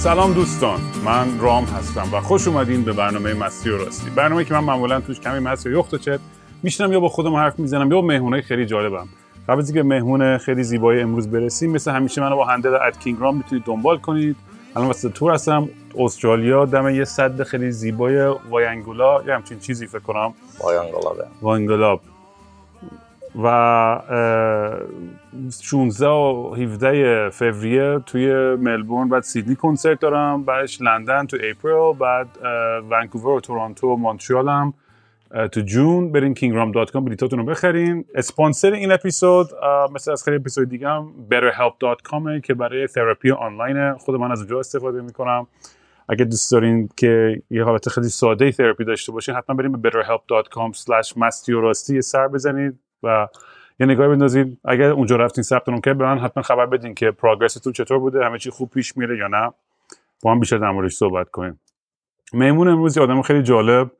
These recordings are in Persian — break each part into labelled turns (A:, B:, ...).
A: سلام دوستان من رام هستم و خوش اومدین به برنامه مستی و راستی. برنامه که من معمولا توش کمی مستی و یخت و چت میشنم یا با خودم حرف می‌زنم یا با مهمونای خیلی جالبم. قبل از اینکه مهمون خیلی زیبای امروز برسیم مثل همیشه منو با handle at کینگ رام می‌تونید دنبال کنید. الان واسه تور هستم استرالیا دم یه سد خیلی زیبای واینگولا یه همچین چیزی فکر کنم. وانگلاب و اه، 16 و 17 فوریه توی ملبورن بعد سیدنی کنسرت دارم بعدش لندن تو April بعد ونکوور و تورنتو و مونترالم تو جون. برین kingram.com بلیتاتون رو بخرین. اسپانسر این اپیزود مثل از خیلی اپیزود دیگه هم betterhelp.com که برای تراپی آنلاین. خود من از اونجا استفاده می‌کنم. اگه دوست دارین که یه حالت خیلی ساده تراپی داشته باشین حتما بریم به betterhelp.com slash سر بزنید. و یه نگاهی بندازید اگر اونجا رفتین ثبت نام کرد به من حتما خبر بدین که پروگرستون چطور بوده همه چی خوب پیش میره یا نه. با هم بیشتر در موردش صحبت کنیم. مهمون امروز یه آدم خیلی جالب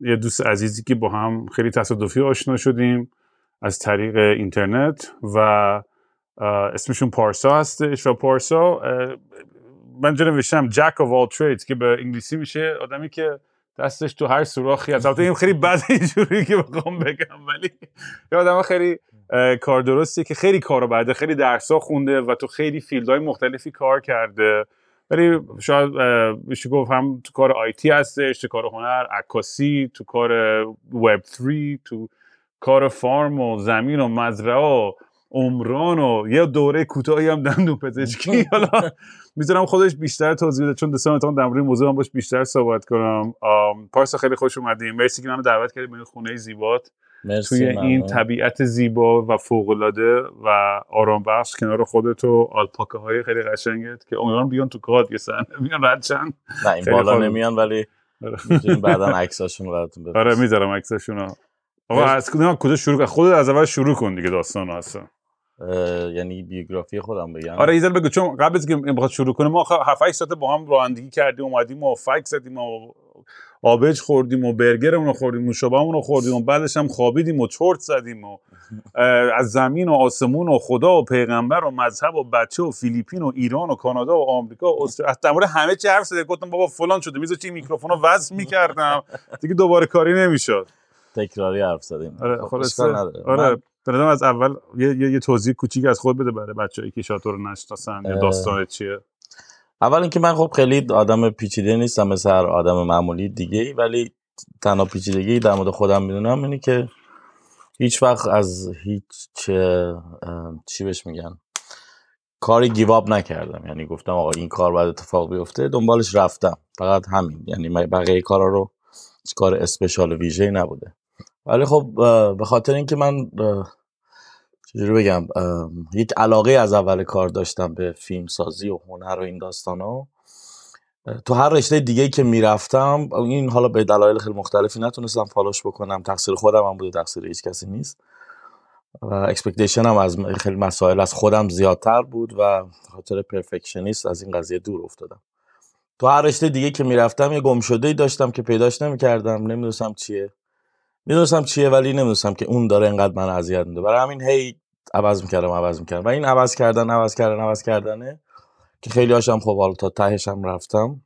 A: یه دوست عزیزی که با هم خیلی تصادفی آشنا شدیم از طریق اینترنت و اسمشون پارسا هستش و پارسا من جا نوشتم جک of all trades که به انگلیسی میشه آدمی که دستش تو هر سوراخی هست. البته این خیلی بد اینجوری که بخوام بگم ولی یه آدم خیلی کار درستی که خیلی کارو بعده خیلی درسا خونده و تو خیلی فیلدهای مختلفی کار کرده. ولی شاید میشه گفت هم تو کار آیتی هستش تو کار هنر عکاسی تو کار وب 3 تو کار فارم و زمین و مزرعه و عمران و یه دوره کوتاهی هم دندون پزشکی. حالا می‌ذارم خودش بیشتر توضیح بده چون دوستان می‌تونم در این موضوع هم باش بیشتر صحبت کنم. پارسا خیلی خوش اومدین. مرسی که منو دعوت کردید به این خونه زیبات.
B: مرسی
A: توی این
B: ممنون.
A: طبیعت زیبا و فوق‌العاده و آرام بخش کنار خودت و آلپاکه های خیلی قشنگت که امیدوارم بیان تو کاد یه سن بیان رد شن.
B: نه این بالا. نمیان ولی می‌تونیم بعدا عکساشون رو براتون
A: آره
B: بفرستیم
A: می‌ذارم عکسشونو آقا. از کجا شروع کن؟ خودت از اول شروع کن دیگه داستان اصلا.
B: یعنی بیوگرافی خودم بگم.
A: آره ایزن بگو چون قبل از که بخواد شروع کنه ما 7 8 ساعت با هم رانندگی کردیم اومدیم و فک زدیم و آبج خوردیم و برگرمون رو خوردیم و شبامون رو خوردیم و بعدش هم خوابیدیم و چرت زدیم و از زمین و آسمون و خدا و پیغمبر و مذهب و بچه و فیلیپین و ایران و کانادا و آمریکا و استرالیا. در مورد همه چی حرف زدیم. گفتم بابا فلان شده. میذاشتی این میکروفون رو وصل می‌کردم. دیگه دوباره کاری نمی‌شد.
B: تکراری حرف زدیم.
A: آره
B: خب، نداره.
A: آره.
B: من-
A: به نظرم از اول یه, یه, یه توضیح کوچیک از خود بده برای بچه‌ای که شاید تو رو نشناسن یا. داستان چیه.
B: اول اینکه من خب خیلی آدم پیچیده نیستم مثل هر آدم معمولی دیگه ای ولی تنها پیچیدگی در مورد خودم می‌دونم اینه که هیچ وقت از هیچ اه، چی بهش میگن کاری گیواب نکردم. یعنی گفتم آقا این کار باید اتفاق بیفته دنبالش رفتم. فقط همین. یعنی بقیه کارا رو کار special و ویژه‌ای نبوده. ولی خب به خاطر اینکه من چجوری بگم یک علاقه از اول کار داشتم به فیلم سازی و هنر و این داستان ها تو هر رشته دیگه که می‌رفتم این حالا به دلایل خیلی مختلفی نتونستم follow ش بکنم. تقصیر خودم هم بوده تقصیر هیچ کسی نیست. و expectation هم از خیلی مسائل از خودم زیادتر بود و خاطر perfectionist از این قضیه دور افتادم. تو هر رشته دیگه که می‌رفتم یه گم شده ای داشتم که پیداش نمی‌کردم. نمی‌دونستم چیه. می‌دونستم چیه ولی نمی‌دونستم که اون داره انقدر من اذیت میده. برای همین هی عوض می‌کردم عوض می‌کردم. و این عوض کردن عوض کردن عوض کردنه که خیلی هاشم خب حالا تا تهش هم رفتم.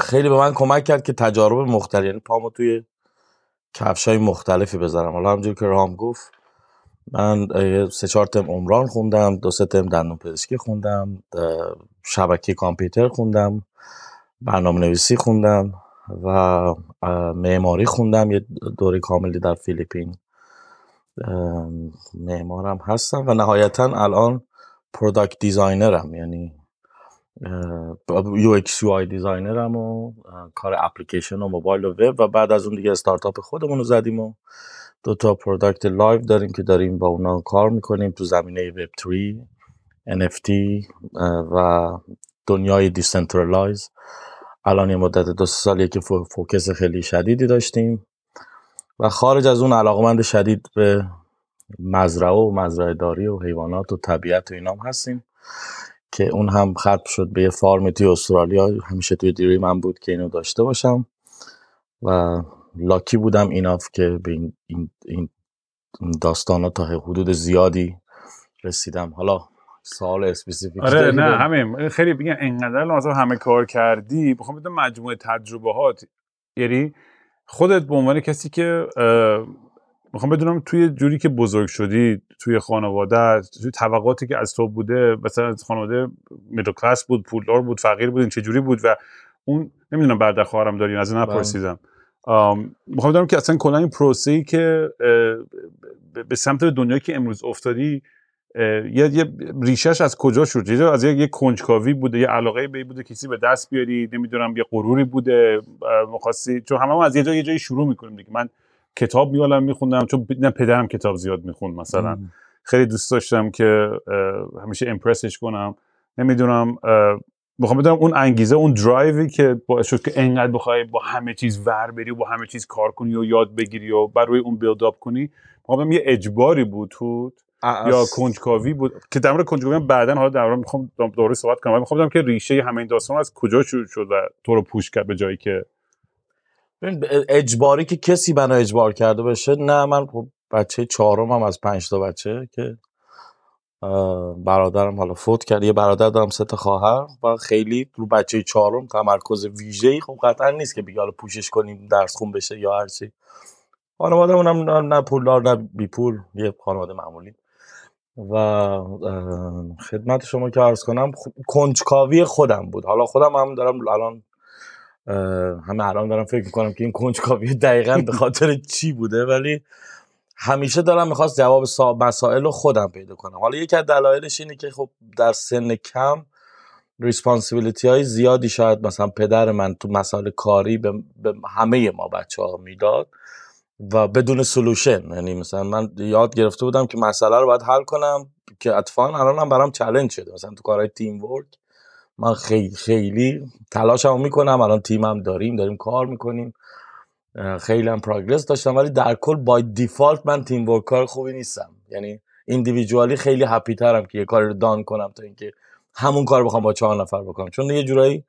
B: خیلی به من کمک کرد که تجارب مختلف یعنی پامو توی کفش های مختلفی بذارم. حالا همجور که رام گفت من سه چهار ترم عمران خوندم دو سه ترم دندون پزشکی خوندم شبکه کامپیوتر خوندم برنامه نویسی خوندم. و معماری خوندم یه دوره کاملی در فیلیپین. معمارم هستم و نهایتا الان product designer م یعنی UX UI designer م و کار اپلیکیشن و موبایل و وب و بعد از اون دیگه استارتاپ خودمون رو زدیم و دو تا product live داریم که داریم با اونا کار می‌کنیم تو زمینه وب 3 NFT و دنیای decentralize الان یه مدت دو سه سالیه که فو- focus خیلی شدیدی داشتیم و خارج از اون علاقمند شدید به مزرعه و مزرعه داری و حیوانات و طبیعت و اینام هستیم که اون هم ختم شد به یه farm توی استرالیا. همیشه توی رویای من بود که اینو داشته باشم و lucky بودم enough که به این, این, داستان تا حدود زیادی رسیدم. حالا سوال specific
A: آره نه همین. خیلی بگم انقدر لازم همه کار کردی. بخوام بدم مجموعه تجربهات. یعنی خودت به عنوان کسی که می‌خوام بدونم توی جوری که بزرگ شدی توی خانواده توی طبقاتی که از تو بوده مثلا خانواده middle class بود پولدار بود فقیر بود این چه جوری بود؟ و اون نمی‌دونم برادر خواهرم دارین از این نپرسیدم. می‌خوام بدونم که اصلا کلا این پروسه ای که به سمت دنیایی که امروز افتادی یه, یه ریشش از کجا شد؟ یه از یه, کنجکاوی بوده یه علاقه به بوده کسی به دست بیاری نمی‌دونم یه غروری بوده مخواستی چون همه از یه جای یه جایی شروع می‌کنیم دیگه. من کتاب میالم میخوندم چون نه پدرم کتاب زیاد می‌خوند مثلا. خیلی دوست داشتم که همیشه امپرسش کنم. نمی‌دونم می‌خوام بدونم اون انگیزه اون درایوی که باعث شد که انقدر بخوای با همه چیز ور بری و با همه چیز کار کنی و یاد بگیری و بر روی اون بیلد اپ کنی می‌خوام یه اجباری بود تو؟ یا کنجکاوی بود که در مورد کنجکاوی بعدا حالا در می‌خوام دوره صحبت کنم. می‌خوام که ریشه همه این داستان از کجا شروع شد و تو رو پوش کرد به جایی که
B: اجباری که کسی منو اجبار کرده باشه نه من خب بچه چهارم هم از پنج تا بچه که برادرم حالا فوت کرد. یه برادر دارم سه تا خواهر و خیلی رو بچه چهارم تمرکز ویژه‌ای خب قطعا نیست که بگه حالا پوشش کنیم درس خون بشه یا هر چی. خانواده اونم نه پولدار نه بی پول یه خانواده معمولی. و خدمت شما که عرض کنم کنجکاوی خودم بود. حالا خودم هم دارم الان همه الان دارم فکر می‌کنم که این کنجکاوی دقیقا به خاطر چی بوده ولی همیشه دارم می‌خواست جواب مسائل رو خودم پیدا کنم. حالا یکی از دلایلش اینه که خب در سن کم ریسپانسیبیلیتی های زیادی شاید مثلا پدر من تو مسائل کاری به, همه ما بچه ها می‌داد. و بدون solution یعنی مثلا من یاد گرفته بودم که مسئله رو باید حل کنم که اتفاقا هم برام challenge شده. مثلا تو کارهای teamwork من خیلی خیلی تلاشمو می‌کنم. الان تیمم داریم داریم کار می‌کنیم. خیلی هم progress داشتم. ولی در کل by default من teamwork کار خوبی نیستم. یعنی individually خیلی happy ترم که یه کاری رو done کنم تا اینکه همون کار بخوام با چهار نفر بکنم. چون یه جورایی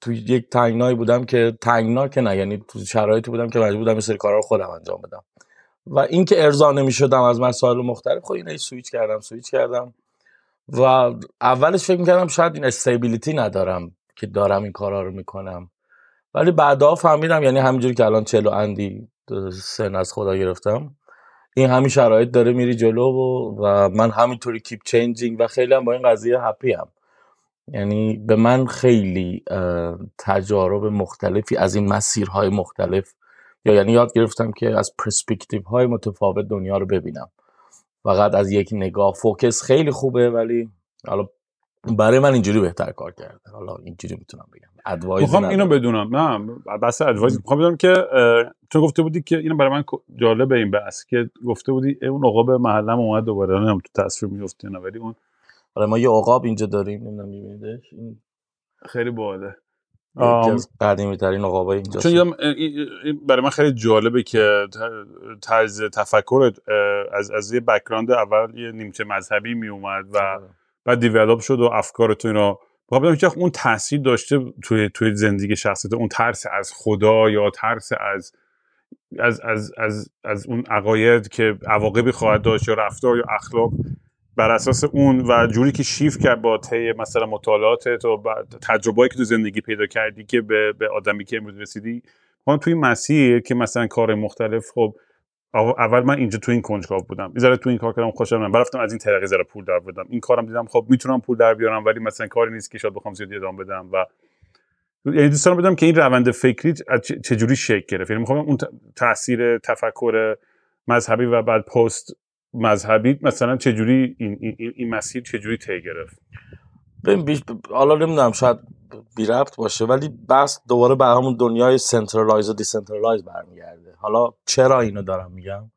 B: تو یک تنگنایی بودم که تنگنا که نه یعنی تو شرایطی بودم که مجبور بودم یه سری کارا رو خودم انجام بدم. و اینکه ارضا نمی‌شدم از مسائل مختلف خب اینا سویچ کردم سویچ کردم. و اولش فکر می‌کردم شاید این stability ندارم که دارم این کارا رو می‌کنم. ولی بعدا فهمیدم یعنی همینجوری که الان چهل و اندی سن از خدا گرفتم این همین شرایط داره میری جلو و, و من همینطوری keep changing و خیلی هم با این قضیه happy ام یعنی به من خیلی تجارب مختلفی از این مسیرهای مختلف یا یعنی یاد گرفتم که از پرسپکتیو های متفاوت دنیا رو ببینم. فقط از یک نگاه focus خیلی خوبه ولی حالا برای من اینجوری بهتر کار کرده. حالا اینجوری می‌تونم بگم. advice
A: می‌خوام اینو بدونم. نه بس advice می‌خوام بدونم که تو گفته بودی که اینو برای من جالبه این بحث که گفته بودی اون آقا به محلم اومد دوباره. نمی‌دونم تو تصویر میفته نه ولی اون
B: آره ما یه عقاب اینجا داریم نمی‌دونم میبینیدش؟ این
A: خیلی باحاله.
B: قدیمی ترین عقابای اینجا
A: چون برای من خیلی جالبه که طرز تفکر از از یه بک‌گراند اول یه نیمچه مذهبی می اومد و آره. بعد دیولپ شد و افکار تو اینا. بخوام که اون تاثیر داشته توی توی زندگی شخصیت اون ترس از خدا یا ترس از از از از, از اون عقاید که عواقبی خواهد داشت یا رفتار یا اخلاق بر اساس اون و جوری که شیف کرد با طی مثلا مطالعاتت و تجربه‌ای که تو زندگی پیدا کردی که به, به آدمی که امروز رسیدی. ما توی مسیر که مثلا کار مختلف خب اول من اینجا تو این کنجکاو بودم. یه تو این کار کردم خوشم من رفتم از این طریق ذره پول در بدم این کارم دیدم خب می‌تونم پول در بیارم ولی مثلا کاری نیست که شاید بخوام زیاد ادامه بدم و یعنی دوستان بدم که این روند فکری چجوری شکل گرفت؟ یعنی می‌خوام اون تاثیر تفکر مذهبی و بعد پست مذهبی مثلا چجوری این, این, این مسیر چجوری طی گرفت؟
B: ببین حالا نمی‌دونم شاید بی ربط باشه ولی بس دوباره به همون دنیای centralize و decentralize برمیگرده. حالا چرا اینو دارم میگم؟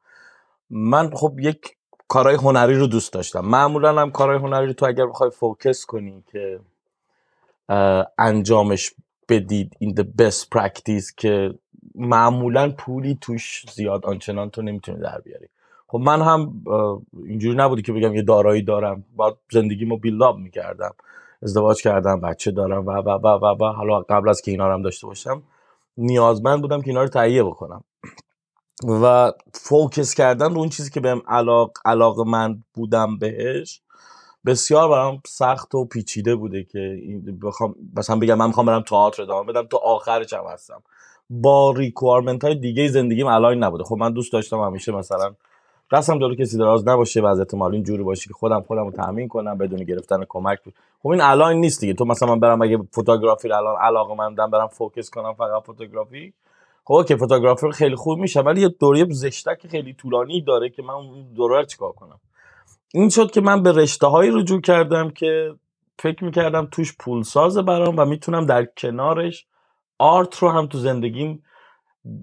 B: من خب یک کارهای هنری رو دوست داشتم. معمولا هم کارهای هنری رو تو اگر بخوای focus کنی که انجامش بدید این the best practice که معمولا پولی توش زیاد آنچنان تو نمی‌تونی در بیاری. خب من هم اینجوری نبودی که بگم یه دارایی دارم. باید زندگیمو بیلاب می‌کردم. ازدواج کردم بچه دارم و و و و و. حالا قبل از که اینا رو هم داشته باشم نیازمند بودم که اینا رو تهیه بکنم. و فوکس کردن رو اون چیزی که بهم علاق علاقه من بودم بهش بسیار برام سخت و پیچیده بوده که بخوام مثلا بگم من می‌خوام برم تئاتر ادامه بدم تا آخرش هم هستم. با requirement های دیگه زندگیم الان نبوده. خب من دوست داشتم همیشه مثلا دستم جلو کسی دراز نباشه وضعیت مالی اینجوری باشه که خودم خودم رو تامین کنم بدون گرفتن کمک. خب این الان نیست دیگه. تو مثلا من برم اگه photography رو الان علاقه مندم برم focus کنم فقط photography. خب okay photographer خیلی خوب میشه ولی یه دوره زشتک خیلی طولانی داره که من اون دوره چیکار کنم؟ این شد که من به رشته هایی رجوع کردم که فکر می‌کردم توش پول سازه برام و می‌تونم در کنارش آرت رو هم تو زندگیم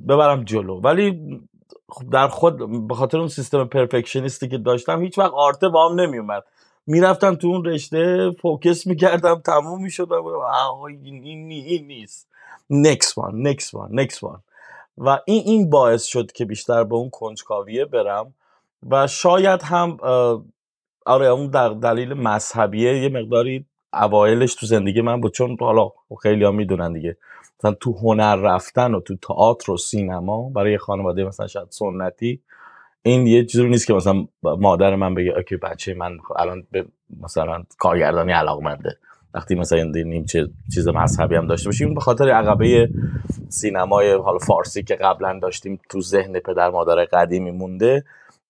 B: ببرم جلو. ولی در خود به خاطر اون سیستم پرفکشنیستی که داشتم هیچ وقت آرته با هم نمیومد می‌رفتم تو اون رشته فوکس می‌کردم تموم می‌شد و این, این, نیست. Next one next one next one. و این این باعث شد که بیشتر به اون کنجکاویه برم و شاید هم آره اون در دلیل مذهبیه یه مقداری اوایلش تو زندگی من بود چون حالا خیلی ها می‌دونن دیگه. مثلا تو هنر رفتن و تو تئاتر و سینما برای خانواده مثلا شاید سنتی این یه چیزی نیست که مثلا مادر من بگه اوکی بچه من الان به مثلا کارگردانی علاقمنده. وقتی مثلا نیم چه چیز مذهبی هم داشته باشیم به خاطر عقبه سینمای حالا فارسی که قبلا داشتیم تو ذهن پدر مادر قدیمی مونده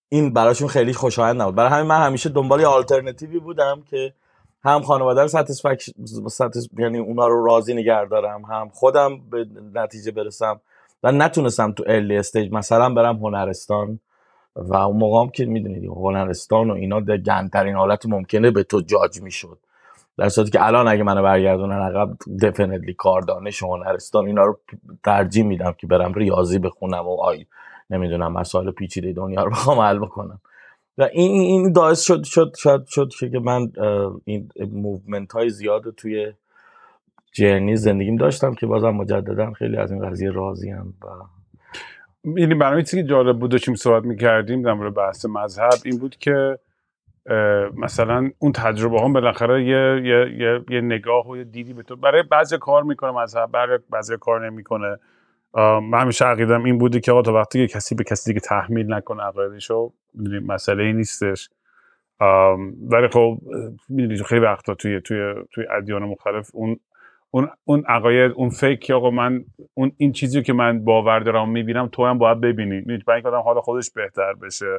B: این براشون خیلی خوشایند نبود. برای همین من همیشه دنبال یه آلترنتیوی بودم که هم خانواده رو ساتیسفکش یعنی اونا رو راضی نگه دارم هم خودم به نتیجه برسم و نتونستم تو ارلی استیج مثلا برم هنرستان و اون موقع که می‌دونید هنرستان و اینا در گندترین حالت ممکنه به تو جاج می‌شد. در صورتی که الان اگه منو برگردونن عقب کار دانش و هنرستان اینا رو ترجیح میدم که برم ریاضی بخونم و آی نمی‌دونم مسائل پیچیده دنیا رو بخوام حل بکنم. و این این باعث شد شد شد شد که من این movement های زیاد توی journey زندگیم داشتم که بازم مجددا خیلی از این قضیه راضیم و
A: یعنی برای چیزی که جالب بود داشتیم صحبت می‌کردیم در مورد بحث مذهب این بود که مثلا اون تجربه هم بالاخره یه, یه, یه, یه نگاه و یه دیدی به تو. برای بعضی کار می‌کنه مذهب برای بعضی کار نمی‌کنه. من همیشه عقیدم این بوده که آقا تا وقتی که کسی به کسی دیگه تحمیل نکنه عقایدشو می‌دونی مسئله ای نیستش. ولی خب می‌دونی خیلی وقتا توی توی توی ادیان مختلف اون اون اون عقاید اون فکر که آقا من اون این چیزی که من باور دارم می‌بینم تو هم باید ببینی. می‌دونی برای اینکه آدم حال خودش بهتر بشه.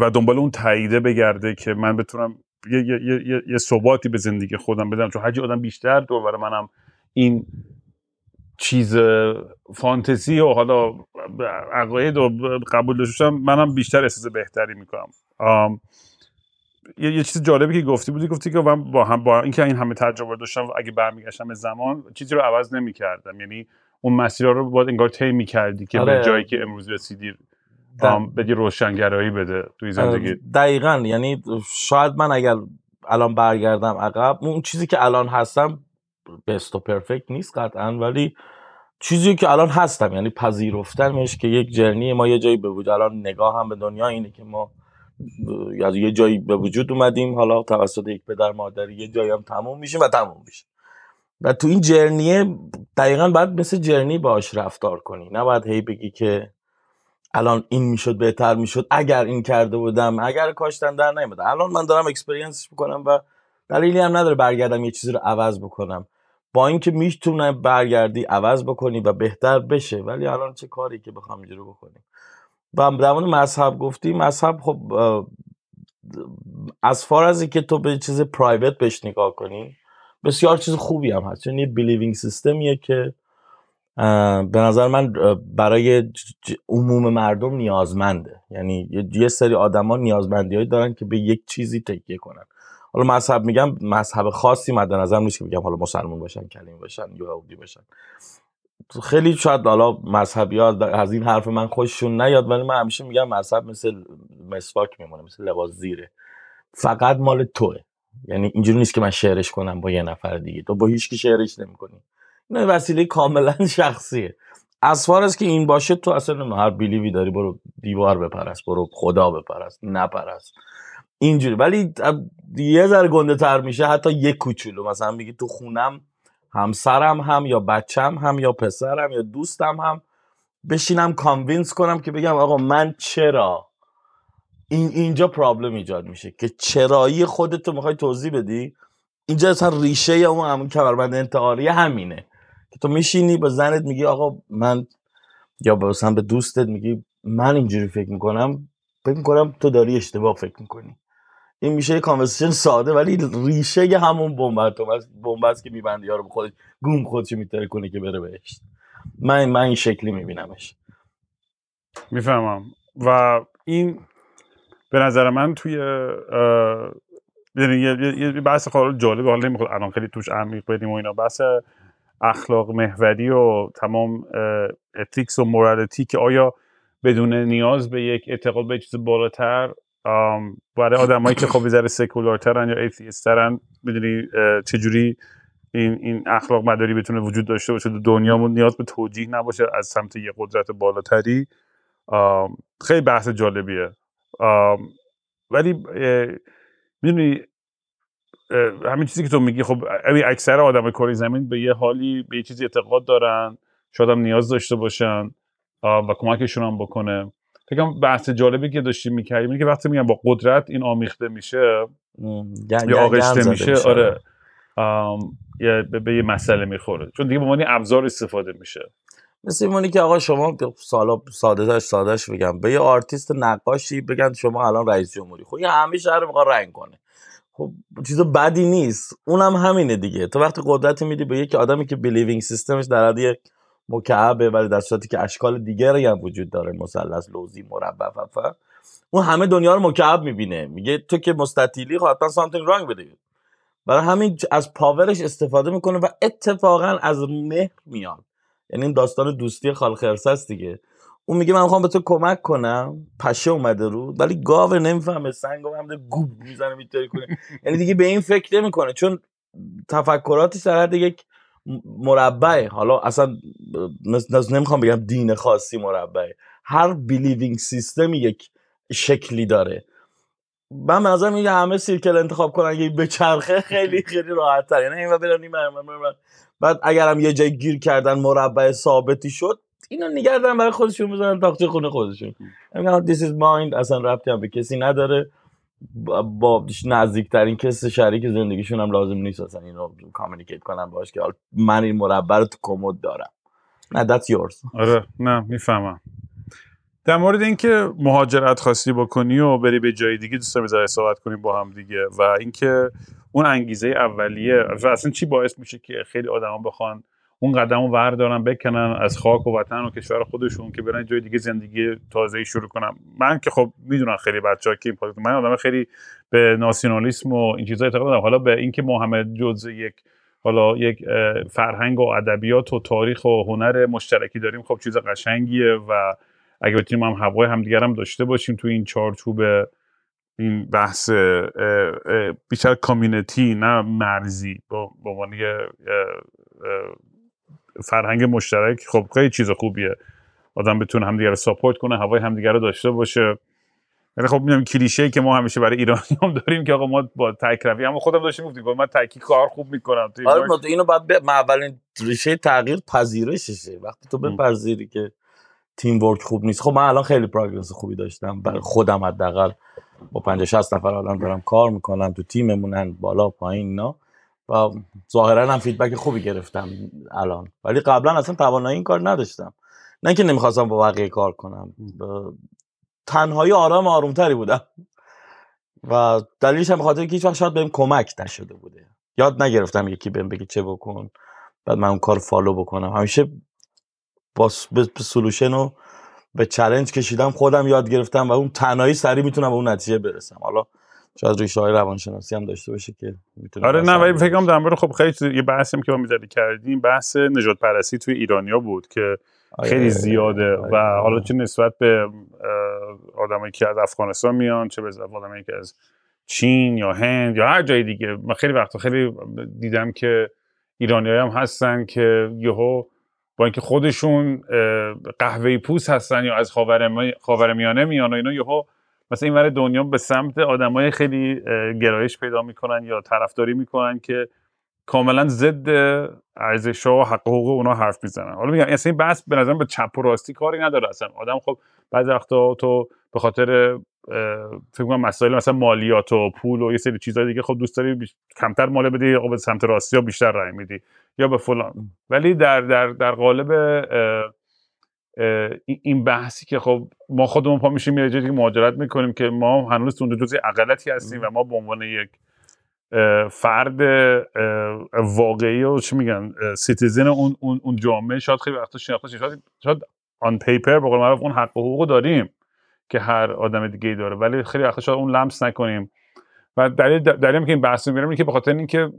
A: و دنبال اون تاییده بگرده که من بتونم یه, یه, یه, یه, ثباتی به زندگی خودم بدم. چون هرچی آدم بیشتر دور بر منم این چیز فانتزی و حالا عقاید و قبول داشته باشم منم بیشتر احساس بهتری می‌کنم. یه, یه چیز جالبی که گفتی بودی گفتی که من با هم با اینکه این همه تجربه داشتم و اگه برمیگشتم به زمان چیزی رو عوض نمی‌کردم. یعنی اون مسیرها رو باید انگار طی می‌کردی که
B: آره.
A: به جایی که امروز رسیدی بدی روشنگرایی بده توی زندگی.
B: دقیقا. یعنی شاید من اگر الان برگردم عقب اون چیزی که الان هستم best و perfect نیست قطعا ولی چیزی که الان هستم یعنی پذیرفتنش که یک journey ما یه جایی به وجود الان نگاه هم به دنیا اینه که ما از یه جایی به وجود اومدیم حالا توسط یک پدر مادری یه جایی هم تموم میشیم و تموم میشه. و تو این journey ه دقیقا باید مثل journey باش رفتار کنی. نباید هی بگی که الان این می‌شد بهتر می‌شد. اگر این کرده بودم اگر کاشتن در نیومد الان من دارم experience می‌کنم و دلیلی هم نداره برگردم یه چیزی رو عوض بکنم. با اینکه می‌تونه برگردی عوض بکنی و بهتر بشه ولی الان چه کاری که بخوام اینجوری بکنیم؟ و در مورد مذهب گفتی مذهب خب از فار از اینکه تو به چیز پرایوت بهش نگاه کنی بسیار چیز خوبی هم هست. چون یه بیلیوینگ سیستمیه که به نظر من برای عموم مردم نیازمنده. یعنی یه- یه سری آدما نیازمندی دارن که به یک چیزی تکیه کنن. حالا مذهب میگم مذهب خاصی مد نظر نیست که بگم حالا مسلمان باشن کلیمی باشن یهودی باشن. خیلی شاید حالا مذهبی ها از این حرف من خوششون نیاد ولی من همیشه میگم مذهب مثل مسواک میمونه مثل لباس زیره. فقط مال توه. یعنی اینجوری نیست که من شعرش کنم با یه نفر دیگه. تو با هیچ کی شعرش نمی‌کنی. نه وسیله کاملا شخصیه. از فار که این باشه تو اصلا هر بیلیوی داری برو دیوار بپرست برو خدا بپرست نپرست اینجوری. ولی یه ذره گنده تر میشه حتی یه کوچولو. مثلا میگی تو خونم همسرم هم یا بچم هم یا پسرم یا دوستم هم بشینم convince کنم که بگم آقا من چرا این اینجا problem ایجاد میشه که چرایی خودتو می‌خوای توضیح بدی؟ اینجا اصلا ریشه اون همون کمربند انتحاری همینه که تو میشینی با زنت میگی آقا من یا مثلا به دوستت میگی من اینجوری فکر می‌کنم فکر می‌کنم تو داری اشتباه فکر می‌کنی. این میشه یه ساده ولی ریشه همون بمب است که میبندی یارو به خودش گوم خودش میتره کنه که بره بهش. من من این شکلی میبینمش.
A: می‌فهمم. و این به نظر من توی یعنی یه, یه بحث خیلی جالب حالا نمی‌خواد الان خیلی توش عمیق بدیم و اینا. بحث اخلاق محوری و تمام ethics و morality که آیا بدون نیاز به یک اعتقاد به چیز بالاتر برای آدمایی که خب ذره سکولارترن یا atheist ترن می‌دونی چجوری این این اخلاق مداری بتونه وجود داشته باشه؟ دنیامون نیاز به توجیه نباشه از سمت یه قدرت بالاتری. خیلی بحث جالبیه. ولی می‌دونی همین چیزی که تو میگی خب اکثر آدم کره زمین به یه حالی به یه چیزی اعتقاد دارن شاید هم نیاز داشته باشن و کمکشون هم بکنه. فکرم بحث جالبی که داشتیم می‌کردیم که وقتی میگم با قدرت این آمیخته میشه یا آغشته میشه آره. یا به یه مسئله می‌خوره. چون دیگه به معنی ابزار استفاده میشه.
B: مثل ایمونی که آقا شما سالا ساده داشت سادهش بگم به یه آرتیست نقاشی بگن شما الان رئیس جمهوری. خب یه همه شهر می‌خواد رنگ کنه. خب چیز بدی نیست. اونم هم همینه دیگه. تو وقتی قدرت میدی به یک آدمی که believing system ش در حد یک مکعبه ولی در صورتی که اشکال دیگری هم وجود داره مثلث لوزی مربع فلان اون همه دنیا رو مکعب می‌بینه. میگه تو که مستطیلی خب حتما something wrong بده برای همین از power ش استفاده می‌کنه و اتفاقا از مهر میان یعنی این داستان دوستی خاله خرسه است دیگه. اون میگه من می‌خوام به تو کمک کنم. پشه اومده رو ولی گاو نمی‌فهمه سنگ هم گوب می‌زنه میتری کنه. یعنی دیگه به این فکر نمی‌کنه. چون تفکراتش در یک مربعه. حالا اصلا نمی‌خوام بگم دین خاصی مربعه. هر بیلیوینگ سیستمی یک شکلی داره. من منظرم میگه همه سیرکل انتخاب کنن یه به چرخه خیلی خیلی راحت تر یعنی این برن این بعد اگرم یه جای گیر کردن مربع ثابتی شد اینو نگردن برای خودشون بزنن تاقچه خونه خودشون. میگن this is mind. اصلا ربطی هم به کسی نداره. با نزدیکترین کس شریک زندگیشون هم لازم نیست اصلا اینو کامیکیت کنم باش که من این مربع رو تو کمد دارم. نه that's yours.
A: آره نه می‌فهمم. در مورد اینکه مهاجرت خواستی بکنی و بری به جای دیگه دوست دارم صحبت کنیم با هم دیگه. و اینکه اون انگیزه اولیه و اصلا چی باعث میشه که خیلی آدما بخوان اون قدم رو وردارن بکنن از خاک و وطن و کشور خودشون که برن جای دیگه زندگی تازه شروع کنم من که خب می‌دونم خیلی بچه که من آدم خیلی به ناسیونالیسم و این چیزا اعتقاد دارم. حالا به اینکه ما همه جز یک حالا یک فرهنگ و ادبیات و تاریخ و هنر مشترکی داریم خب چیز قشنگیه و اگه بتونیم هم هوای همدیگر هم داشته باشیم تو این چارچوب این بحث بیشتر کامیونیتی نه مرزی. با عنوان فرهنگ مشترک خب خیلی چیز خوبیه. آدم بتونه همدیگه رو ساپورت کنه هوای همدیگه رو داشته باشه. یعنی خب می‌دونم کلیشه که ما همیشه برای ایرانی هم داریم که آقا ما با تک روی اما خودم داشتیم گفتیم من تکی کار خوب می‌کنم
B: تو آره اینو بعد ب... اولین ریشه تغییر پذیرششه. وقتی تو بپذیری که تیم ورک خوب نیست. خب من الان خیلی پروگرس خوبی داشتم. برای خودم حداقل با 50 60 نفر آدم دارم کار می‌کنم تو تیممونن بالا پایین اینا. و ظاهرا هم فیدبک خوبی گرفتم الان. ولی قبلا اصلا توانایی این کار نداشتم. نه که نمی‌خواستم با بقیه کار کنم. تنهایی آدم آرومتری بودم. و دلیلش هم بخاطر که هیچ وقت شاید بهم کمک نشده بوده. یاد نگرفتم یکی بهم بگه چه بکن بعد من اون کار follow بکنم. همیشه با به solution و به challenge کشیدم خودم یاد گرفتم و اون تنهایی سری می‌تونم به اون نتیجه برسم. حالا شاید ریشه های روانشناسی هم داشته باشه که
A: می‌تونه آره نه ولی فکر کنم در خب خیلی یه بحثی هم که ما می‌ذاری کردیم بحث نژاد پرستی توی ایرانیا بود که آره، خیلی زیاده آره، و آره. حالا چه نسبت به آدمایی که از افغانستان میان چه به آدمایی که از چین یا هند یا هر جای دیگه من خیلی وقتا خیلی دیدم که ایرانی هم هستن که یهو با اینکه خودشون قهوه‌ای پوست هستن یا از خاورمیانه میان و اینا یهو مثلا این ور دنیا به سمت آدمای خیلی گرایش پیدا می‌کنن یا طرفداری می‌کنن که کاملا ضد ارزش و حق حقوق اونا حرف می‌زنن. حالا میگم اصلا این بحث به نظرم به چپ و راستی کاری نداره. اصلا آدم خب بعضی وقتا تو به خاطر فکر کنم مسائل مثلا مالیات و پول و یه سری چیزای دیگه خب دوست داری کمتر مال بدی یا به سمت راستی یا بیشتر رای میدی یا به فلان. ولی در در در قالب این بحثی که خب ما خودمون پا میشیم یه جایی مهاجرت می‌کنیم که ما هنوز اون جزء اقلتی هستیم و ما به عنوان یک فرد واقعی و چی میگن سیتیزن اون اون اون جامعه شاید خیلی وقتا شناخته شاید شاید آن پیپر به قول معروف اون حق و حقوق داریم که هر آدم دیگه ای داره ولی خیلی وقتا شاید اون لمس نکنیم. و دلیل دلیل که این بحث می‌برم که به خاطر اینکه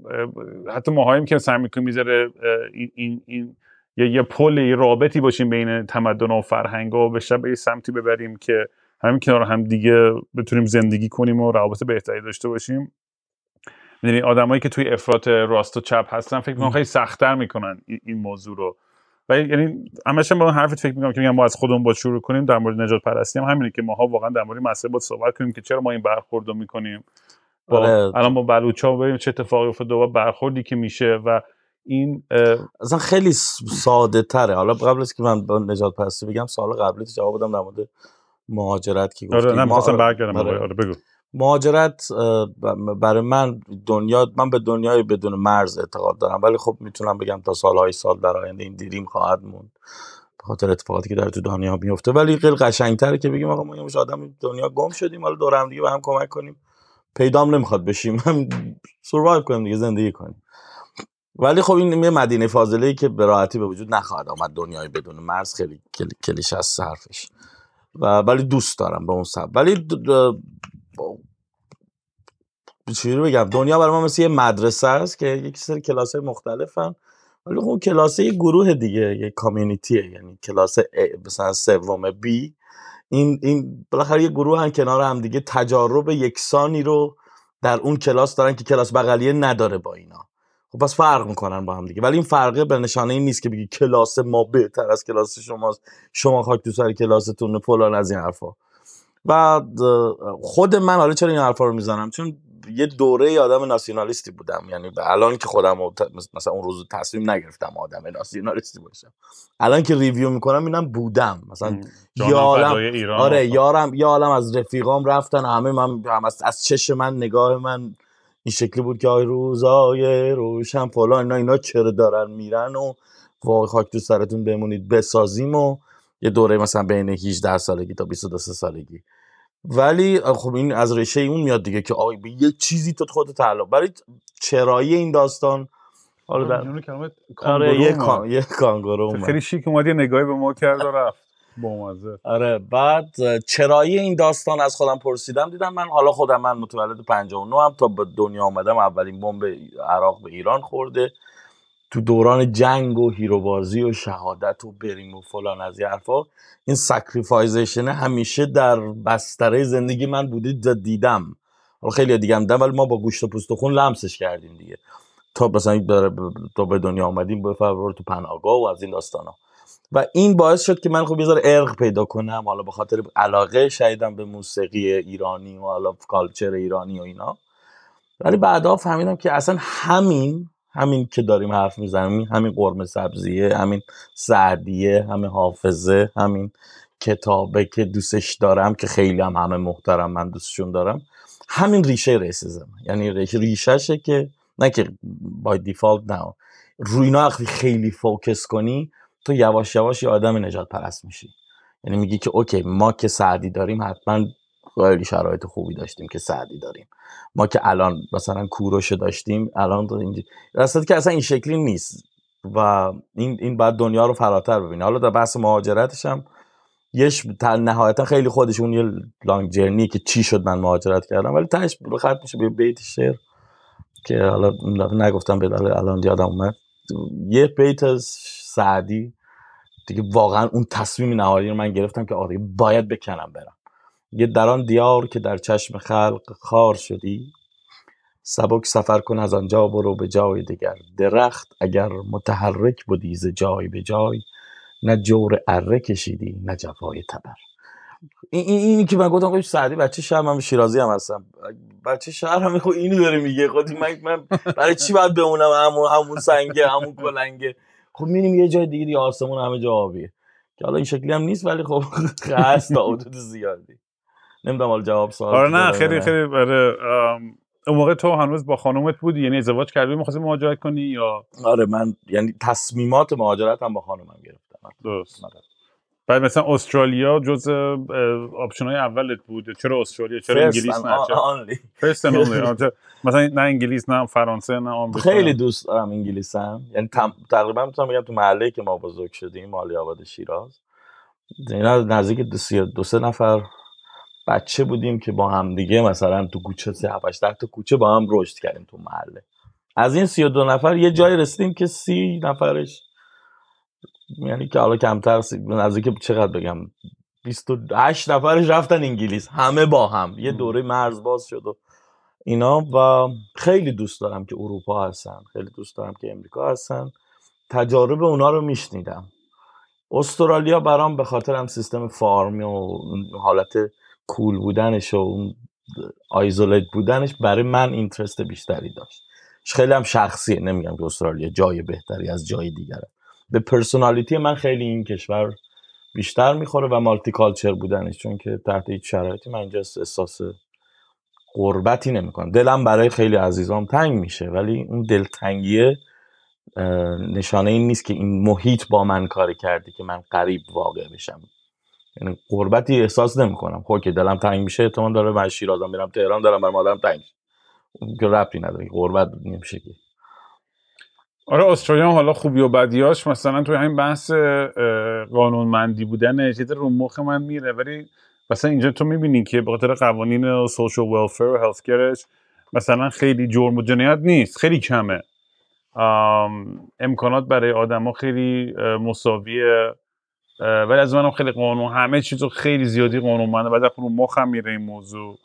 A: حتی ماهایی که سعی می‌کنیم می‌ذاره این این, این یه یه پل یه رابطی باشیم بین تمدن و فرهنگ و به شب یه سمتی ببریم که همین کنار هم دیگه بتونیم زندگی کنیم و روابط بهتری داشته باشیم. می‌دونی آدمایی که توی افراط راست و چپ هستن فکر می‌کنم خیلی سختتر می‌کنن این موضوع رو. و یعنی همش با حرفت فکر می‌کنم که میگم ما از خودمون با شروع کنیم در مورد نجات پرستی هم همینه که ماها واقعا در مورد مسئله با صحبت کنیم که چرا ما این برخورد رو می‌کنیم. با آره. الان با بلوچا ببینیم چه اتفاقی افتاده و برخوردی که میشه و این
B: اصلا خیلی ساده تره. حالا قبل از که من نجات پرستی بگم سال قبلی جواب بدم در مورد مهاجرت که
A: گفتیم آره نه برگردم آره. آره. بگو.
B: مهاجرت برای من دنیا من به دنیای بدون مرز اعتقاد دارم ولی خب می‌تونم بگم تا سالهای سال در آینده این دیریم خواهد موند به خاطر اتفاقاتی که در تو دنیا میفته ولی خیلی قشنگتره که بگیم آقا ما یه آدم دنیا گم شدیم حالا دور هم دیگه به هم کمک کنیم. پیدام نمی‌خواد بشیم. هم سروایو کنیم دیگه زندگی کنیم. ولی خب این یه مدینه فاضله ای که به راحتی به وجود نخواهد آمد دنیای بدون مرز خیلی کلیش از حرفش و ولی دوست دارم به اون سب ولی رو بگم؟ دنیا برای ما مثل یه مدرسه است که یک سری کلاس مختلفن ولی اون کلاس یه گروه دیگه یه کامیونیتیه یعنی کلاس مثلا سوم بی این این بالاخره یه گروه هم کنار هم دیگه. تجارب یکسانی رو در اون کلاس دارن که کلاس بغلیه نداره با اینا. خب پس فرق می‌کنن با هم دیگه. ولی این فرقه به نشانه این نیست که بگی کلاس ما بهتر از کلاس شماست. شما خاک تو سر کلاستون فلان از این حرفا. و خود من حالا چرا این حرفا رو می‌زنم؟ چون یه دوره آدم ناسیونالیستی بودم. یعنی الان که خودم مثلا اون روز تصمیم نگرفتم آدم ناسیونالیستی باشم. الان که ریویو می‌کنم اینم بودم. مثلا یارم آره یارم یا عالم از رفیقام رفتن. همه من هم از, از چش من نگاه من این شکلی بود که آی روزای روشن فلان اینا اینا چرا دارن میرن و واقع خاک تو سرتون بمونید بسازیم و یه دوره مثلا بین 18 سالگی تا 22 سالگی. ولی خب این از ریشه اون میاد دیگه که به یه چیزی تو خودت تعلق برای چرایی این داستان؟
A: حالا در
B: آره یه کان... یه کانگورو
A: خیلی شیک اومد یه نگاهی به ما کرد و رفت. بامزه.
B: آره بعد چرایی این داستان از خودم پرسیدم دیدم من حالا خودم من متولد 59 هم تا به دنیا آمدم اولین بمب عراق به ایران خورده. تو دوران جنگ و hero بازی و شهادت و بریم و فلان از حرفا این sacrifization همیشه در بستره زندگی من بوده دیدم. خیلی دیگه هم ولی ما با گوشت و پوست و خون لمسش کردیم دیگه. تا مثلا تا به دنیا آمدیم به تو پناهگاه و از این داستانا. و این باعث شد که من خب یه عرق پیدا کنم حالا به خاطر علاقه شایدم به موسیقی ایرانی و حالا culture ایرانی و اینا. ولی بعدا فهمیدم که اصلا همین همین که داریم حرف می‌زنیم همین قرمه سبزیه همین سعدیه همین حافظه همین کتابه که دوستش دارم که خیلی هم همه محترمن من دوستشون دارم. همین ریشه racism. یعنی ریشهشه که نه که by default نه. روی اینا خیلی focus کنی تو یواش یواش یه آدم نژاد پرست میشی. یعنی میگی که okay ما که سعدی داریم حتما خیلی شرایط خوبی داشتیم که سعدی داریم. ما که الان مثلا کوروش داشتیم الان تو اینجا. راست که اصلا این شکلی نیست. و این این بعد دنیا رو فراتر ببینه. حالا در بحث مهاجرتش هم یش نهایتا خیلی خودشون یه لانگ جرنی که چی شد من مهاجرت کردم ولی تهش ختم میشه به بیت شعر که حالا نگفتم به الان یادم اومد. یه بیت از سعدی. دیگه واقعا اون تصمیم نهایی رو من گرفتم که آره باید بکنم برم. یه در آن دیار که در چشم خلق خار شدی. سبک سفر کن از آنجا برو به جای دیگر درخت اگر متحرک بودی ز جای به جای نه جور اره کشیدی نه جفای تبر. این این اینی که من گفتم خب سعدی بچه شهر من شیرازی هم هستم. بچه شهر هم خب اینو داره میگه. خودی من من برای چی باید بمونم؟ همون همون سنگه همون کلنگه. خب میریم یه جای دیگه دیگه آسمون همه جا آبیه. که حالا این شکلی هم نیست ولی خب هست تا حدود زیادی. نمی‌دونم حالا جواب سوال
A: آره نه خیلی خیلی آره اون موقع تو هنوز با خانومت بودی؟ یعنی ازدواج کردی؟ می‌خواستی مهاجرت کنی یا؟
B: آره من یعنی تصمیمات مهاجرت هم با خانومم گرفتم.
A: درست. بعد مثلا استرالیا جز option های اولت بود. چرا استرالیا؟ چرا انگلیس نه؟ چرا- مثلا نه انگلیس نه فرانسه نه آمریکا
B: خیلی دوست دارم انگلیسم. یعنی. تقریبا می‌تونم بگم تو محله که ما بزرگ شدیم مالی آباد شیراز. اینا نزدیک دو. دو سه نفر بچه بودیم که با هم دیگه مثلا تو کوچه سه هفت هشت ده تا کوچه با هم رشد کردیم تو محله. از این سی و دو نفر یه جای رسیدیم که سی نفرش یعنی که حالا کمتر. نزدیک چقدر بگم؟ 28 نفرش رفتن انگلیس همه با هم. یه دوره مرز باز شد و اینا و خیلی دوست دارم که اروپا هستن. خیلی دوست دارم که امریکا هستن. تجارب اونا رو میشنیدم. استرالیا برام به خاطر هم سیستم فارمی و حالت cool بودنش و اون isolate بودنش برای من interest بیشتری داشت. خیلی هم شخصیه نمیگم که استرالیا جای بهتری از جای دیگره. به personality من خیلی این کشور بیشتر می‌خوره و multiculture بودنش چون که تحت هیچ شرایطی من اینجا احساس قربتی نمی‌کنم. دلم برای خیلی عزیزام تنگ میشه ولی اون دلتنگیه نشانه این نیست که این محیط با من کاری کرده که من قریب واقع بشم. یعنی قربتی احساس نمی‌کنم. خب که دلم تنگ میشه احتمال داره من شیرازم میرم تهران دارم برای مادرم تنگ که ربطی نداره قربت نمیشه که.
A: آره استرالیا حالا خوبی و بدیاش مثلا توی همین بحث قانونمندی بودن چیز رو مخ من میره ولی مثلا اینجا تو می‌بینی که به خاطر قوانین سوشال welfare و هلت کرش مثلا خیلی جرم و جنایت نیست خیلی کمه امکانات برای آدما خیلی مساویه ولی از منم خیلی قانون همه چیزو خیلی زیادی قانونمنده بعد رو مخم میره این موضوع.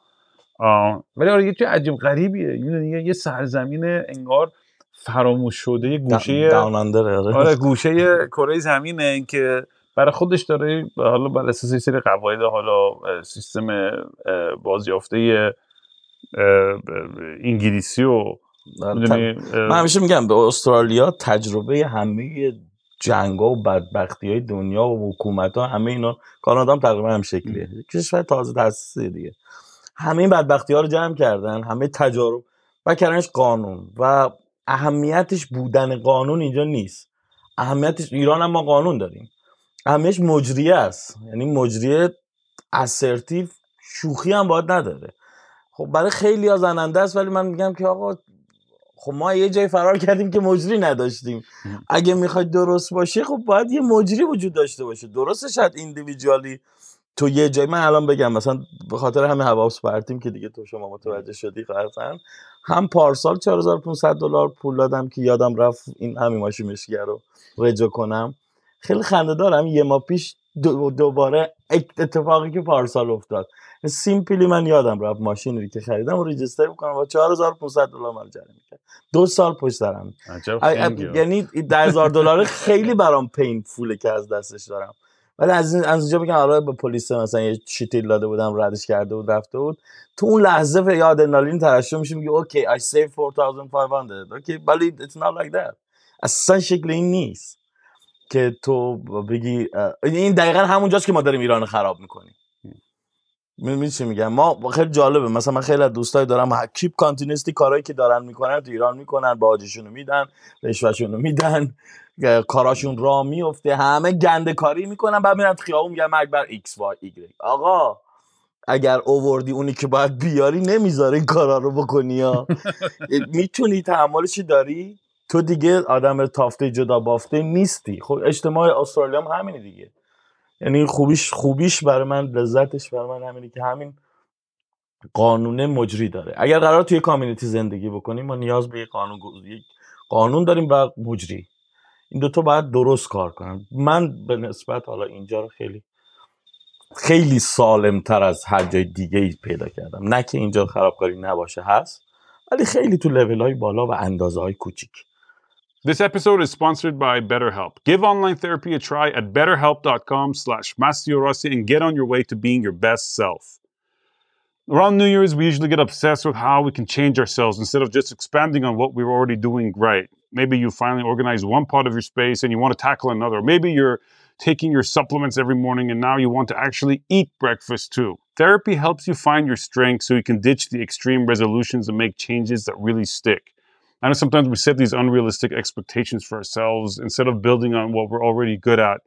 A: ولی آره یه چیز عجیب غریبیه یه سرزمین انگار فراموش شده یه گوشه
B: اندر
A: آره. گوشه کره زمینه که برای خودش داره حالا بر اساس یه سری قواعد حالا سیستم بازیافته انگلیسی و می‌دونی
B: من همیشه میگم به استرالیا تجربه همه جنگا و بدبختی های دنیا و حکومت ها همه اینا کانادا هم تقریبا هم شکلیه. کشور تازه تاسیسه دیگه. همه این بدبختی ها رو جمع کردن همه تجارب و کردنش قانون و اهمیتش بودن قانون اینجا نیست. اهمیتش ایران هم ما قانون داریم. اهمیتش مجریه است. یعنی مجریه اسرتیو شوخی هم باید نداره. خب برای خیلی ها زننده است ولی من میگم که آقا خب ما یه جای فرار کردیم که مجری نداشتیم. اگه می‌خواد درست باشه خب باید یه مجری وجود داشته باشه. درسته شاید ایندیویدوالی تو یه جای من الان بگم مثلا به خاطر همین حواس پرتیم که دیگه تو شما متوجه شدی قطعا. هم پارسال 4500 دلار پول دادم که یادم رفت این همین ماشین مشکیه رو رجا کنم. خیلی خنده دارم. یه ماه پیش دو- دوباره اتفاقی که پارسال افتاد. سیمپلی من یادم رفت ماشینی رو که خریدم و ریجستر بکنم با 4500 دلار من جریمه کرد دو سال پشت سرم. یعنی ده هزار دلار خیلی برام پین فوله که از دستش دارم. ولی از این از اونجا بگم آره به پلیس مثلا یه شیتیل داده بودم ردش کرده بود رفته بود. تو اون لحظه به یاد ادرنالین ترشح میشه میگه اوکی I save 4500 اوکی ولی it's not like that. اصلا شکل این نیست که تو بگی این دقیقا همونجاست که ما داریم ایران خراب می‌کنیم. می‌دونی چی میگم؟ ما خیلی جالبه. مثلا من خیلی از دوستای دارم کیپ کانتینیستی کارهایی که دارن می‌کنن تو ایران می‌کنن باجشون میدن رشوهشون رو میدن. کاراشون را میفته همه گنده کاری می‌کنن بعد میرن خیابون میگن مرگ بر ایکس وای ایگرگ. آقا اگر اووردی اونی که باید بیاری نمی‌ذاره این کارا رو بکنی ها. می‌تونی تحملشی داری؟ تو دیگه آدم تافته جدا بافته نیستی. خب اجتماع استرالیا هم همینه دیگه. یعنی خوبیش خوبیش برای من لذتش برای من همینه که همین قانون مجری داره. اگر قرار توی کامیونیتی زندگی بکنیم ما نیاز به یک قانون یک قانون داریم و مجری. این دوتا باید درست کار کنن من به نسبت حالا اینجا رو خیلی خیلی سالم تر از هر جای دیگه ای پیدا کردم نه که اینجا خرابکاری نباشه هست ولی خیلی تو لول های بالا و اندازه های کوچیک
A: This episode is sponsored by BetterHelp. Give online therapy a try at betterhelp.com slash mastiorossi and get on your way to being your best self. Around New Year's, we usually get obsessed with how we can change ourselves instead of just expanding on what we're already doing right. Maybe you finally organize one part of your space and you want to tackle another. Maybe you're taking your supplements every morning and now you want to actually eat breakfast too. Therapy helps you find your strength so you can ditch the extreme resolutions and make changes that really stick. I know sometimes we set these unrealistic expectations for ourselves instead of building on what we're already good at.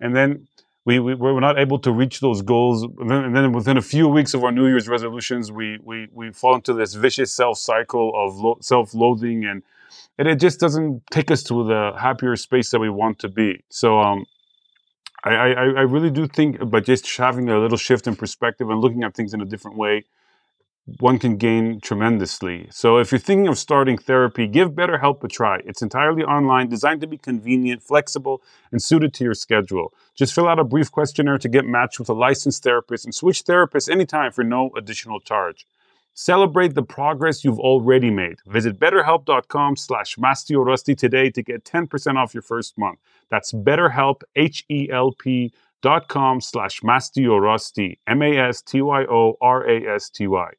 A: And then we, we we're not able to reach those goals. And then, and then within a few weeks of our New Year's resolutions, we we, we fall into this vicious self cycle of lo- self loathing, and, and it just doesn't take us to the happier space that we want to be. So um, I, I I really do think by just having a little shift in perspective and looking at things in a different way, one can gain tremendously. So if you're thinking of starting therapy, give BetterHelp a try. It's entirely online, designed to be convenient, flexible, and suited to your schedule. Just fill out a brief questionnaire to get matched with a licensed therapist and switch therapists anytime for no additional charge. Celebrate the progress you've already made. Visit betterhelp.com slash mastiorusty today to get 10% off your first month. That's betterhelp, H-E-L-P dot com slash mastiorusty, M-A-S-T-Y-O-R-A-S-T-Y.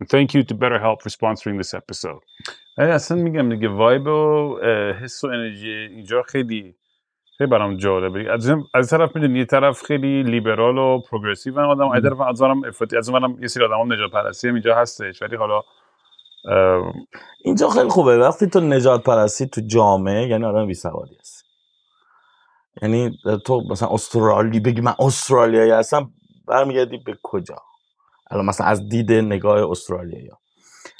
A: And thank you to BetterHelp for sponsoring this episode.
C: ولی اصلا میگم دیگه وایب و اه، حس و انرژی اینجا خیلی خیلی برام جالبه. از این- از این طرف می‌دونی یه طرف خیلی لیبرال و پروگرسیو آدم از طرف از اونم افراطی از اونم یه سری آدم نجات پرستی هم اینجا هستش. ولی حالا
B: اینجا خیلی خوبه. وقتی تو نجات پرستی تو جامعه یعنی آدم بی سوادی هست یعنی تو مثلا استرالی بگی من استرالیایی هستم برمیگردی به کجا؟ الان مثلا از دید نگاه استرالیایی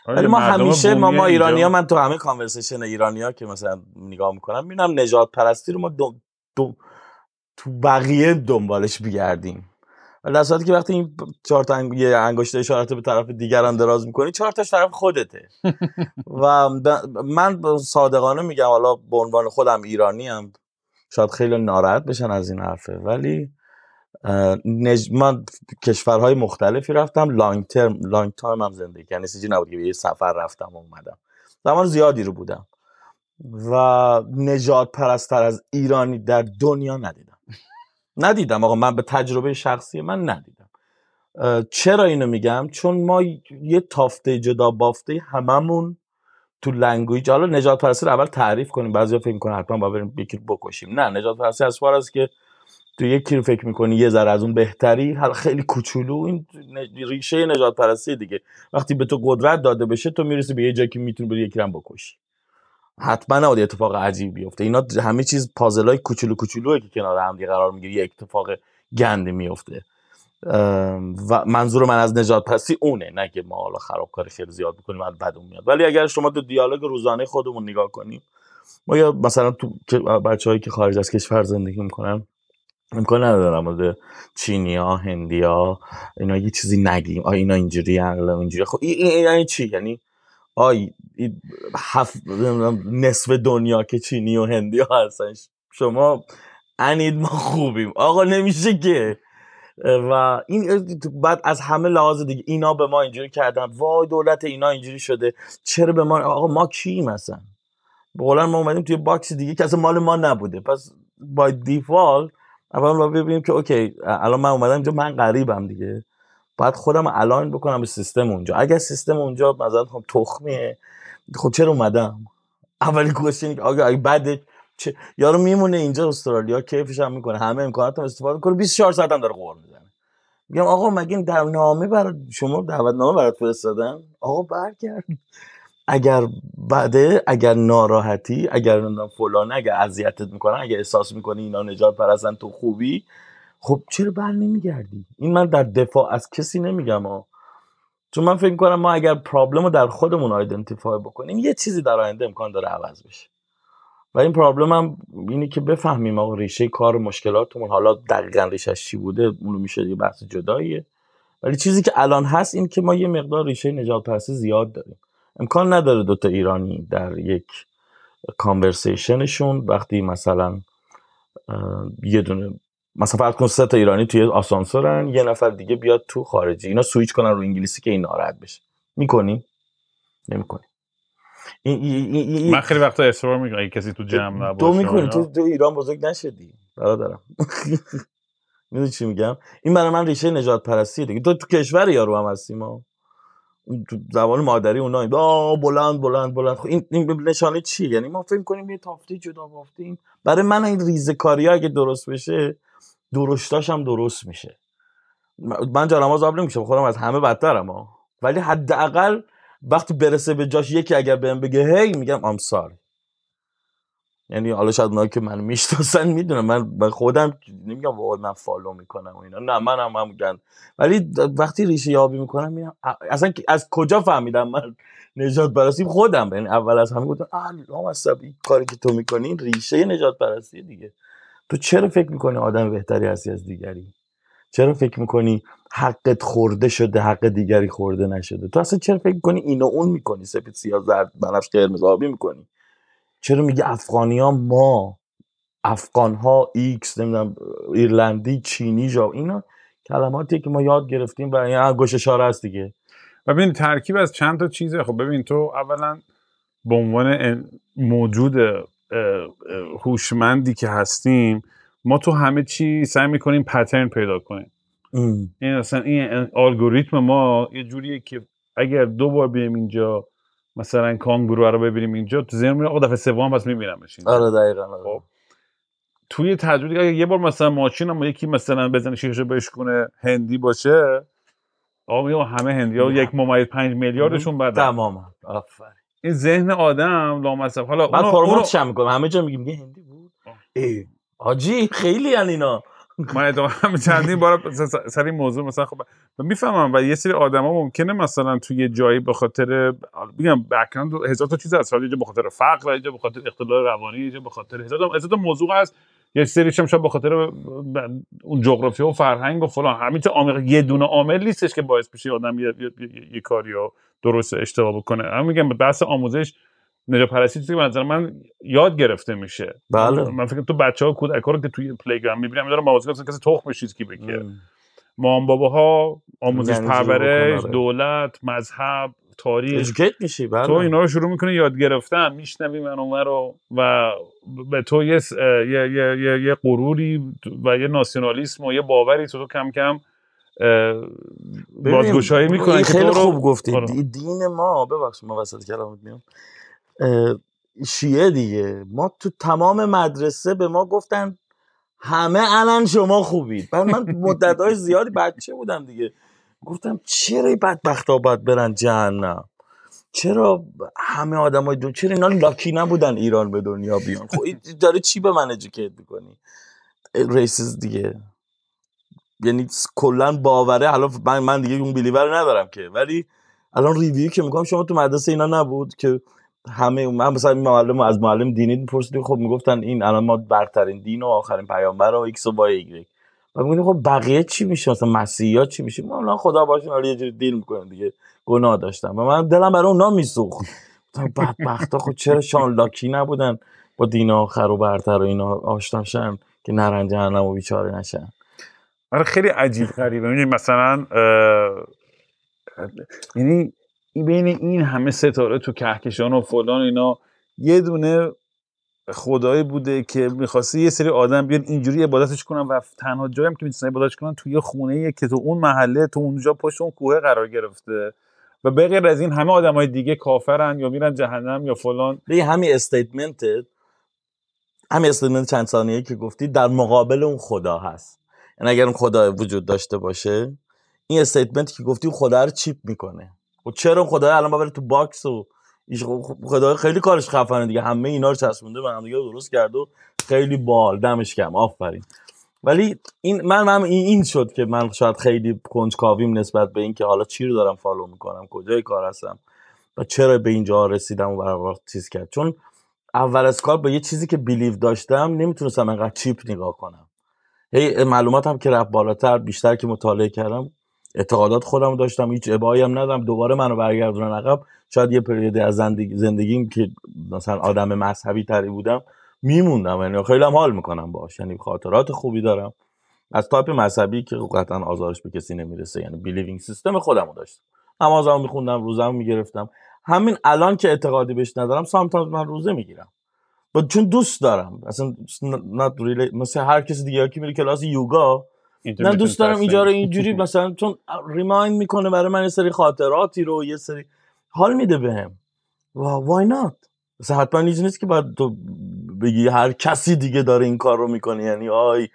B: ولی ما همیشه ما, ما ایرانی ها من تو همه کانورسیشن ایرانی ها که مثلا نگاه می‌کنم می‌بینم نجات پرستی رو ما دو تو بقیه دنبالش بیگردیم. ولی در صورتی که وقتی این چهار تا انگ... یه انگشت اشارت به طرف دیگران دراز می‌کنی چهار تاش طرف خودته. و من صادقانه میگم حالا به عنوان خودم ایرانی هم شاید خیلی ناراحت بشن از این حرفه. ولی نج... من کشورهای مختلفی رفتم لانگ ترم لانگ تایم هم زندگی یعنی چیزی نبود که یه سفر رفتم و اومدم. زمان زیادی رو بودم. و نجات پرستر از ایرانی در دنیا ندیدم. ندیدم. آقا من به تجربه شخصی من ندیدم. چرا اینو میگم؟ چون ما یه تافته جدا بافته هممون تو language حالا نژادپرستی رو اول تعریف کنیم. بعضیا فکر می‌کنن حتما باید بریم یکی بکشیم. نه نژادپرستی از فار است که تو یکی رو فکر می‌کنی یه ذره از اون بهتری حالا خیلی کوچولو. این ریشه نژادپرستی دیگه. وقتی به تو قدرت داده بشه تو می‌رسی به یه جایی که می‌تونی بری یکی رو بکشی. حتما نباید اتفاق عجیب بیفته. اینا همه چیز پازل های کوچولو کوچولوه که کنار هم قرار می‌گیره یه اتفاق گندی میفته و منظور من از نجات پرستی اونه نه که ما حالا خرابکاری خیلی زیاد بکنیم از بدون میاد. ولی اگر شما تو دیالوگ روزانه خودمون نگاه کنیم ما یا مثلا تو بچههایی که خارج از کشور زندگی می‌کنن امکان نداره مورد چینی ها هندی ها اینا یه چیزی نگیم. آ اینا اینجوری اینجوری. خب این یعنی چی؟ یعنی آی هفت نصف دنیا که چینی و هندی ها هستن. شما عنید ما خوبیم. آقا نمیشه که. و این بعد از همه لحاظ دیگه اینا به ما اینجوری کردن. وای دولت اینا اینجوری شده. چرا به ما؟ آقا ما کی مثلا به ما اومدیم توی box دیگه که اصلا مال ما نبوده. پس by default اول ما ببینیم که okay الان من اومدم اینجا من غریبم دیگه. باید خودم align بکنم به سیستم اونجا. اگر سیستم اونجا مثلا خب تخمیه خب چرا اومدم؟ اولی کوشینی که آگه اگه بعد چه؟ یارو میمونه اینجا استرالیا کیفش هم می‌کنه. همه امکانات هم استفاده می‌کنه. 24 ساعت هم داره قور می‌زنه. میگم آقا مگه این نامه برای شما دعوتنامه برات فرستادن؟ آقا برگرد. اگر بعده اگر ناراحتی اگر فلانه اگر اذیتت می‌کنن اگر احساس می‌کنی اینا نجات پرستن تو خوبی؟ خب چرا بر نمیگردی؟ این من در دفاع از کسی نمیگم ها چون من فکر کنم ما اگر پرابلم رو در خودمون آیدنتیفای بکنیم یه چیزی در آینده امکان داره عوض بشه. و این پرابلم هم اینه که بفهمیم آقا ریشه کار مشکلاتمون حالا دقیقا ریشش چی بوده؟ اونو میشه یه بحث جداییه؟ ولی چیزی که الان هست این که ما یه مقدار ریشه نجات پرستی زیاد داریم. امکان نداره دوتا ایرانی در یک کانورسیشنشون وقتی مثلا یه دونه مثلا فرض کن سه تا ایرانی توی آسانسورن یه نفر دیگه بیاد تو خارجی. اینا سویچ کنن رو انگلیسی که این ناراحت بشه. می‌کنی؟ نمی‌کنی. این, این, این, این
A: من خیلی وقتا اصرار می‌کنم اگه کسی تو جمع نباشه
B: تو می‌کنی؟ تو. تو ایران بزرگ نشدی برادرم. می‌دونی چی میگم؟ این برای من ریشه نجات پرستی دیگه. تو تو کشور یارو هم هستی ما. زبان مادری اونا آه بلند بلند بلند. خب این, این نشانه چیه؟ یعنی ما فکر کنیم یه تافته جدا بافتیم. برای من این ریزه کاری اگه درست بشه درشتاش هم درست میشه. من جانماز آب نمیشه خودم از همه بدترم ولی حداقل وقتی برسه به جاش یکی اگر بهم بگه هی میگم ام ساری یعنی حالا شاید اونایی که من می‌شناسن می‌دونم من خودم نمیگم وای من فالو می‌کنم و اینا نه من هم هم میگن ولی وقتی ریشه یابی می‌کنم میگم اصلا از کجا فهمیدم من نجات پرستی خودم. یعنی اول از همه گفتم این کاری که تو می‌کنی ریشه نجات پرستی دیگه. تو چرا فکر می‌کنی آدم بهتری هستی از دیگری؟ چرا فکر می‌کنی حقت خورده شده حق دیگری خورده نشده؟ تو اصلا چرا فکر می‌کنی اینو اون می‌کنی؟ سفید سیاه زرد بنفش قرمز آبی می‌کنی؟ چرا میگه افغانی ها ما؟ افغان ها X نمی‌دونم ایرلندی چینی جا اینا کلماتیه که ما یاد گرفتیم و این گوش اشاره است دیگه.
A: ببین ترکیب از چند تا چیزه. خب ببین تو اولا به عنوان ان- موجود هوشمندی که هستیم ما تو همه چی سعی می‌کنیم پترن پیدا کنیم
B: ام.
A: این اصلا این الگوریتم ما یه جوریه که اگر دو بار بیایم اینجا مثلا کانگورو رو ببینیم اینجا تو ذهن میاد آقا دفعه سوم پس میبینمش
B: آره دقیقا آره.
A: خب. توی تجربه اگه یه بار مثلا ماشین هم یکی مثلا بزنه شیشه بشکونه هندی باشه آقا همه هندی ها. یک ممیز پنج میلیاردشون بدن
B: تماما آفرین
A: این ذهن آدم لامصب. حالا اونو
B: پروموتش هم می‌کنم؟ همه جا میگیم یه هندی بود. ای. حاجی خیلی یعنی اینا.
A: من ادامه هم چندین بار سر این موضوع مثلا خب می‌فهمم و یه سری آدما ممکنه مثلا توی یه جایی به خاطر میگم بک‌گراند هزار تا چیز هست یه به خاطر فقر یه به خاطر اختلال روانی یه به خاطر هزار تا موضوع هست. یه سریش هم شاید به خاطر اون جغرافیا و فرهنگ و فلان. همین تا عامل یه دونه عامل نیستش که باعث بشه آدم یه, یه, یه, یه کاری رو درست اشتباه بکنه. من میگم بحث آموزش نجات پرستی چیزی که به نظر من یاد گرفته میشه.
B: بله.
A: من فکر تو بچه ها کودک ها رو که توی پلیگرام می‌بینم دارم موازی کنم کسی تخمش چیزی که
B: ام.
A: مام باباها آموزش
B: یعنی
A: پرورش؟ دولت مذهب تاریخ.
B: ادوکیت میشی؟ بله.
A: تو اینا رو شروع می‌کنی یاد گرفتن. میشنوی من اونور رو و به تو یه, یه, یه, یه, یه غروری و یه ناسیونالیسم و یه باوری تو تو کم کم بازگشایی می‌کنن که
B: خیلی خوب گفتی.
A: آره.
B: دی- دین ما ببخشید ما وسط کلامت میام. شیعه دیگه. ما تو تمام مدرسه به ما گفتن همه الان شما خوبید. بعد من مدت های زیادی بچه بودم دیگه. گفتم چرا این بدبخت ها باید برن جهنم؟ چرا همه آدم های دنیا چرا اینا lucky نبودن ایران به دنیا بیان؟ خب داره چی به من educate می‌کنی؟ racism دیگه. یعنی کلا باوره. حالا من, من دیگه اون belief رو ندارم که. ولی الان review که می‌کنم شما تو مدرسه اینا نبود که همه من مثلا معلم از معلم دینی میپرسیدیم خب می‌گفتن این الان ما برترین دین و آخرین پیامبر و X و Y ایگرگ. و می‌گفتیم خب بقیه چی میشه؟ مثلا مسیحی ها چی میشه؟ ما الان خدا حالا یه جوری دین می‌کنن دیگه. گناه داشتم و من دلم برای اونا میسوخت. بدبختا خب چرا شان لاکی نبودن با دین آخر و برتر و اینا آشناشن که نرن جهنم و بیچاره نشن؟
A: آره خیلی عجیب غریبه می‌دونی مثلا یعنی بین این همه ستاره تو کهکشان و فلان اینا یه دونه خدایی بوده که می‌خواسته یه سری آدم بیان اینجوری عبادتش کنن و تنها جایی هم که می‌تونن عبادتش کنن توی یه خونه که تو اون محله تو اونجا پشت اون کوه قرار گرفته. و به غیر از این همه آدمای دیگه کافرن یا میرن جهنم یا فلان.
B: به همین statement همین statement چند ثانیه که گفتی در مقابل اون خدا هست. یعنی اگر اون خدا وجود داشته باشه این statement که گفتی اون خدا رو cheap می‌کنه. و چرا اون خدا الان ببره تو box و ایش- خب خدا خیلی کارش خفنه دیگه. همه اینا رو چسبونده به هم دیگه درست کرد و خیلی بال دمش گرم آفرین. ولی این من من این شد که من شاید خیلی کنجکاویم نسبت به این که حالا چی رو دارم follow می‌کنم کجای کار هستم و چرا به اینجا رسیدم و چیز کرد. چون اول از کار به یه چیزی که believe داشتم نمی‌تونستم انقدر cheap نگاه کنم. هی معلوماتم که رفت بالاتر بیشتر که مطالعه کردم اعتقادات خودم داشتم هیچ ابایی هم ندارم. دوباره منو برگردونن عقب. شاید یه period ی از زندگی زندگیم که مثلا آدم مذهبی تری بودم میموندم. یعنی خیلی هم حال می‌کنم باش یعنی خاطرات خوبی دارم. از تایپ مذهبی که قطعا آزارش به کسی نمی‌رسه. یعنی believing system خودمو داشتم. نمازمو میخوندم روزمو می‌گرفتم. همین الان که اعتقادی بهش ندارم sometimes من روزه می‌گیرم. با چون دوست دارم. اصلا not really مثل هر کسی دیگه که میره کلاس یوگا من دوست دارم اینجا رو اینجوری مثلا چون remind می‌کنه برای من یه سری خاطراتی رو یه سری حال میده بهم. و why not مثلا حتما نیست که باید تو بگی هر کسی دیگه داره این کار رو می‌کنه. یعنی آی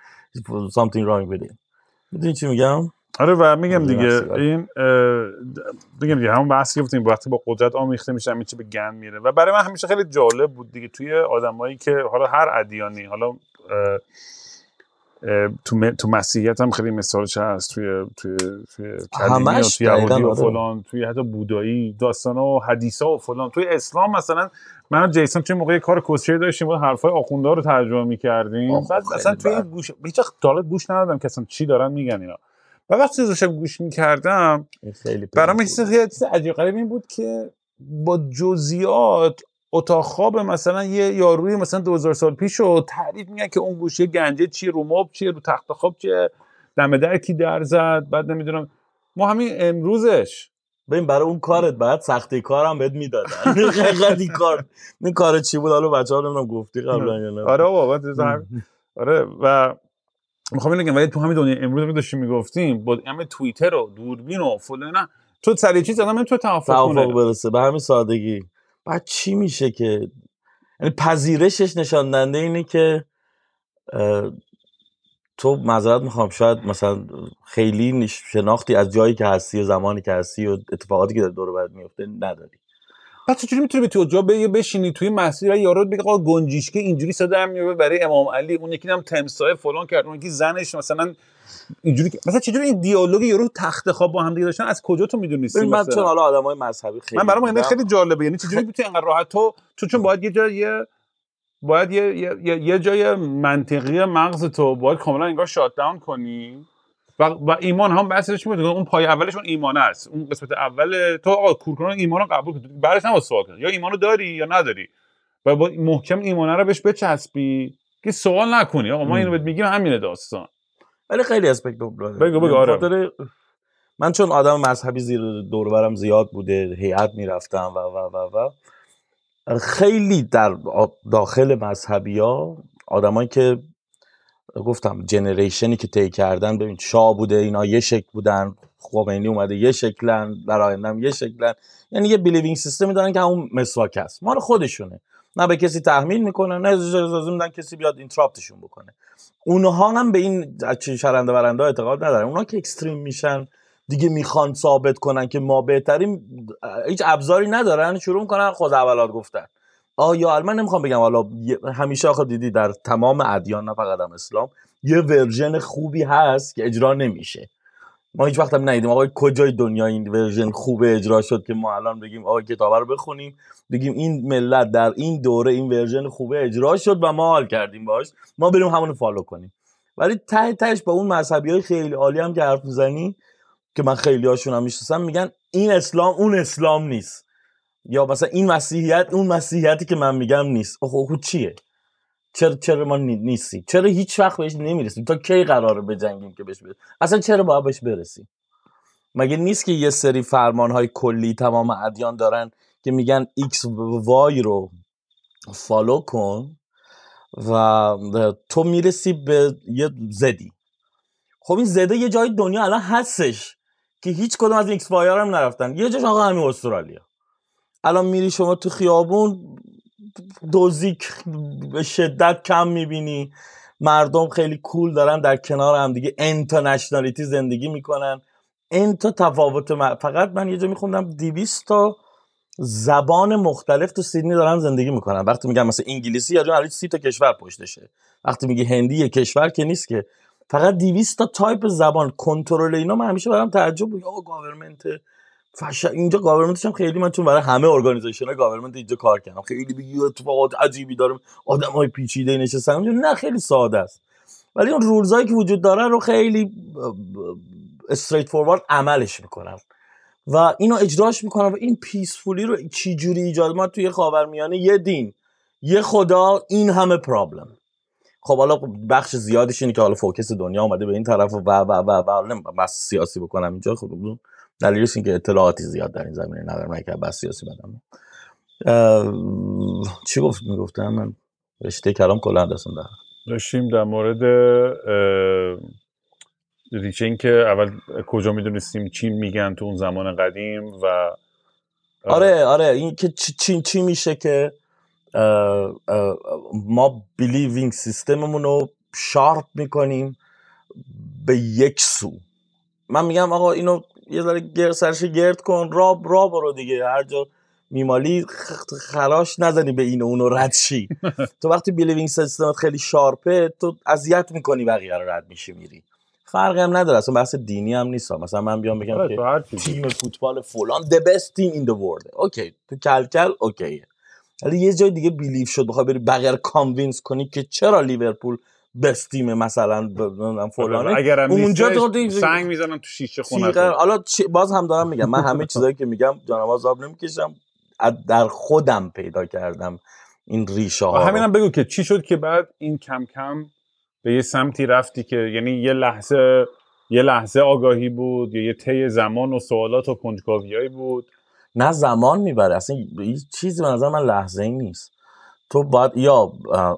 B: something wrong with it می‌دونی چی میگم؟
A: آره و میگم دیگه این میگم دیگه همون بحثی گفتیم وقتی با قدرت آمیخته میشه همین چی به گند میره. و برای من همیشه خیلی جالب بود دیگه توی آدمایی که حالا هر ادیانی حالا تو تو مسیحیت هم خیلی مثالش هست؟ توی توی توی کلیمی و توی یهودی و فلان توی حتی بودایی داستان و حدیثا و فلان. توی اسلام مثلا من جیسون چه موقع کار کوچری داشتیم بود حرفای آخونده رو ترجمه می‌کردیم. بعد مثلا توی گوش هیچ گوش ندادم که اصلا چی دارن میگن اینا. و وقتی داشتم گوش می‌کردم برام یه چیز عجیب غریب این بود که با جزئیات اتاق خواب مثلا یه یاروی مثلا 2000 سال پیش رو تعریف میگن که اون گوشه گنجه چیه رو ماب چیه رو تخت خواب چیه دم در کی در زد بعد نمی‌دونم. ما همین امروزش.
B: ببین برای اون کارت بعد سختی کارم بهت می‌دادن. این کار این کار چی بود؟ حالا بچه‌ها نمی‌دونم گفتی قبلا یا نه.
A: آره بابا آره و می‌خوام بگم ولی تو همین دنیا امروز که داشتیم می‌گفتیم با همه توییتر و دوربین و فلان تو سری چیز آدم تو توافق
B: توافق برسه. به همین سادگی. بعد چی میشه که؟ یعنی پذیرشش نشان دهنده اینه که تو معذرت می‌خوام شاید مثلا خیلی شناختی از جایی که هستی و زمانی که هستی و اتفاقاتی که در دور برات میفته نداری.
A: پس چجوری می‌تونی به تو جا بشینی توی مسیر و یارو بگه آقا گنجیشکی اینجوری صدا میاره برای امام علی اون یکی هم تمسای فلان کرد اون یکی زنش مثلا اینجوری مثلا چجوری این دیالوگ یارو تخت خواب با هم دیگه داشتن؟ از کجا تو می‌دونی
B: من چون حالا آدمای مذهبی خیلی
A: من برام خیلی جالبه یعنی چجوری می‌تونی انقدر راحت؟ تو تو چون باید یه جای باید یه, یه, یه جای منطقی مغز تو باید کاملا انگار شات داون کنی. و, و ایمان هم بحثش بود؟ اون پای اولش اون ایمان است. اون قسمت اول تو آقا کورکوران ایمان رو قبول کن. بعدش هم سوال کن. یا ایمانو داری یا نداری. و با محکم ایمان رو بهش بچسبی که سوال نکنی. آقا ما اینو بهت میگیم همینه داستان.
B: ولی خیلی اسپکت
A: بگو بگو آره.
B: من چون آدم مذهبی زیر دور برم زیاد بوده هیئت می‌رفتم و و و و. خیلی در داخل مذهبی ها آدمایی که گفتم جنریشنی که طی کردن ببین شاه بوده اینا یه شکل بودن. خمینی اومده یه شکلن در آیندهم یه شکلن. یعنی یه بیلیوینگ سیستمی دارن که همون مسواک هست. مال خودشونه. نه به کسی تحمیل می‌کنه نه اجازه میدن کسی بیاد interrupt شون بکنه. اونها هم به این چرند پرند اعتقاد ندارن. اونها که extreme میشن دیگه می‌خوان ثابت کنن که ما بهترین هیچ ابزاری ندارن. شروع می‌کنن خود اولات گفتن. آیا من نمی‌خوام بگم حالا همیشه آخه دیدی در تمام ادیان نه فقط اسلام یه version خوبی هست که اجرا نمیشه. ما هیچ وقت هم ندیدیم. آقا کجای دنیا این version خوب اجرا شد که ما الان بگیم آقا کتاب رو بخونیم بگیم این ملت در این دوره این version خوبه اجرا شد و ما حال کردیم باش ما بریم همون follow کنیم. ولی ته تهش با اون مذهبی های خیلی عالی هم که حرف می‌زنی که من خیلی هاشون هم می‌شناسم میگن این اسلام اون اسلام نیست. یا مثلا این مسیحیت اون مسیحیتی که من میگم نیست. اوه چیه؟ چرا چرا ما نیستیم؟ چرا هیچ وقت بهش نمی‌رسیم؟ تا کی قراره بجنگیم که بهش برسیم اصلا چرا باید بهش برسیم؟ مگه نیست که یه سری فرمان های کلی تمام ادیان دارن که میگن x و y رو follow کن و تو می‌رسی به یه Z ی. خب این Z ه یه جای دنیا الان هستش که هیچ کدوم از X Y هم نرفتن. یه جاش آقا همین استرالیا. الان میری شما تو خیابون دوزیک به شدت کم می‌بینی. مردم خیلی cool دارن در کنار هم دیگه. internationality زندگی می‌کنن. انتا تفاوت فقط من یه جا میخوندم دیویست تا زبان مختلف تو سیدنی دارن زندگی می‌کنن. وقتی میگم مثلا انگلیسی یا جون سی تا کشور پشتشه وقتی میگه هندی یه کشور که نیست که. فقط 200 تا تایپ زبان کنترل اینا من همیشه برام تعجب بود. آقا گاورمنت فش اینجا گاورمنتش هم خیلی من چون برای همه ارگانیزیشن ها گاورمنت اینجا کار کردم. خیلی بگی اتفاقات عجیبی دارم. آدم های پیچیده نشستن. نه خیلی ساده است. ولی اون رولزایی که وجود داره رو خیلی استریت فوروارد عملش می‌کنن و اینو اجراش می‌کنن و این پیسفولی رو چی جوری ایجاد ما توی خاورمیانه یه دین. یه خدا این همه پرابلم خب حالا بخش زیادش اینه که حالا فوکس دنیا اومده به این طرف و و و و, و, و سیاسی بکنم اینجا. خب دلیلش اینکه اطلاعاتی زیاد در این زمینه ندارم من که بس سیاسی بدم. چی گفت می‌گفتم؟ من رشته کلام کلا دستم دارم
A: داشتیم در مورد ریشه این که اول کجا می‌دونستیم چی میگن تو اون زمان قدیم و
B: آره آره این که چی, چی میشه که ما believing system مون رو sharp می‌کنیم به یک سو. من میگم آقا اینو یه ذره گر سرش گرد کن را را برو دیگه. هر جا میمالی خراش نزنی به این و اونو رد شی. تو وقتی believing system ت خیلی sharp ه تو اذیت می‌کنی بقیه رو رد میشی میری. فرقی هم نداره اصلا بحث دینی هم نیست. مثلا من بیام بگم
A: آره،
B: که تیم فوتبال فلان the best team in the world. okay تو کلکل okay ه. ولی یه جای دیگه belief شد بخوای بری بقیه رو convince کنی که چرا لیورپول best team مثلا فلانه
A: اگر اونجا سنگ می‌زنم تو شیشه خونه
B: حالا باز هم دارم میگم من همه چیزایی که میگم جانماز آب نمی‌کشم. در خودم پیدا کردم این ریشه ها
A: همینم بگو که چی شد که بعد این کم کم به یه سمتی رفتی که یعنی یه لحظه یه لحظه آگاهی بود یا یه طی زمان و سوالات و کنجکاویایی بود؟
B: نه زمان می‌بره. اصلا چیزی به نظر من لحظه ای نیست. تو باید یا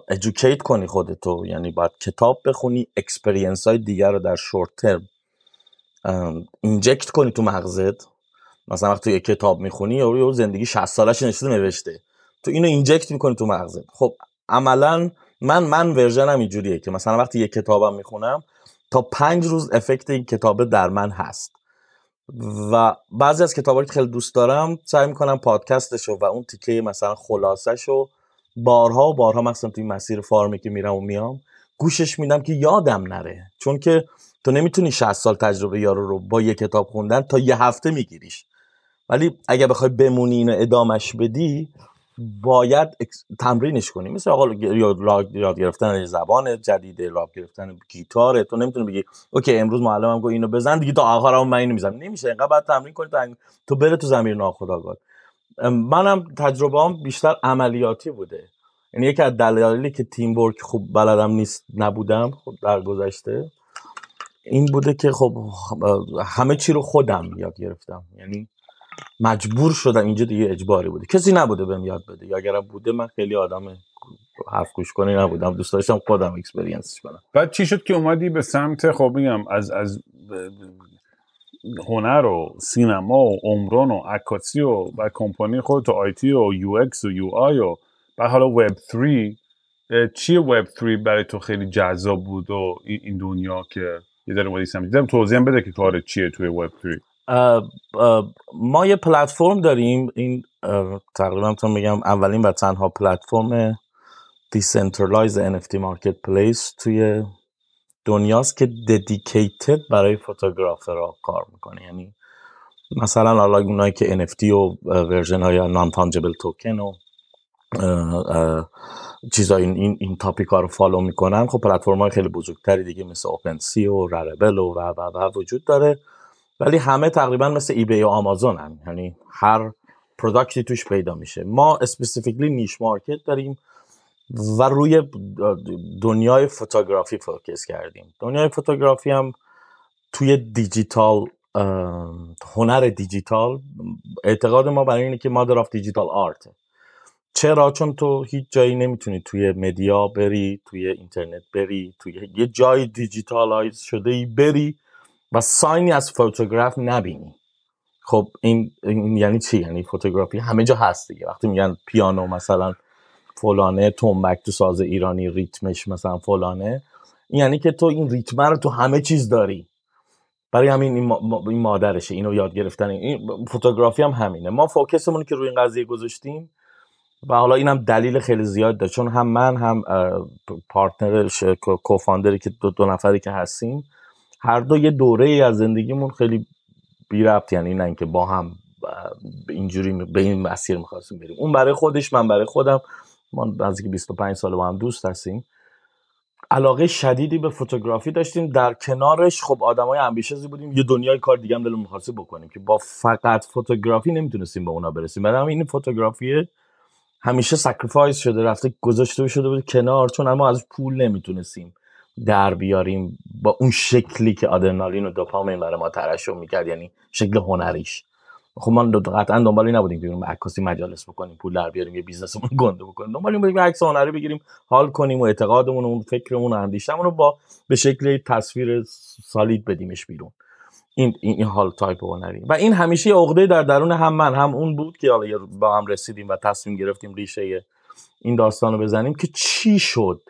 B: educate کنی خودتو یعنی باید کتاب بخونی experience های دیگر رو در short term اینجکت کنی تو مغزت. مثلا وقتی یه کتاب می‌خونی یا زندگی 60 سالش نشده نوشته. تو اینو اینجکت می‌کنی تو مغزت. خب عملا من من ورژنم اینجوریه که مثلا وقتی یه کتابم می‌خونم تا پنج روز افکت این کتابه در من هست. و بعضی از کتابا که خیلی دوست دارم سعی می‌کنم پادکستشو و اون تیکه مثلا خلاصشو بارها و بارها مثلا توی مسیر فارمی که میرم و میام گوشش میدم که یادم نره. چون که تو نمی‌تونی 60 سال تجربه یارو رو با یه کتاب خوندن تا یه هفته میگیریش. ولی اگه بخوای بمونی اینو ادامش بدی باید تمرینش کنی. مثل آقا یاد گرفتن زبان جدید یاد گرفتن گیتاره. تو نمی‌تونی بگی اوکی امروز معلمم گفت اینو بزن دیگه تا آخرام من اینو می‌زنم. نمیشه. اینقدر باید تمرین کنی تو بره تو زمین ناخودآگاه. منم تجربه هم بیشتر عملیاتی بوده. یعنی یکی از دلایلی که teamwork خوب بلدم نیست نبودم خب در گذشته این بوده که خب همه چی رو خودم یاد گرفتم. یعنی مجبور شدم اینجا دیگه اجباری بوده. کسی نبوده بهم یاد بده. یا اگرم بوده من خیلی آدم حرف گوش کنی نبودم. دوست داشتم خودم experience ش کنم.
A: بعد چی شد که اومدی به سمت خب میگم از از هنر و سینما و عمران و عکاسی و و کمپانی خود تو IT و UX و UI و بعد حالا وب 3 چیه وب 3 برای تو خیلی جذاب بود و این دنیا که یه ذره اومدی سمت توضیح بده که کار چیه توی وب 3
B: ما یه پلتفرم داریم. این تقریبا تو میگم اولین و تنها پلتفرم decentralized NFT marketplace توی دنیاست که dedicated برای photographer ها کار می‌کنه. یعنی مثلا حالا اونایی که NFT و version های non-tangible token و چیزا این این, این topic ها رو follow می‌کنن. خب پلتفرم های خیلی بزرگتری دیگه مثل OpenSea و Rarible و و و وجود داره. ولی همه تقریبا مثل eBay و آمازون هم یعنی هر product ی توش پیدا میشه. ما specifically niche market داریم. و روی دنیای photography focus کردیم. دنیای photography هم توی دیجیتال هنر دیجیتال اعتقاد ما برای اینه که mother of digital art چرا؟ چون تو هیچ جایی نمی‌تونی توی مدیا بری توی اینترنت بری توی یه جای digitalize شده ای بری و sign ی از photograph نبینی. خب این, این یعنی چی؟ یعنی photography همه جا هست دیگه. وقتی میگن پیانو مثلا فلانه تنبک تو ساز ایرانی ریتمش مثلا فلانه. یعنی که تو این ریتمه رو تو همه چیز داری. برای همین این, این مادرشه اینو یاد گرفتن. این photography هم همینه. ما focus مون که روی این قضیه گذاشتیم و حالا اینم دلیل خیلی زیاد داره. چون هم من هم پارتنر کوفاندری که دو, دو نفری که هستیم هر دو یه دوره ای از زندگیمون خیلی بی ربط یعنی نه اینکه با هم اینجوری به این مسیر می‌خواستیم بریم. اون برای خودش من برای خودم. ما نزدیک 25 سال با هم دوست هستیم. علاقه شدیدی به فوتوگرافی داشتیم. در کنارش خب آدمای امبیشزی بودیم. یه دنیای کار دیگه هم دلمون می‌خواست بکنیم که با فقط فوتوگرافی نمی‌تونستیم به اونا برسیم. برای این فوتوگرافی همیشه sacrifice شده رفته گذاشته شده بود کنار. چون اما از پول نمی‌تونستیم در بیاریم با اون شکلی که آدرنالین و دوپامین برای ما ترشح می‌کرد یعنی شکل هنریش. خب ما قطعا دنبال این نبودیم که بریم عکاسی مجالس بکنیم پول در بیاریم یه business مون گنده بکنیم. دنبال این بودیم عکس هنری بگیریم حال کنیم و اعتقادمون و اون فکرمون و اندیشمون رو با به شکل تصویر solid بدیمش بیرون. این این حال تایپ هنری. و این همیشه عقده در درون هم من هم اون بود که حالا با هم رسیدیم و تصمیم گرفتیم ریشه این داستان رو بزنیم که چی شد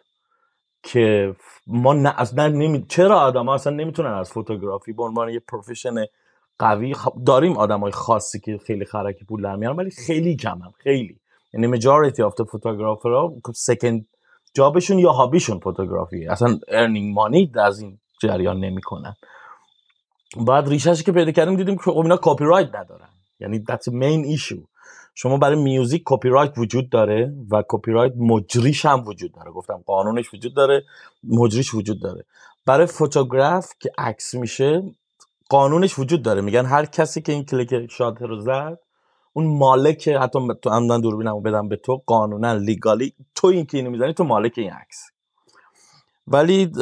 B: که ما نه اصلا نمی... چرا آدم اصلا نمی‌تونن از photography به عنوان یه profession قوی داریم آدم های خاصی که خیلی خرکی پول در میارن ولی خیلی کم هم خیلی. یعنی majority of photographer ها second job شون یا hobby شون photography اصلا earning money از این جریان نمی‌کنن. بعد ریشش که پیدا کردیم دیدیم که خب اینا کپی رایت ندارن. یعنی that's main issue شما برای music کپی رایت وجود داره و کپی رایت مجریش هم وجود داره. گفتم قانونش وجود داره مجریش وجود داره. برای photograph که عکس میشه قانونش وجود داره. میگن هر کسی که این کلیک shot رو زد اون مالک حتی تو عمدن دوربینمو بدم به تو قانونا legally تو این که اینو می‌زنی تو مالک این عکس. ولی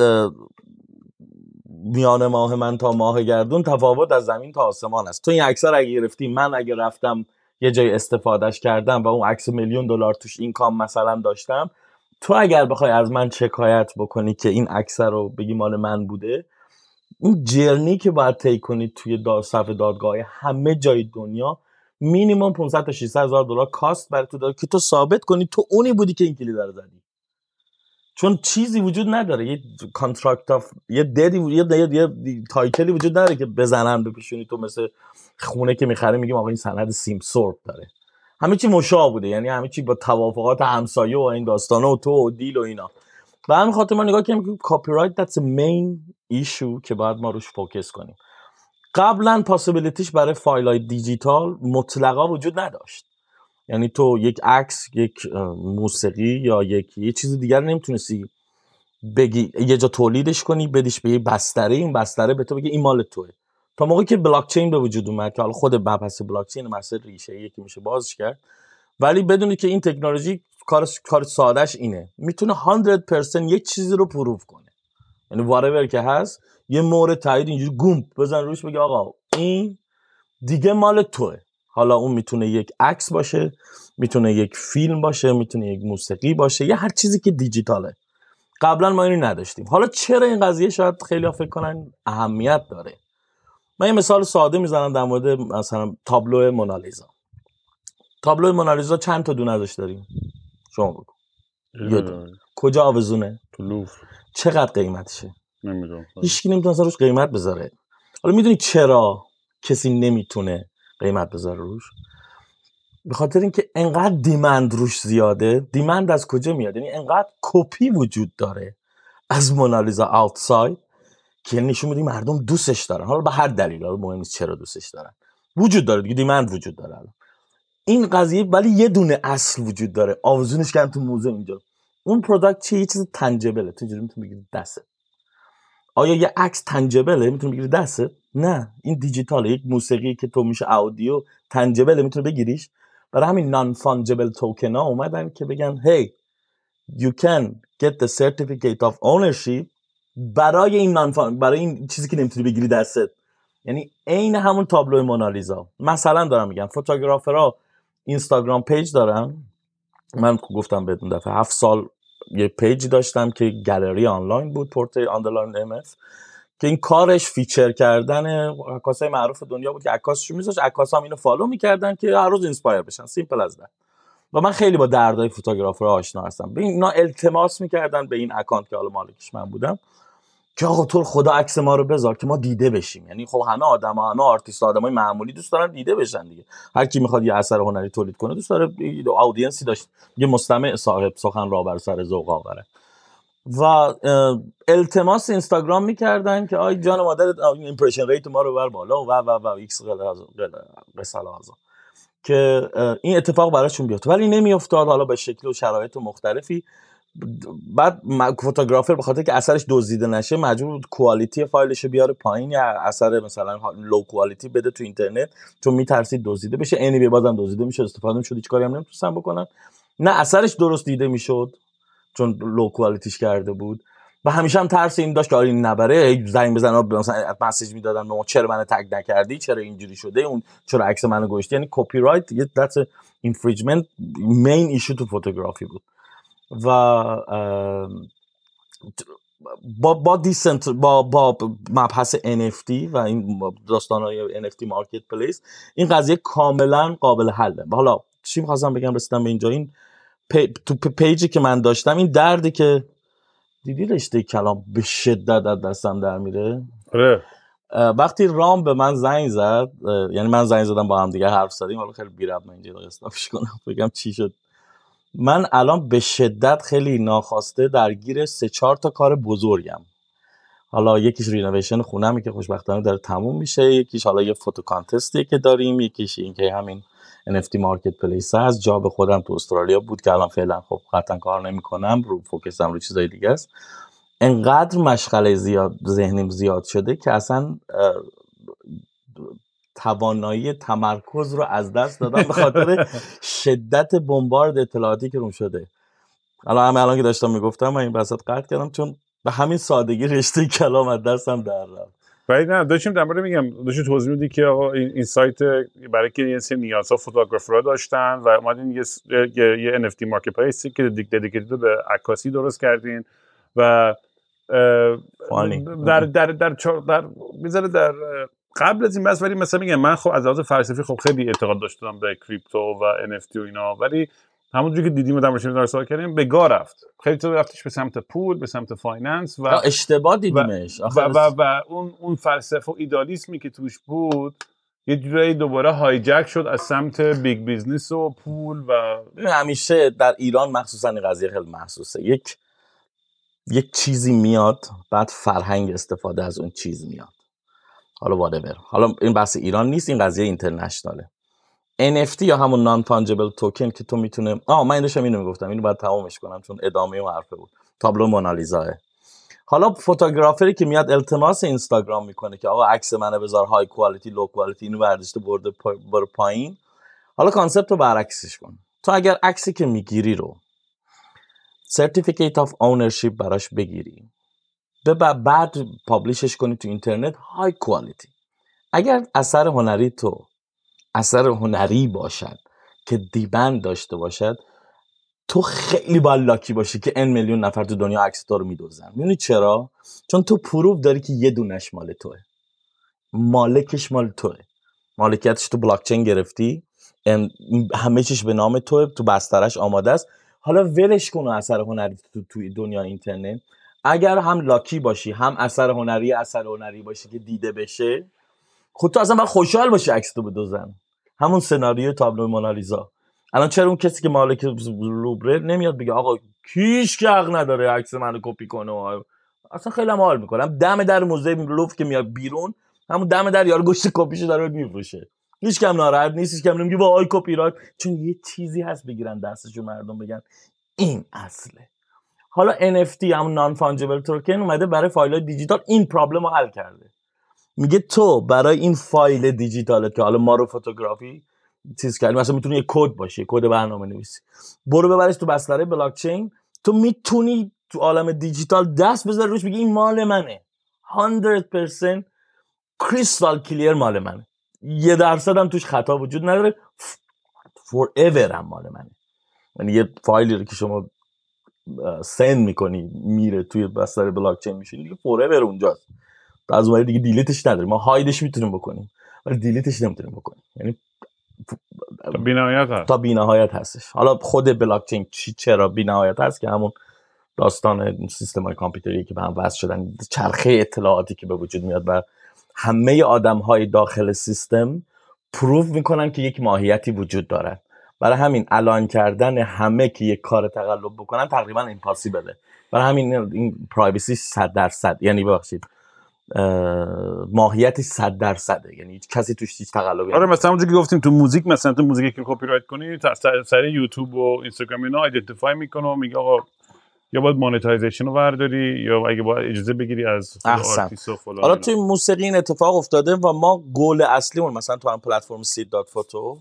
B: میان ماه من تا ماه گردون تفاوت از زمین تا آسمان است. تو این عکس رو اگه گرفتی من اگه رفتم یه جای استفادهش کردم و اون عکس میلیون دلار توش این کام مثلا داشتم تو اگر بخوای از من شکایت بکنی که این عکس رو بگی مال من بوده این جرنی که باید طی کنید توی دا صفحه دادگاه همه جای دنیا مینیمم 500 تا 600 هزار دلار کاست برای تو داره که تو ثابت کنی تو اونی بودی که این کلید رو زدی. چون چیزی وجود نداره. یه کانترکت اف یه ددی یه, یه, یه تایتلی وجود نداره که بزنن بپیشونی. تو مثل خونه که می‌خره میگیم آقا این سند سیم سورب داره. همه چی مشابه بوده. یعنی همه چی با توافقات همسایه و این داستانا و تو و دیل و اینا. و همین خاطر ما نگاه کنیم که کپی رایت that's مین ایشو که باید ما روش فوکس کنیم. قبلا پاسیبیلیتیش برای فایل های دیجیتال مطلقا وجود نداشت. یعنی تو یک عکس یک موسیقی یا یک یه چیز دیگر نمی‌تونستی بگی یه جا تولیدش کنی بدیش به یه بستره این بستره به تو بگی این مال توه. تا موقعی که بلاک چین به وجود اومد که حالا خود مبحث بلاک چین مسئله ریشه یکی میشه بازش کرد ولی بدونی که این تکنولوژی کار کار سادهش اینه. می‌تونه 100% یک چیزی رو پروف کنه. یعنی وارور که هست یه مورد تایید اینجوری گوم بزن روش بگه آقا این دیگه مال توه. حالا اون می‌تونه یک عکس باشه می‌تونه یک فیلم باشه می‌تونه یک موسیقی باشه یا هر چیزی که دیجیتاله. قبلا ما اینو نداشتیم. حالا چرا این قضیه شاید خیلی فکر کنن اهمیت داره؟ من یه مثال ساده می‌زنم در مورد مثلا تابلو مونالیزا. تابلو مونالیزا چند تا دونه ازش داریم؟ شما بگو. کجا آوزونه
A: تو
B: چقدر قیمتشه؟
A: نمی‌دونم.
B: هیچ نمی‌تونه روش قیمت بذاره. حالا می‌دونی چرا کسی نمی‌تونه قیمت بذاره روش؟ به خاطر اینکه انقدر دیمند روش زیاده. دیمند از کجا میاد؟ یعنی انقدر کپی وجود داره از مونالیزا آوتساید که نشون میده مردم دوستش دارن. حالا به هر دلیل حالا مهم نیست چرا دوستش دارن. وجود داره دیگه دیمند وجود داره این قضیه ولی یه دونه اصل وجود داره. آوزونش کردن تو موزه اینجا. اون product چیه؟ یه چیز tangible ه تو اینجوری می‌تونی بگیری دستت آیا یه عکس tangible ه می‌تونی بگیری دستت نه. این دیجیتاله. یک موسیقی که تو میشه audio tangible ه می‌تونی بگیریش. برای همین non-fungible token ها اومدن که بگن hey you can get the certificate of ownership برای این non برای این چیزی که نمی‌تونی بگیری دستت یعنی عین همون تابلو مونالیزا. مثلا دارم میگم photographer ها اینستاگرام page دارن. من گفتم بهتون دفعه هفت سال یه page داشتم که گالری آنلاین بود پورت آندرلاین ام که این کارش feature کردن عکاسای معروف دنیا بود که میذاشت عکاس هم اینو فالو می‌کردن که هر روز inspire بشن. simple as that و من خیلی با دردای photographer آشنا هستم. به اینا التماس می‌کردن به این اکانت که حالا مالکش من بودم. که آقا تو خدا عکس ما رو بذار که ما دیده بشیم. یعنی خب همه آدم ها همه آرتیست آدمای معمولی دوست دارن دیده بشن دیگه. هر کی می‌خواد یه اثر هنری تولید کنه دوست داره audience ی داشت. یه مستمع صاحب سخن را بر سر ذوق آوره. و التماس اینستاگرام می‌کردن که آی جان مادر impression rate ما رو بر بالا. و و و ایکس که این اتفاق براشون بیاد ولی نمیافتاد. حالا به شکل و شرایط مختلفی. بعد photographer به خاطر که اثرش دزدیده نشه مجبور بود quality فایلش رو بیاره پایین یا اثر مثلا low quality بده تو اینترنت چون میترسید دزدیده بشه. اینی بازم دزدیده میشه استفاده می‌شد هیچ کاری هم نمی‌تونستن بکنن. نه اثرش درست دیده می‌شد چون لو کوالیتیش کرده بود. و همیشه هم ترس این داشت که آره این نبره زنگ بزنه مثلا مسیج می‌دادن به ما چرا منو تگ نکردی؟ چرا اینجوری شده؟ اون چرا عکس منو گوشتی یعنی کپی رایت یه دست اینفریجمنت مین ایشو تو فوتوگرافی بود. و با با دیسنت با با مبحث NFT و این داستان های NFT marketplace این قضیه کاملا قابل حله. حالا چی می‌خواستم بگم رسیدم به اینجا این پی... تو page ی که من داشتم این دردی که دیدی رشته کلام به شدت از دستم در میره؟
A: آره.
B: وقتی رام به من زنگ زد یعنی من زنگ زدم با هم دیگه حرف زدیم حالا خیلی بی‌ربط من اینجا stop ش کنم بگم چی شد. من الان به شدت خیلی ناخواسته درگیر سه چهار تا کار بزرگم. حالا یکیش renovation خونمه که خوشبختانه داره تموم میشه یکیش حالا یه photo contest ی که داریم یکیش این که همین NFT marketplace هست. job خودم تو استرالیا بود که الان فعلا خب قطعا کار نمی‌کنم رو focus م رو چیزای دیگه است. انقدر مشغله زیاد ذهنیم زیاد شده که اصلا توانایی تمرکز رو از دست دادم به خاطر شدت bombard اطلاعاتی که روم شده. الان همه الان که داشتم می‌گفتم من این بساط قطع کردم چون به همین سادگی رشته کلام از دستم در رفت.
A: ولی نه داشتیم در مورد میگم داشتیم توضیح میدی که آقا این, سایت برای که یه سری نیازها فوتوگرافرها داشتن و اومدین یه یه, یه NFT مارکت پلیسی که ددیکیتد به عکاسی درست کردین و در در در در در, در قبل از این بس ولی مثلا میگم من خب از لحاظ فلسفی خب خیلی اعتقاد داشتم به کریپتو و NFT و اینا ولی همونجوری که دیدیم و در مورد کردیم به گا رفت. خیلی تو رفتش به سمت پول به سمت finance و
B: اشتباه دیدیمش.
A: و, و, و, و, اون اون فلسفه و ایدالیسمی که توش بود یه جورایی دوباره hijack شد از سمت big business و پول و
B: همیشه در ایران مخصوصا این قضیه خیلی محسوسه. یک یک چیزی میاد بعد فرهنگ استفاده از اون چیز میاد. حالا whatever حالا این بحث ایران نیست این قضیه international ه NFT یا همون non-fungible token که تو می‌تونه آه من داشتم اینو می‌گفتم. اینو باید تمامش کنم چون ادامه و حرفه بود. تابلو مونالیزاه. حالا photographer ی که میاد التماس اینستاگرام می‌کنه که آقا عکس منو بذار high quality low quality اینو برداشته برده برو پایین. حالا concept رو برعکسش کن. تو اگر عکسی که می‌گیری رو certificate of ownership براش بگیری. بعد publish ش کنی تو اینترنت high quality اگر اثر هنری تو اثر هنری باشد که دیبند داشته باشد تو خیلی باید لاکی باشی که ان میلیون نفر تو دنیا عکس تو رو میدوزن. می‌دونی چرا؟ چون تو پروف داری که یه دونش مال توه. مالکش مال توه. مالکیتش تو بلاک چین گرفتی همه چیش به نام توه تو بسترش آماده است. حالا ولش کن اثر هنری تو توی دنیا اینترنت. اگر هم lucky باشی هم اثر هنری اثر هنری باشی که دیده بشه خود تو اصلا باید خوشحال باشی عکس تو بدزدن. همون سناریو تابلو مونالیزا. الان چرا اون کسی که مالک لووره نمیاد بگه آقا هیچ‌کی حق نداره عکس منو کپی کنه اصلا خیلی هم حال می‌کنم دم در موزه لوور که میاد بیرون همون دم در یارو گشت کپیشو داره میفروشه. هیچ کم ناراحت نیست هیچ کم نمیگه وای کپی رایت. چون یه چیزی هست بگیرن دستشون مردم بگن این اصله. حالا NFT همون non-fungible token اومده برای فایل دیجیتال. این problem رو حل کرده. میگه تو برای این فایل دیجیتالت که حالا ما رو photography چیز کردی مثلا می‌تونی یه کد باشه کد برنامه نویسی. برو ببرش تو بستره بلاک چین تو می‌تونی تو عالم دیجیتال دست بذاری روش بگی این مال منه. 100% crystal clear مال منه. یه درصد هم توش خطا وجود نداره. forever هم مال منه. یعنی یه فایلی رو که شما سند می‌کنی میره توی بستر بلاک چین میشه دیگه forever اونجاست. از اون دیگه delete ش نداریم ما hide ش می‌تونیم بکنیم ولی delete ش نمی‌تونیم بکنیم. یعنی
A: تا بینهایت هست.
B: تا بینهایت هستش. حالا خود بلاک چین چی چرا بینهایت هست؟ که همون داستان سیستم های کامپیوتری که به هم وصل شدن چرخه اطلاعاتی که به وجود میاد و همه آدم های داخل سیستم prove می‌کنن که یک ماهیتی وجود دارد برای همین الان کردن همه که یک کار تقلب بکنن تقریبا impossible ه برای همین این privacy 100 درصد. یعنی ببخشید ماهیت 100 درصده. یعنی کسی توش هیچ تقلبی
A: آره مثلا اونجوری که گفتیم تو موزیک مثلا تو موزیکی که کپی رایت کنی سر یوتیوب و اینستاگرام اینا identify می‌کنه و میگه آقا یا باید monetization رو برداری یا اگه باید اجازه بگیری از
B: حالا توی موسیقی این اتفاق افتاده و ما گل اصلیمون مثلا تو هم پلتفرم سید دات فوتو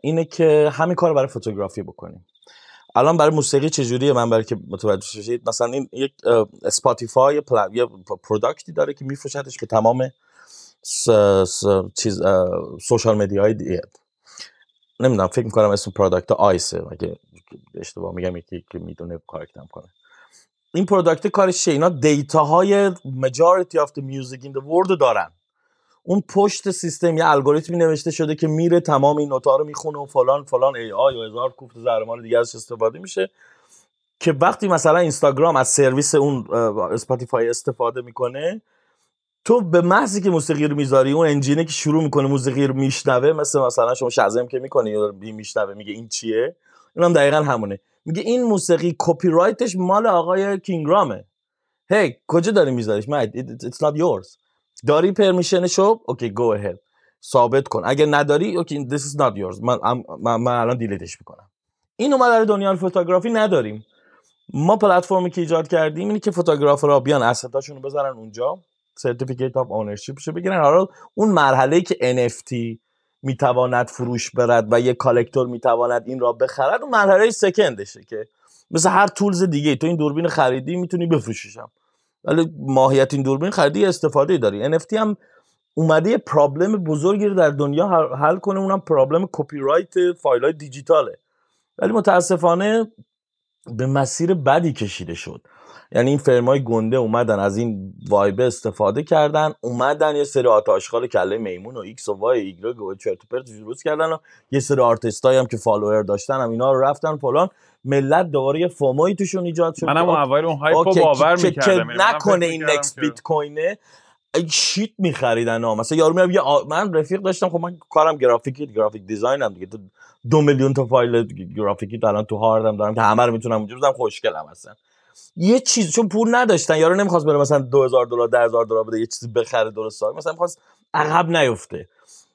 B: اینه که همین کار برای photography بکنیم. الان برای موسیقی چجوریه؟ من برای که متوجه شید مثلا این یک اسپاتیفای پل... یه product ی داره که میفروشتش به تمام س... س... چیز social media های دیگه. نمی‌دونم فکر می‌کنم اسم product آیسه. اگه اشتباه میگم یکی که می‌دونه correct م کنه. این product کارش چیه؟ اینا دیتا های majority of the music in the world دارن. اون پشت سیستم یه الگوریتمی نوشته شده که میره تمام این نوتا رو می‌خونه و فلان فلان AI و هزار کوفت زهرمار دیگه ازش استفاده میشه. که وقتی مثلا اینستاگرام از سرویس اون اسپاتیفای استفاده می‌کنه تو به محضی که موسیقی رو می‌ذاری اون engine ه که شروع می‌کنه موسیقی رو میشنوه مثل مثلا شما Shazam که می‌کنی یا میشنوه میگه این چیه؟ اینم دقیقا همونه. میگه این موسیقی کپی رایتش مال آقای King Raam ه هی hey, کجا داری میذاریش؟ man it's not yours. داری permission شو okay go ahead ثابت کن. اگه نداری okay this is not yours. من, من, من الان delete ش می‌کنم. این ما در دنیای photography نداریم. ما پلتفرمی که ایجاد کردیم اینی که photographer ها بیان asset اشون رو اونجا. certificate of ownership بگیرن. حالا اون مرحله که NFT می‌تواند فروش برد و یه collector می‌تواند این را بخرد اون مرحله second شه که مثل هر tools دیگه تو این دوربین خریدی می‌تونی بفروشیشم ولی ماهیت این دوربین خریدی استفاده داری. NFT هم اومده یه problem بزرگی رو در دنیا حل کنه اونم problem کپی رایت فایل های دیجیتاله. ولی متاسفانه به مسیر بدی کشیده شد. یعنی این firm ای گنده اومدن از این vibe ه استفاده کردن اومدن یه سری آت آشغال کله میمون و X و Y ایگرگ و چرت درست کردن و یه سری آرتستایی هم که فالوور داشتن هم اینا رو رفتن فلان. ملت دوباره یه FOMO یی توشون ایجاد شد
C: منم اول اون hype و باور می‌کردم.
B: که نکنه این next بیت کوینه shit میخریدن ها. مثلا یارو آ... من رفیق داشتم خب من کارم گرافیکی graphic design ام دیگه. تو دو میلیون تا فایل گرافیکی الان تو هاردم دارم که همه رو می‌تونم اونجا بزنم خوشگلم هستن یه چیز چون پول نداشتن یارو نمی‌خواست بره مثلا 2000 دلار 10000 دلار بده یه چیزی بخره درست مثلا می‌خواست عقب نیفته.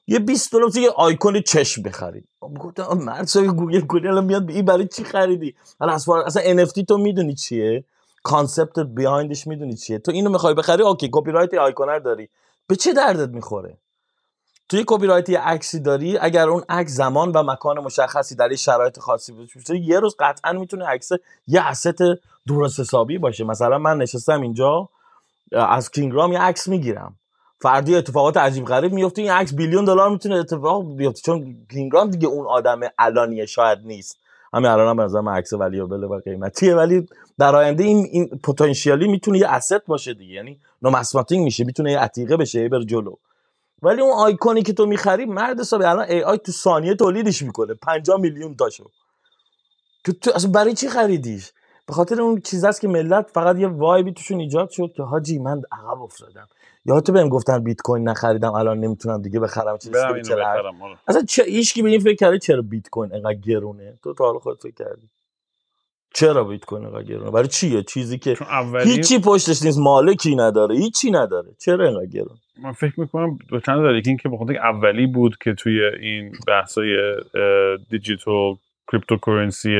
B: یه 20 دلار یه آیکون چشم بخرید. گفتم مرد گوگل گوگل الان میاد این برای چی خریدی؟ حالا اصلا NFT تو می‌دونی چیه؟ concept behind ش می‌دونی چیه؟ تو اینو می‌خوای بخری؟ okay کپی رایت آیکونر داری. به چه دردت می‌خوره؟ توی کپی رایت یه عکسی داری؟ اگر اون عکس زمان و مکان مشخصی در شرایط خاصی باشه یه روز قطعا می‌تونه عکس یه asset درست حسابی باشه. مثلا من نشستم اینجا از کینگرام یه عکس می‌گیرم. فردی اتفاقات عجیب غریب میفته این عکس بیلیون دلار می‌تونه اتفاق بیفته. چون کینگرام دیگه اون آدم علانیه شاید نیست. همین الان هم به نظرم عکس ولیابل و قیمتیه. ولی در آینده این این پتانسیالی می‌تونه یه اسست باشه دیگه. یعنی نومسماتینگ میشه. می‌تونه یه عتیقه بشه. بر جلو. ولی اون آیکونی که تو می‌خری مرد حساب الان ای آی تو ثانیه تولیدش می‌کنه. 50 میلیون تاشو. تو, تو اصلا برای چی خریدیش؟ به خاطر اون چیز است که ملت فقط یه وایبی توشون ایجاد شد که حاجی من عقب افتادم. یا تو بهم گفتن بیت کوین نخریدم الان نمی‌تونم دیگه بخرم چیزی اصلا چه هیچ کی به این فکر کرده چرا بیت کوین انقدر گرونه؟ تو تا حالا خودت فکر کردی. چرا بیت کوین انقدر گرونه؟ برای چیه؟ چیزی که اولی... هیچی پشتش نیست مالکی نداره هیچی نداره. چرا انقدر گرونه
C: من فکر می‌کنم دو چند داره این که بخاطر اولی بود که توی این بحثای دیجیتال cryptocurrency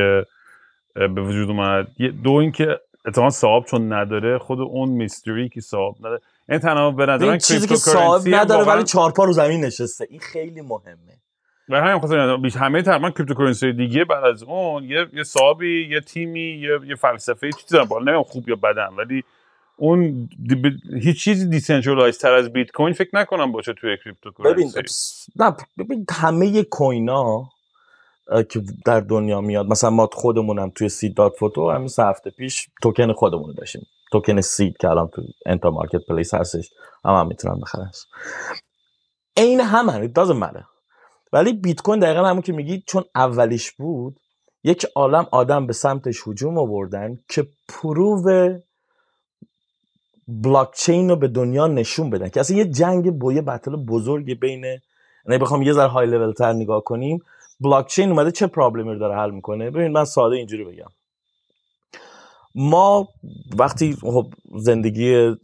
C: به وجود اومد. دو اینکه اتفاقا صاحب چون نداره خود اون mystery که صاحب نداره. این تنها به نظر من
B: چیزی که صاحب نداره ولی چهار پا رو زمین نشسته. این خیلی مهمه.
C: و همین خاطر بیش همه تقریبا cryptocurrency دیگه بعد از اون یه یه صاحبی یه تیمی یه یه فلسفه چیزی دارن بالا نمی‌دونم خوب یا بدن ولی اون هیچ چیزی decentralize تر از بیت کوین فکر نکنم باشه توی cryptocurrency
B: ببین نه ببین همه کوینا که در دنیا میاد مثلا ما خودمونم توی Seed dot Photo همین هفته پیش توکن خودمون داشتیم. توکن Seed که الان تو n تا marketplace هستش. هم, هم می‌تونن بخرن. این هم it doesn't matter. ولی بیت کوین دقیقا همون که میگی چون اولیش بود یک عالم آدم به سمتش هجوم آوردن که prove بلاکچین رو به دنیا نشون بدن که اصلا یه جنگ بویه battle بزرگی بین یعنی بخوام یه ذره های لول تر نگاه کنیم بلاکچین اومده چه problem ی رو داره حل می‌کنه؟ ببین من ساده اینجوری بگم. ما وقتی خب زندگی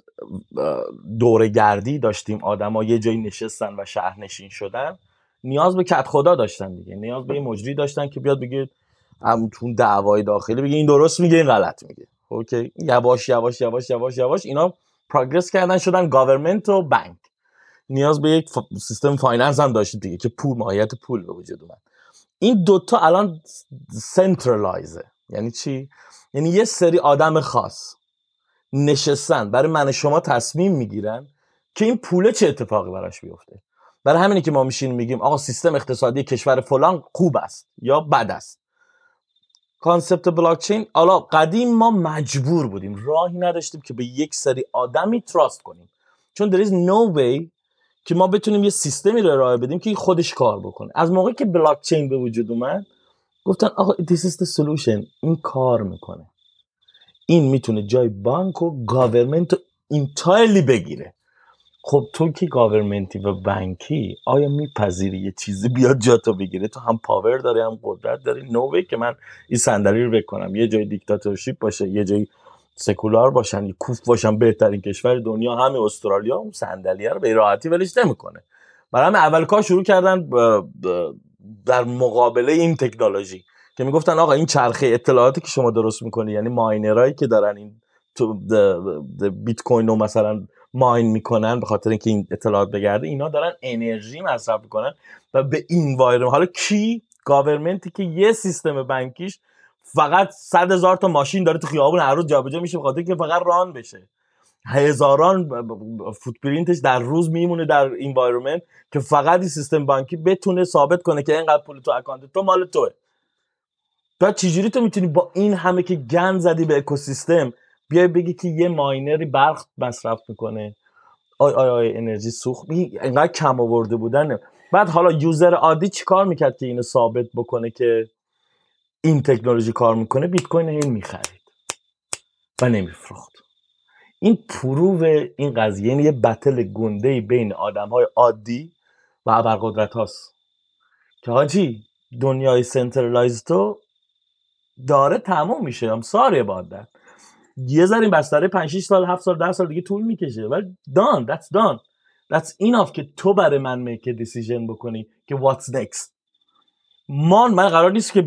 B: دوره گردی داشتیم آدما یه جایی نشستن و شهرنشین شدن نیاز به کدخدا داشتن دیگه نیاز به یه مجری داشتن که بیاد بگه همون دعوای داخلی بگه این درست میگه این غلط میگه. okay؟ یواش یواش یواش یواش یواش اینا progress کردن شدن government و بانک نیاز به یک سیستم finance هم داشت دیگه که پول ماهیت پول به وجود اومد. این دوتا الان centralize ه یعنی چی؟ یعنی یه سری آدم خاص نشستن برای من شما تصمیم می‌گیرن که این پوله چه اتفاقی براش بیفته. برای همینی که ما میشینیم میگیم آقا سیستم اقتصادی کشور فلان خوب است یا بد است. concept بلاکچین حالا قدیم ما مجبور بودیم راهی نداشتیم که به یک سری آدمی trust کنیم. چون there is no way که ما بتونیم یه سیستمی رو ارائه بدیم که خودش کار بکنه. از موقعی که بلاکچین به وجود اومد گفتن آقا this is the solution. این کار می‌کنه. این می‌تونه جای بانک و government رو entirely بگیره. خب تو که government ی و بانکی آیا میپذیری یه چیزی بیاد جاتو بگیره؟ تو هم power داری هم قدرت داری. no way که من این صندلی رو بکنم یه جای dictatorship باشه یه جای سکولار باشن یه کوف باشن بهترین کشور دنیا همین استرالیا اون صندلیه رو به راحتی ولش نمی‌کنه. برای اول کار شروع کردن در مقابله این تکنولوژی که می‌گفتن آقا این چرخه اطلاعاتی که شما درست می‌کنی یعنی ماینرایی که دارن این بیت کوین رو مثلا ماین می‌کنن به خاطر اینکه این اطلاعات بگرده اینا دارن انرژی مصرف می‌کنن و به این حالا کی؟ گاورمنتی که یه سیستم بانکیش فقط صد هزار تا ماشین داره تو خیابون هر روز جابجا میشه به خاطر که فقط run بشه. هزاران footprint ش در روز میمونه در environment که فقط این سیستم بانکی بتونه ثابت کنه که اینقدر پول تو اکانت تو مال توه. تو چجوری تو می‌تونی با این همه که گند زدی به اکوسیستم بیای بگی که یه ماینری برق مصرف می‌کنه؟ آی آی آی انرژی سوخت. این انقدر کم آورده بودن بعد حالا user عادی چیکار می‌کرد که اینو ثابت بکنه که این تکنولوژی کار می‌کنه؟ بیت کوینو می‌خرید و نمیفروخت. این prove این قضیه یعنی یه battle گنده بین آدم های عادی و ابرقدرت هاست که حاجی دنیای centralize تو داره تموم میشه. I'm sorry but یه ذره این بستره 5 6 سال 7 سال 10 سال دیگه طول می‌کشه. ولی done that's done. That's enough که تو برای من make decision بکنی که what's next. ما من قرار نیست که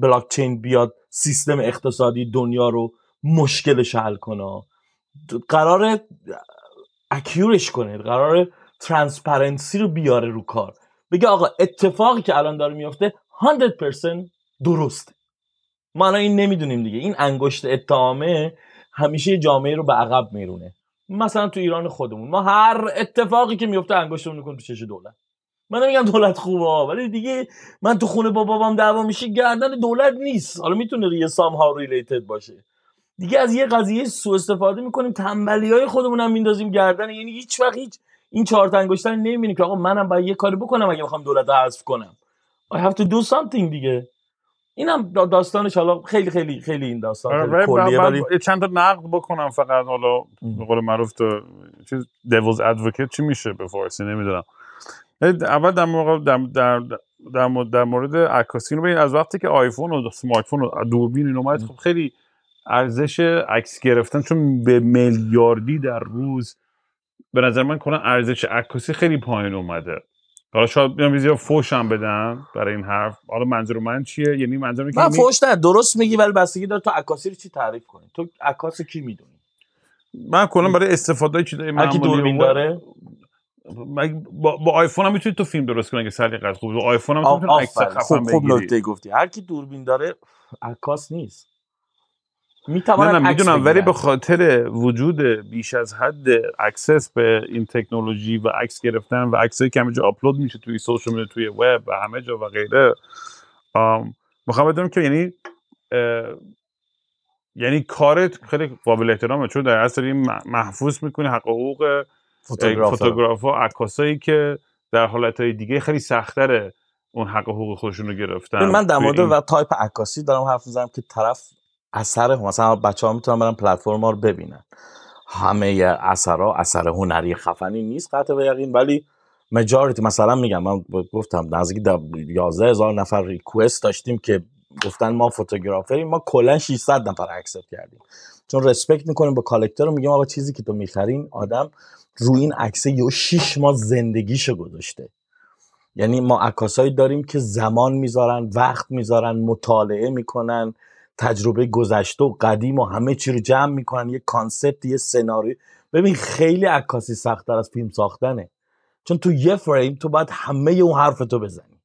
B: بلاک چین بیاد سیستم اقتصادی دنیا رو مشکلش حل کنه. قراره secure ش کنه قرار transparency رو بیاره رو کار. بگه آقا اتفاقی که الان داره میفته 100% درسته. ما الان این نمی‌دونیم دیگه. این انگشت اتهامه همیشه جامعه رو به عقب میرونه. مثلا تو ایران خودمون. ما هر اتفاقی که میفته انگشتمون می‌کنیم تو چش دولت. من نمیگم دولت خوبه ولی دیگه من تو خونه با بابام دعوا میشه گردن دولت نیست. حالا می‌تونه یه سام ها ریلیتد باشه. دیگه از یه قضیه سوء استفاده می‌کنیم تنبلی های خودمون هم میندازیم گردن. یعنی هیچ وقت هیچ این چهار تا انگشتر نمی‌بینیم که آقا منم باید یه کاری بکنم اگه می‌خوام دولت حذف کنم. I have to do something دیگه. اینم دا- داستانش حالا خیلی خیلی خیلی این داستان
A: آره،
B: خیلی کلیه ولی
A: چند تا نقد بکنم فقط. حالا به قول معروف تو چیز دیولز ادوکیت چی میشه به فارسی نمی‌دونم. اول در مورد در, در, در, مورد- در مورد عکاسی رو ببین. از وقتی که آیفون و سمارت فون و دوربین این اومد خب خیلی ارزش عکس گرفتن چون به میلیاردی در روز به نظر من کلا ارزش عکاسی خیلی پایین اومده. حالا شاید بیان زیاد فوش هم بدن برای این حرف. حالا منظور من چیه؟ یعنی منظور که
B: من
A: یعنی-
B: فوش نه درست میگی ولی بستگی داره تو عکاسی رو چی تعریف کنی؟ تو عکاس کی می‌دونی؟
A: من کلا برای استفاده چیزای معمولی
B: دوربین داره؟
A: با, با آیفون هم می‌تونی تو فیلم درست کنی اگه سلیقت خوبه با آیفون هم می‌تونی عکس. خفن
B: خوب خوب
A: بگیری
B: نکته گفتی. هر کی دوربین داره عکاس نیست.
A: نه
B: می‌تواند
A: نه می‌دونم ولی. به خاطر وجود بیش از حد access به این تکنولوژی و عکس گرفتن و عکسایی که همه جا آپلود میشه توی social media توی وب و همه جا و غیره می‌خوام بدونم که یعنی یعنی کارت خیلی قابل احترامه چون در اصل این محفوظ می‌کنی حق حقوق
B: photographer.
A: photographer ا عکاسایی که در حالتهای دیگه خیلی سختره اون حق حقوق خودشون رو گرفتن
B: من در مورد
A: این-
B: و تایپ عکاسی دارم حرف می‌زنم که طرف اثر مثلا بچه ها می‌تونن برن پلتفرم ها رو ببینن. همه اثرها اثر هنری خفنی نیست قطع به یقین ولی majority مثلا میگم من گفتم نزدیک دا- 11 هزار نفر request داشتیم که گفتن ما photographer یم ما کلا 600 نفر accept کردیم. چون respect می‌کنیم با collector رو میگیم آقا چیزی که تو می‌خرین آدم روی این عکسه یه 6 ماه زندگیشو گذاشته. یعنی ما عکاسایی داریم که زمان می‌ذارن وقت می‌ذارن مطالعه می‌کنن. تجربه گذشته و قدیم و همه چی رو جمع می‌کنن یه concept یه سناریو. ببین خیلی عکاسی سختتر از فیلم ساختنه. چون تو یه فریم تو باید همه اون حرف تو بزنی.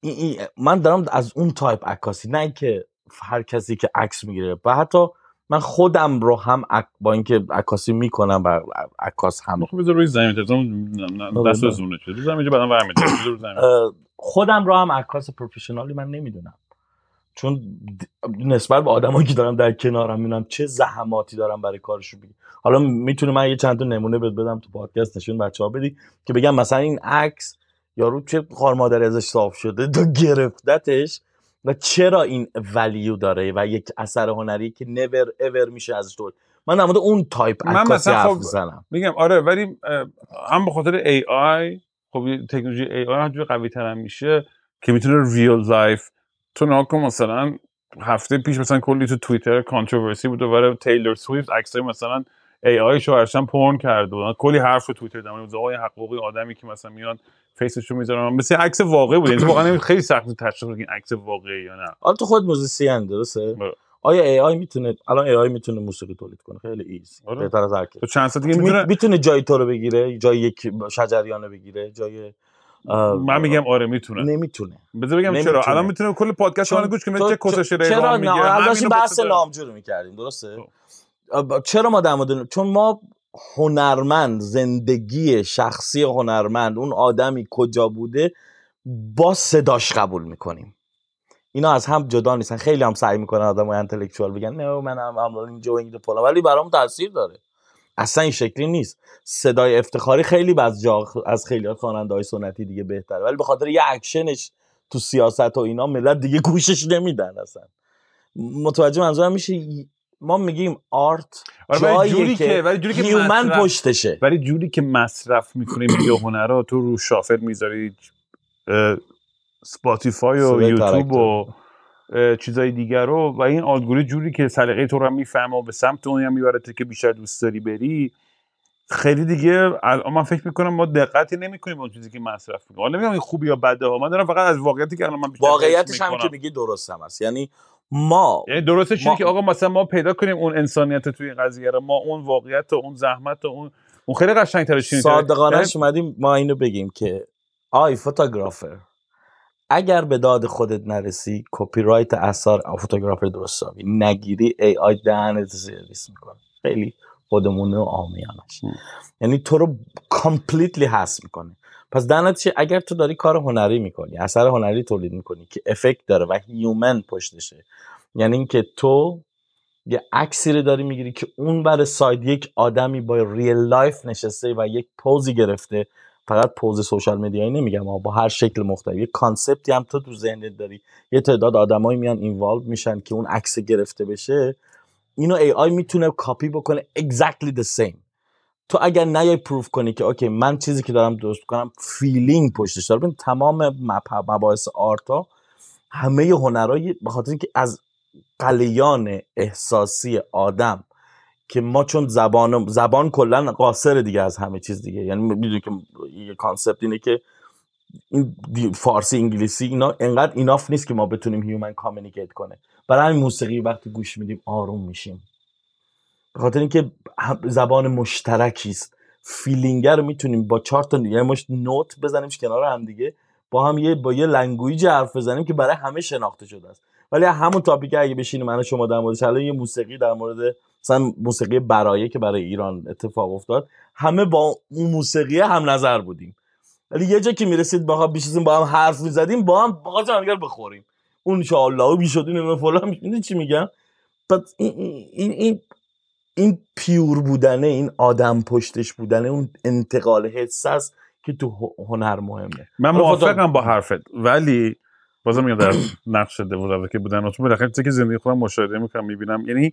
B: این- این- من دارم از اون تایپ عکاسی نه که هر کسی که عکس می‌گیره. و حتی من خودم رو هم عک- با اینکه عکاسی می‌کنم و عکاس هم
A: خب بذار روی زمین دست. زونه بعدم روی زمین.
B: اه، خودم رو هم عکاس professional ی من نمی‌دونم. چون نسبت به آدمایی که دارم در کنارم می‌بینم چه زحماتی دارم برای کارشون بگیم حالا می‌تونه من یه چند تا نمونه بهت بدم تو پادکست نشون بچه ها بدی که بگم مثلا این عکس یارو چه خار مادری ازش صاف شده تا گرفتتش و چرا این value داره و یک اثر هنری که never ever میشه ازش تولید؟ من در مورد اون تایپ
A: من مثلا خب- میگم آره ولی هم به خاطر AI خب تکنولوژی AI هرچی قوی تر هم میشه که می‌تونه real life تو نگاه کن مثلا هفته پیش مثلا کلی تو توییتر controversy بود دوباره تیلور سویفت عکسای مثلا ای آی شوهرشم پورن کرده بود کلی حرف تو توییتر در مورد آقای حقوقی آدمی که مثلا میان فیسش رو می‌ذارن مثل عکس واقعی بود یعنی واقعا خیلی سخت تشخیص بدی این عکس واقعی یا نه
B: حالا تو خود موزیسین درسته
A: بله.
B: آیا ای آی می‌تونه الان ای آی می‌تونه موسیقی تولید کنه خیلی ایزی
A: آره.
B: بهتر از هر کس.
A: تو چند ساعت دیگه
B: می-
A: می‌تونه
B: می‌تونه جای تو رو بگیره جای یک شجریان رو بگیره جای
A: من میگم آره می‌تونه.
B: نمی‌تونه.
A: بذار بگم چرا. الان می‌تونه کل پادکست من گوش کنه چه کسش
B: چرا
A: ریحان
B: نه؟
A: میگه
B: الان داشتیم
A: همینو
B: بحث رو می‌کردیم درسته؟
A: خب.
B: چرا ما در مورد چون ما هنرمند زندگی شخصی هنرمند اون آدمی کجا بوده با صداش قبول می‌کنیم. اینا از هم جدا نیستن. خیلی هم سعی می‌کنن آدم انتלקچوال بگن نه من هم هم اینجا و اینجا فلان ولی برام تاثیر داره. اصلا این شکلی نیست. صدای افتخاری خیلی از جا از خیلی خواننده های سنتی دیگه بهتره ولی به خاطر یه اکشنش تو سیاست و اینا ملت دیگه گوشش نمیدن اصلا. متوجه منظورم میشه ما میگیم art
A: آره جوری
B: که
A: که ولی جوری که
B: human
A: مصرف-
B: پشتشه.
A: ولی جوری که مصرف می‌کنی میگه هنرها تو رو shuffle می‌ذاری سپاتیفای و یوتیوب. و چیزای دیگر رو و این الگوریتم جوری که سلیقه تو رو هم می‌فهمه و به سمت اون هم میبرته که بیشتر دوست داری بری خیلی دیگه الان من فکر می‌کنم ما دقتی نمی‌کنیم اون چیزی که مصرف می‌کنیم. حالا نمیگم این خوبی یا بده. ها من دارم فقط از واقعیتی که الان من
B: واقعیتش هم که. میگی درست هم هست. یعنی ما
A: یعنی درسته چیزی
B: ما-
A: که آقا مثلا ما پیدا کنیم اون انسانیت توی این قضیه رو ما اون واقعیت و اون زحمت و اون اون خیلی قشنگ‌تره چیزی
B: صادقانش اومدیم ما اینو بگیم که آی photographer. اگر به داد خودت نرسی کپی رایت اثر photographer درست حسابی. نگیری AI دهنت سرویس می‌کنه. خیلی خودمونه و عامیانش
A: م.
B: یعنی تو رو completely حذف می‌کنه. پس در نتیجه اگر تو داری کار هنری می‌کنی اثر هنری تولید می‌کنی که effect داره و human پشتشه یعنی اینکه تو یه عکسی رو داری می‌گیری که اون بر side یک آدمی با real life نشسته و یک pose ی گرفته فقط pose social media یی نمیگم اما با هر شکل مختلف. یه concept ی هم تو تو ذهنت داری. یه تعداد آدمایی میان involve میشن که اون عکس گرفته بشه. اینو AI می‌تونه کاپی بکنه exactly the same. تو اگر نیای prove کنی که اوکی من چیزی که دارم درست کنم feeling پشتش داره. تمام مب- مباحث art ا همه هنرهای به خاطر اینکه از غلیان احساسی آدم که ما چون زبان زبان کلا قاصر دیگه از همه چیز دیگه. یعنی می‌دونی که یه concept اینه که این فارسی انگلیسی اینا انقدر enough نیست که ما بتونیم human communicate کنه. برای همین موسیقی وقتی گوش میدیم آروم میشیم. به خاطر اینکه زبان مشترکی است. feeling رو می‌تونیم با چهار تا یه مشت نوت بزنیمش کنار هم دیگه. با هم یه با یه language حرف بزنیم که برای همه شناخته شده است. ولی همون topic اگه بشینیم من و شما در موردش الان یه موسیقی در مورد مثلا موسیقی برایه که برای ایران اتفاق افتاد همه با اون موسیقی هم نظر بودیم. ولی یه جا که می‌رسید با هم بیشتیم با هم حرف می‌زدیم با هم با هم بخوریم. اون انشاءالله بیشد این فلان چی میگم؟ این این این این pure بودنه این آدم پشتش بودنه اون انتقال حس است که تو هنر مهمه.
A: من
B: حالا
A: موافقم با حرفت ولی بازم میگم در نقش که بودن تو بالاخره چیزی که زندگی خودم مشاهده می‌کنم می‌بینم. یعنی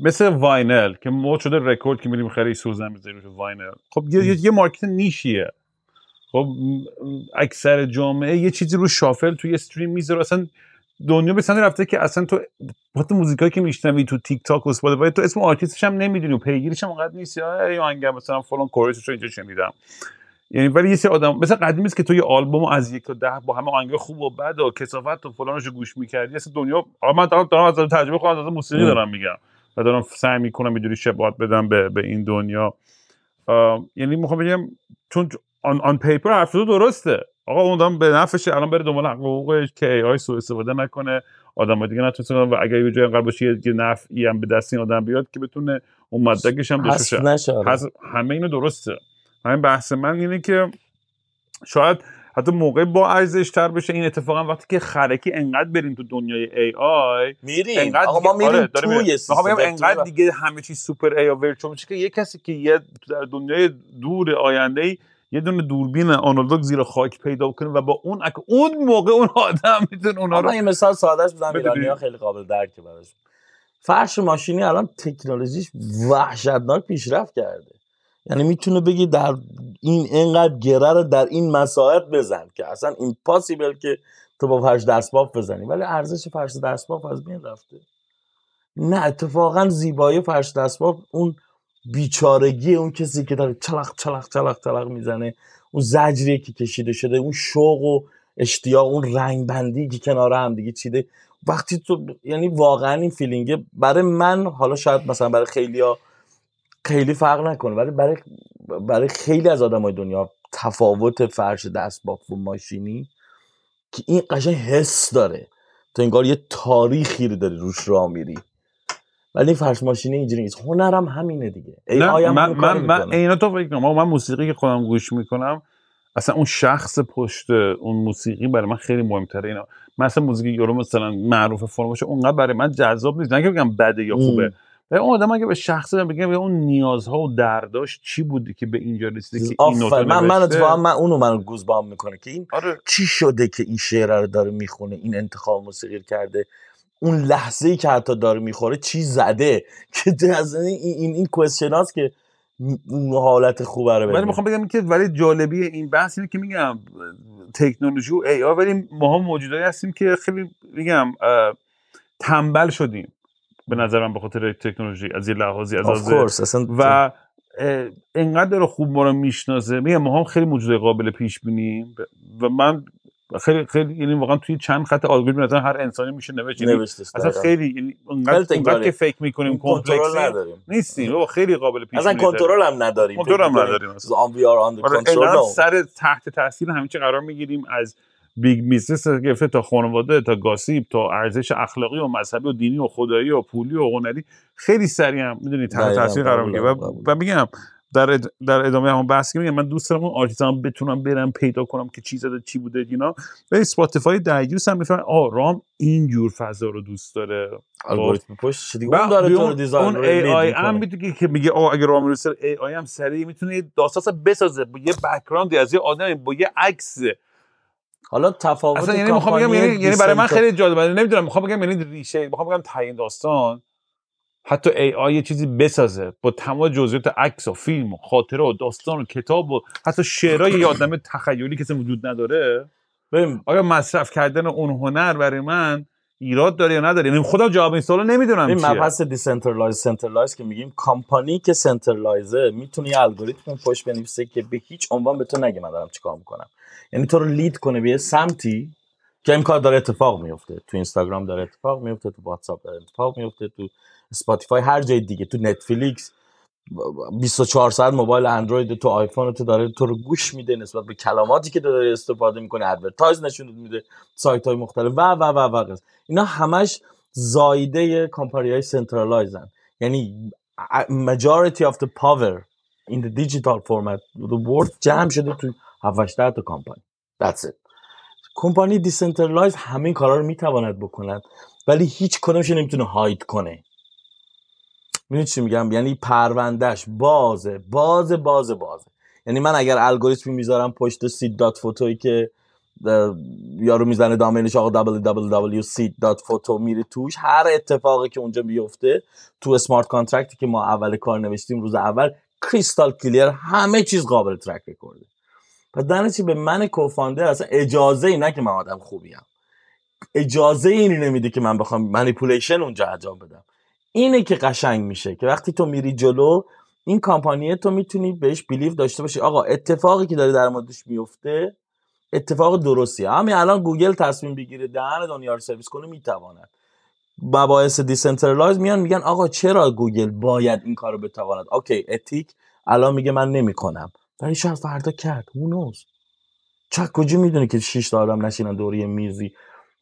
A: مثل vinyl که مد شده رکورد که میریم خیلی سوزن می‌ذاریم vinyl. خب یه, یه, market niche ایه. خب اکثر جامعه یه چیزی رو shuffle توی stream می‌ذاره. اصلا دنیا به سمتی رفته که اصلا تو حتی موزیکایی که میشنوی تو تیک تاک و Spotify تو اسم آرتیستش هم نمی‌دونی و پیگیریش هم اونقدر نیست. یا آهنگر مثلا فلان chorus ش رو اینجا شنیدم. یعنی ولی یه سری آدم مثلا قدیم نیست که تو یه آلبوم از یک تا ده با همه آهنگ خوب و بد و کسافت و فلانش رو گوش می‌کردی اصلا دنیا آقا من دارم, دارم از تجربه خودم از موسیقی. دارم میگم و دارم سعی می‌کنم اینجوری شباهت بدم به, به این دنیا. یعنی می‌خوام بگم چون آن, آن پیپر حرف تو درسته. آقا اون دارم به نفعشه الان بره دنبال حق حقوقش که ای آی سوء استفاده نکنه. آدم دیگه نتونستن و اگر یه جای قرار باشه یه- یه نفعی هم به دست این آدم بیاد که بتونه اون مدرکش هم
B: نشه آره.
A: همه اینو درسته. همین بحث من اینه که شاید حتی موقع با ارزش تر بشه این اتفاقا وقتی که خرکی انقدر بریم تو دنیای AI
B: میریم
A: انقدر
B: آقا ما میریم
A: آره،
B: توی. سیستم
A: انقدر دیگه همه چیز super AI virtual میشه که یه کسی که یه تو در دنیای دور آینده ای یه دونه دوربین آنالوگ زیر خاک پیدا کنه و با اون اک- اون موقع اون آدم می‌تونه اونا
B: من
A: رو
B: یه مثال سادهش بزنم
A: بدونی.
B: ایرانی ها خیلی قابل درکه براش فرش ماشینی الان تکنولوژیش وحشتناک پیشرفت کرده یعنی می‌تونه بگی در این اینقدر گره رو در این مساحت بزن که اصلا ایمپاسیبل که تو با فرش دستباف بزنی. ولی ارزش فرش دستباف از بین رفته. نه اتفاقا زیبایی فرش دستباف اون بیچارگی اون کسی که داره چلق چلق چلق چلق می‌زنه اون زجریه که کشیده شده اون شوق و اشتیاق اون رنگ بندی که کنار هم دیگه چیده. وقتی تو یعنی واقعا این فیلینگه برای من حالا شاید مثلا برای خیلی خیلی فرق نکنه. ولی برای برای خیلی از آدمای دنیا تفاوت فرش دستباف و ماشینی که این قشنگ حس داره. تو انگار یه تاریخی رو داری روش راه میری. ولی فرش ماشینی اینجوری نیست. هنرم همینه دیگه. ای
A: نه
B: آی هم
A: من من, من. اینا تو فکر کنم. من موسیقی که خودم گوش می‌کنم اصلا اون شخص پشت اون موسیقی برای من خیلی مهمتره. اینا مثلا موسیقی یورو مثلا معروف فرماشه اونقدر برای من جذاب نیست. نه که بگم بده یا خوبه.
B: ام.
A: ولی اون آدم اگه به شخص بگم بگم اون نیازها و درداش چی بودی که به اینجا رسیده که این.
B: من من؟ اتفاقا من اونو منو گوزبام می‌کنه که این
A: آره
B: چی شده که این شعر رو داره می‌خونه این انتخاب موسیقی کرده اون لحظه ای که حتی داره می‌خوره چی زده که از این این این کوشن هاست که اون حالت خوبه رو
A: ولی می‌خوام بگم که ولی جالبی این بحث اینه که میگم تکنولوژی و ای آی ولی ما هم موجودایی هستیم که خیلی میگم تنبل شدیم به نظر من به خاطر تکنولوژی از یه لحاظی از
B: اصلا
A: و انقدر داره خوب ما رو می‌شناسه میگم ما هم خیلی موجود قابل پیش بینیم و من خیلی خیلی یعنی واقعا توی چند خط الگوریتم مثلا هر انسانی میشه نوشت یعنی اصلا. خیلی یعنی اونقدر,
B: تکراری.
A: که فکر می‌کنیم
B: کنترل نداریم
A: نیستیم بابا خیلی قابل پیش
B: اصلا. کنترل هم نداریم
A: کنترل هم نداریم اصلا.
B: control
A: انقدر
B: no.
A: سر تحت تاثیر همه چی قرار می‌گیریم از big business گرفته تا خانواده تا gossip تا ارزش اخلاقی و مذهبی و دینی و خدایی و پولی و هنری. خیلی سریع هم می‌دونی تحت تاثیر قرار می‌گیره. و, میگم در اد- در ادامه همون بحث که میگم من دوست دارم اون هم بتونم برم پیدا کنم که چی زده چی بوده اینا. و Spotify devs هم می‌فهمن آه رام این جور فضا رو دوست داره.
B: الگوریتم پشت دیگه؟ اون داره تو design
A: اون
B: AI.
A: هم می‌تونه که میگه آه اگه رام AI هم سریع می‌تونه یه داستان بسازه. با یه background ی از یه آدمی با یه عکس
B: حالا تفاوت
A: اصلا یعنی می‌خوام بگم یعنی, یعنی برای من خیلی جالبه. نمی‌دونم می‌خوام بگم یعنی ریشه می‌خوام بگم تعیین داستان. حتی AI یه چیزی بسازه با تمام جزئیات عکس و فیلم و خاطره و داستان و کتاب و حتی شعرهای یه آدم تخیلی که اصلا وجود نداره.
B: ببین.
A: آیا مصرف کردن اون هنر برای من ایراد داره یا نداره؟ یعنی خودم جواب این سوالو نمی‌دونم
B: این مبحث decentralize centralize که میگیم کمپانی که centralize ه می‌تونه یه الگوریتم پشت بنویسه که به هیچ عنوان به تو نگه من دارم چیکار می‌کنم؟ یعنی تو رو lead کنه به سمتی که این کار داره اتفاق میفته. تو Instagram داره اتفاق میفته تو واتساپ داره اتفاق میفته تو Spotify هر جای دیگه تو Netflix 24 ساعت موبایل اندروید تو آیفون تو داره تو رو گوش میده نسبت به کلماتی که تو داری استفاده می‌کنه advertise نشون میده سایت های مختلف و و و و اینا همش زاییده کمپانی های centralize ن. یعنی majority of the power in the digital format the world جمع شده تو 7 تا کمپانی. That's it. کمپانی decentralize همین کارا رو می‌تواند بکند ولی هیچ کدومش نمی‌تونه hide کنه. می‌دونی چی میگم؟ یعنی پروندهش بازه بازه بازه بازه. یعنی من اگر الگوریتمی می‌ذارم پشت seed dot photo یی که یارو می‌زنه domain ش آقا www.seed.photo میره توش هر اتفاقی که اونجا بیفته تو smart contract ی که ما اول کار نوشتیم روز اول crystal clear همه چیز قابل track record ه پس چی؟ به من cofounder اصلا اجازه ای که من آدم خوبیم. اجازه اینی نمیده که من بخوام manipulation اونجا انجام بدم. اینه که قشنگ میشه که وقتی تو میری جلو این کامپانیه تو می‌تونی بهش belief داشته باشی. آقا اتفاقی که داره در موردش میفته اتفاق درستیه. همین الان گوگل تصمیم بگیره دهن دنیا رو سرویس کنه می‌تواند. مباحث decentralize میان میگن آقا چرا گوگل باید این کارو بتواند؟ okay ethic الان میگه من نمی‌کنم. ولی شاید فردا کرد. Knows? از کجا می‌دونی که 6 تا آدم نشینن دور یه میزی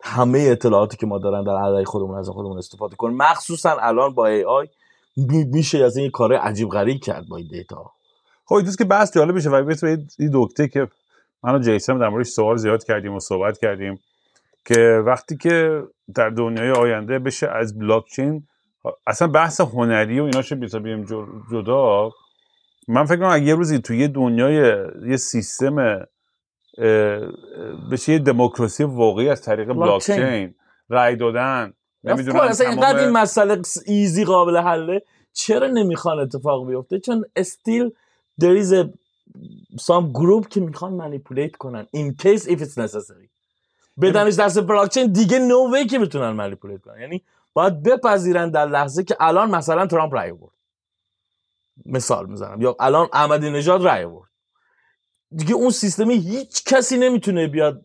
B: همه اطلاعاتی که ما دارن در علیه خودمون از خودمون استفاده کنیم مخصوصا الان با AI میشه از این کار عجیب غریب کرد با این دیتا.
A: خب این که بحث جالب میشه. و این دکته که من و جیسن در موردش سوال زیاد کردیم و صحبت کردیم که وقتی که در دنیای آینده بشه از بلاکچین اصلا بحث هنری و ایناشو بیتا بیم جدا. من فکر کنم اگه یه روزی توی یه دنیای یه سیستم بشه یه دموکراسی واقعی از طریق بلاکچین رای دادن.
B: نمی‌دونم اصلا اینقدر این مسئله ایزی قابل حله چرا نمی‌خوان اتفاق بیفته؟ چون استیل there is a some group که می‌خوان منیپولیت کنن in case if it's necessary. بدنش دست بلاکچین دیگه نو وی که بتونن منیپولیت کنن. یعنی باید بپذیرن در لحظه که الان مثلا ترامپ رای برد مثال می‌زنم. یا الان احمدی نژاد رای برد دیگه اون سیستمی هیچ کسی نمی‌تونه بیاد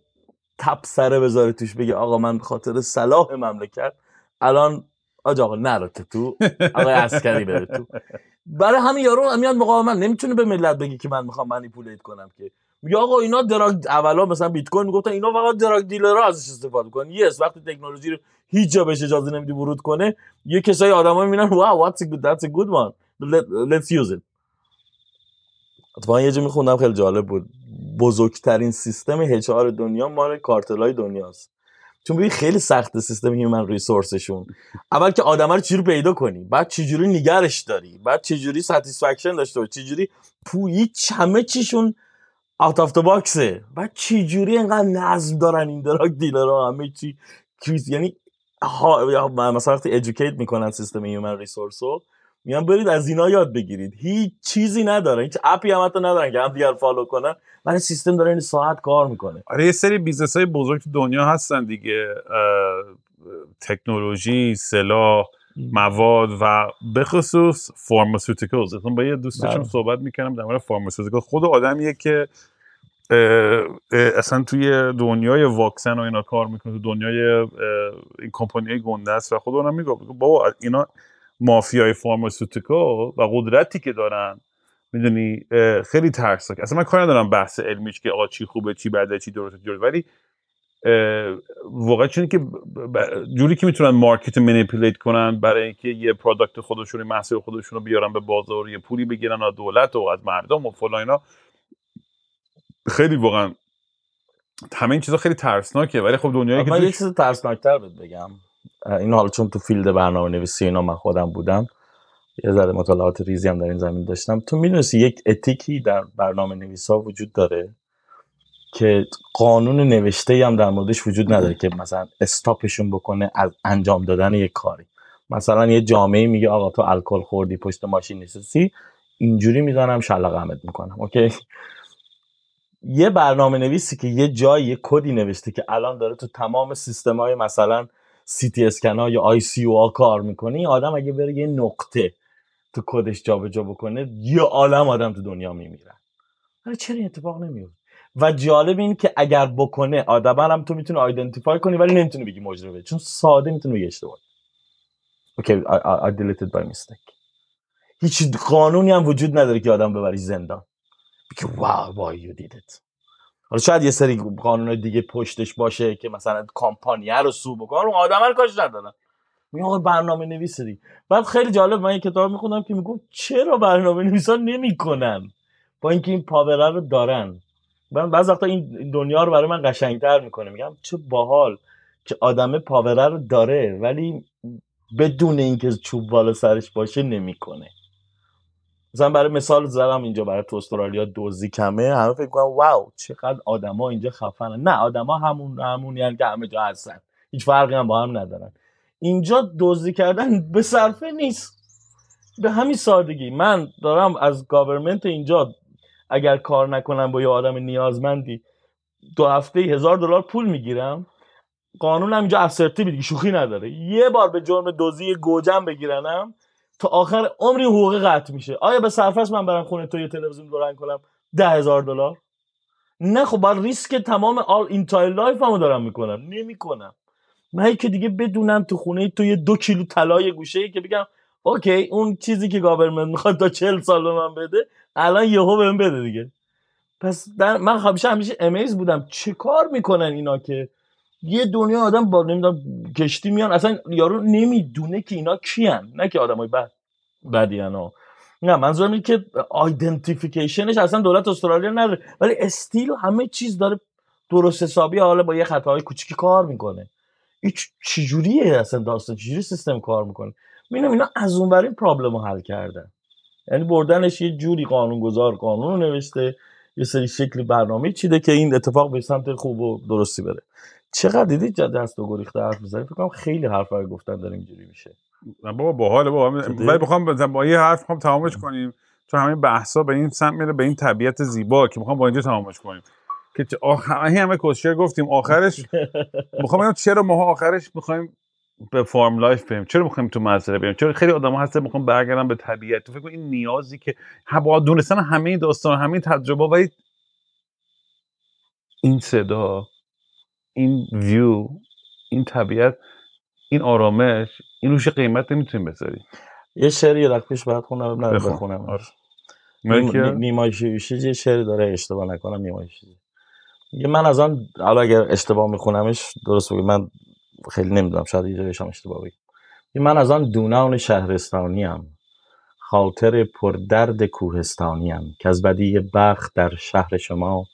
B: تپ سره بذاره توش بگه آقا من خاطر صلاح مملکت الان آج آقا نرو تو آقای عسکری بره تو. برای همین یارو میاد مقاومت نمی‌تونه به ملت بگه که من می‌خوام manipulate کنم که. میگه آقا اینا drug اولا مثلا بیت کوین می‌گفتن اینا فقط drug dealer ها ازش استفاده کنن. yes وقتی تکنولوژی رو هیچ جا بهش اجازه نمیدی ورود کنه یه کسای آدما می‌بینن wow what's good that's a good one let's use it اتفاقا یه جا میخوندم خیلی جالب بود. بزرگترین سیستم HR دنیا مال کارتلای دنیاست. چون ببین خیلی سخت سیستم human resource شون اول که آدم رو چجوری پیدا کنی بعد چجوری نگرش داری بعد چجوری satisfaction داشته باشی چجوری پویی همه چیشون out of box ه بعد چجوری اینقدر نظم دارن این drug dealer ها همه چی. یعنی ها مثلا وقتی educate می‌کنن سیستم human resource رو میان برید از اینا یاد بگیرید. هیچ چیزی نداره. هیچ app ی هم حتی ندارن که هم دیگر follow کنن. ولی سیستم داره این ساعت کار می‌کنه.
A: آره یه سری business های بزرگ تو دنیا هستن دیگه. تکنولوژی سلاح مواد و به خصوص فارماسیوتیکلز با یه دوستشون بله. صحبت می‌کنم در مورد فارماسیوتیکل خود آدمیه که اصلا توی دنیای واکسن و اینا کار می‌کنه. تو دنیای این کمپانی گنده است و خود اونم میگه بابا اینا مافیای فارماسیوتیکل و قدرتی که دارن می‌دونی خیلی ترسناک. اصلا من کار ندارم بحث علمیش که آقا چی خوبه چی بده چی درسته درست ولی واقعا چون که جوری که می‌تونن market manipulate کنن برای اینکه یه product خودشون محصول خودشون رو بیارن به بازار یه پولی بگیرن از دولت و از مردم و فلان اینا خیلی واقعا همه این چیزا خیلی ترسناکه. ولی خب دنیایی که
B: من یه چیز ترسناکتر بگم. این حالا چون تو field برنامه نویسی اینا من خودم بودم یه ذره مطالعات ریزی هم در این زمین داشتم. تو می‌دونستی یک ethic ی در برنامه نویسا وجود داره که قانون نوشته هم در موردش وجود نداره که مثلا stop شون بکنه از انجام دادن یک کاری. مثلا یه جامعه میگه آقا تو الکل خوردی پشت ماشین نشستی اینجوری می‌زنم شلاق می‌کنم. okay؟ یه برنامه نویسی که یه جایی یه کدی نوشته که الان داره تو تمام سیستم های مثلا سی تی اسکن یا ICU کار می‌کنه این آدم اگه بره یه نقطه تو کدش جابجا بکنه یه عالم آدم تو دنیا میمیرن ولی چرا این اتفاق نمیفته و جالب این که اگر بکنه آدم هم تو می‌تونه آیدنتیفای کنی ولی نمی‌تونه بگی مجرمه چون ساده می‌تونه بگی اشتباه. اوکی I, deleted by mistake. هیچ قانونی هم وجود نداره که آدم ببری زندان. بگی why you did it? حالا شاید یه سری قانون دیگه پشتش باشه که مثلا کامپانیه رو سو بکنه. اون آدم رو کاش ندارن. میگه آقا برنامه نویس دیگه. بعد خیلی جالب من یه کتاب می‌خونم که میگم چرا برنامه نویسا نمی‌کنن؟ با اینکه این پاوره رو دارن. من بعض وقتا این دنیا رو برای من قشنگتر می‌کنه. میگم چه باحال که آدم پاوره رو داره ولی بدون اینکه چوب بالا سرش باشه نمی‌کنه. مثلا برای مثال زدم اینجا برای تو استرالیا دوزی کمه همه فکر کنم واو چقدر آدما اینجا خفنن. نه آدما همون همون که همه جا هستن. هیچ فرقی هم با هم ندارن. اینجا دزدی کردن به صرفه نیست. به همین سادگی. من دارم از government اینجا اگر کار نکنم با یه آدم نیازمندی دو هفته هزار دلار پول می‌گیرم. قانون هم اینجا assertive شوخی نداره. یه بار به جرم دزدی گوجم بگیرنم. تا آخر عمری حقوق قطع میشه. آیا به صرفش من برم خونه تو یه تلویزیون دورن کنم؟ ده هزار دلار؟ نه خب باید ریسک تمام all entire life همو دارم می‌کنم. نمی‌کنم. من که دیگه بدونم تو خونه تو یه دو کیلو طلای گوشه ای که بگم OK اون چیزی که government می‌خواد تا چل سال به من بده الان یهو بهم بده دیگه. پس من همیشه همیشه amaze بودم. چه کار می‌کنن اینا که یه دنیا آدم با نمی‌دونم کشتی میان اصلا یارو نمی‌دونه که اینا کیان. نه که آدمای بد بدیان ها. نه منظورم اینه که identification ش اصلا دولت استرالیا نداره ولی still همه چیز داره درست حسابی حالا با یه خطاهای کوچیکی کار می‌کنه. این چجوریه اصلا داستان؟ چجوری سیستم کار می‌کنه؟ می‌بینم اینا از اون برین پرابلم رو حل کردن یعنی بردنش یه جوری قانونگذار قانون رو نوشته یه سری شکلی برنامه چیده که این اتفاق به سمت خوب و درستی بره. چقدر دیدید جد دست و گریخته حرف بزنید فکر کنم خیلی حرف رو گفتن داره اینجوری میشه.
A: بابا باحاله بابا؟ ولی بخوام با یه حرف می‌خوام تمامش کنیم. چون همین بحثا به این سمت میره به این طبیعت زیبا که می‌خوام با اینجا تمامش کنیم. که آخ... همه همه کسشر گفتیم آخرش می‌خوام بگم چرا ما آخرش می‌خوایم به farm life بریم؟ چرا می‌خوایم تو مزرعه بریم؟ چرا خیلی آدم هستن می‌خوام برگردن به طبیعت؟ تو فکر این نیازی که با دونستن همه این داستان همه این تجربه ولی این صدا این ویو این طبیعت این آرامش این روش قیمت نمی‌تونیم بذاریم.
B: یه شعری یه پیش باید خونم نه
A: بخون.
B: بخونم.
A: آره.
B: نیمای یه شعری داره اشتباه نکنم نیمای شیوشی میگه من از آن حالا اگر اشتباه میخونمش درست بگم من خیلی نمی‌دونم شاید یه جایش هم اشتباه بگم. من از آن دونان شهرستانیم خاطر پردرد کوهستانیم که از بدی بخت در شهر شما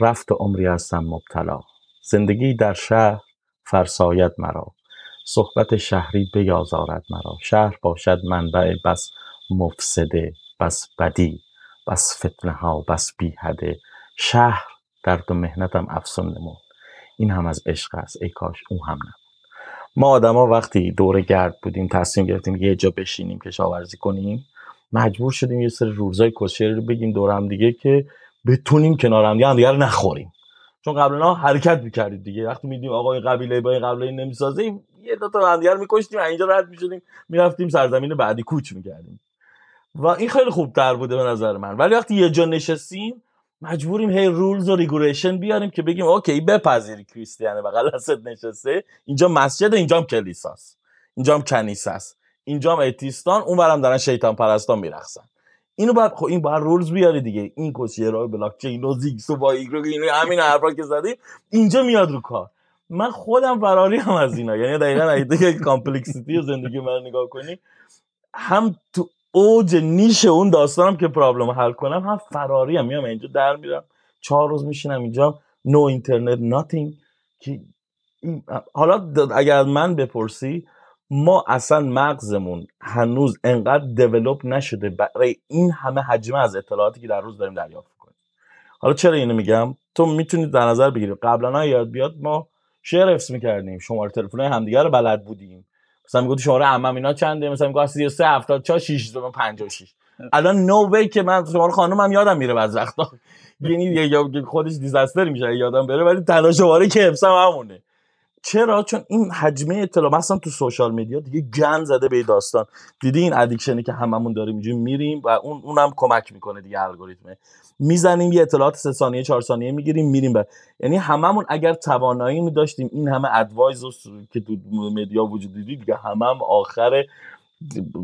B: رفت و عمری هستم مبتلا. زندگی در شهر فرساید مرا. صحبت شهری بیازارد مرا. شهر باشد منبع بس مفسده بس بدی بس فتنه ها بس بیهده شهر درد و مهنتم افسون نمود. این هم از عشق است. ای کاش او هم نبود. ما آدما وقتی دور گرد بودیم تصمیم گرفتیم یه جا بشینیم کشاورزی کنیم مجبور شدیم یه سری روزای کشری رو بگیم دور هم دیگه که بتونیم کنار هم دیگه هم دیگه رو نخوریم. چون قبلا حرکت می‌کردید دیگه. وقتی میدیم آقای قبیله با این قبیله نمی‌سازه یه دو تا رو میکشتیم اینجا رد می‌شدیم می‌رفتیم سرزمین بعدی کوچ می‌کردیم. و این خیلی خوب تر بوده به نظر من. ولی وقتی یه جا نشستیم مجبوریم هی رولز و ریگولیشن بیاریم که بگیم اوکی بپذیری کریستیانه بغل دستت نشسته. اینجا مسجد اینجا هم کلیساست. اینجا هم کنیسه است اینجا هم اتیستان اون برم دارن شیطان پرستان میرقصن. اینو باید خب این باید رولز بیاری دیگه. این کوچیرای بلاک چین و زیگس و با ایگرو اینو همین حرفا که زدیم اینجا میاد رو کار. من خودم فراری هم از اینا. یعنی دقیقا اگه complexity زندگی من نگاه کنی هم تو اوج niche اون داستانم که problem حل کنم هم فراری هم. میام اینجا در میرم چهار روز میشینم اینجا. no internet nothing که این- حالا اگر من بپرسی ما اصلا مغزمون هنوز انقدر develop نشده برای این همه حجمه از اطلاعاتی که در روز داریم دریافت کنیم حالا چرا اینو میگم؟ تو می‌تونید در نظر بگیرید. قبلا یاد بیاد ما شعر حفظ می‌کردیم. شماره تلفن همدیگه رو بلد بودیم. مثلا می‌گفت شماره عمم اینا چنده؟ مثلا می‌گفت 33 74 6 56 الان نو وی که من شماره خانومم یادم میره بعض وقتا. یعنی خودش دیزاستر میشه. یادم بره ولی تنها شماره که حفظم همونه. چرا؟ چون این حجمه اطلاع مثلا تو سوشال میدیا دیگه گن زده به داستان. دیدی این ادیکشنی که هممون داریم اینجوری میریم و اون اونم کمک می‌کنه دیگه الگوریتمه. می‌زنیم یه اطلاعات سه ثانیه چهار ثانیه می‌گیریم میریم بر. یعنی هممون اگر توانایی می داشتیم این همه advice که تو media وجود دیدی دیگه همم هم آخر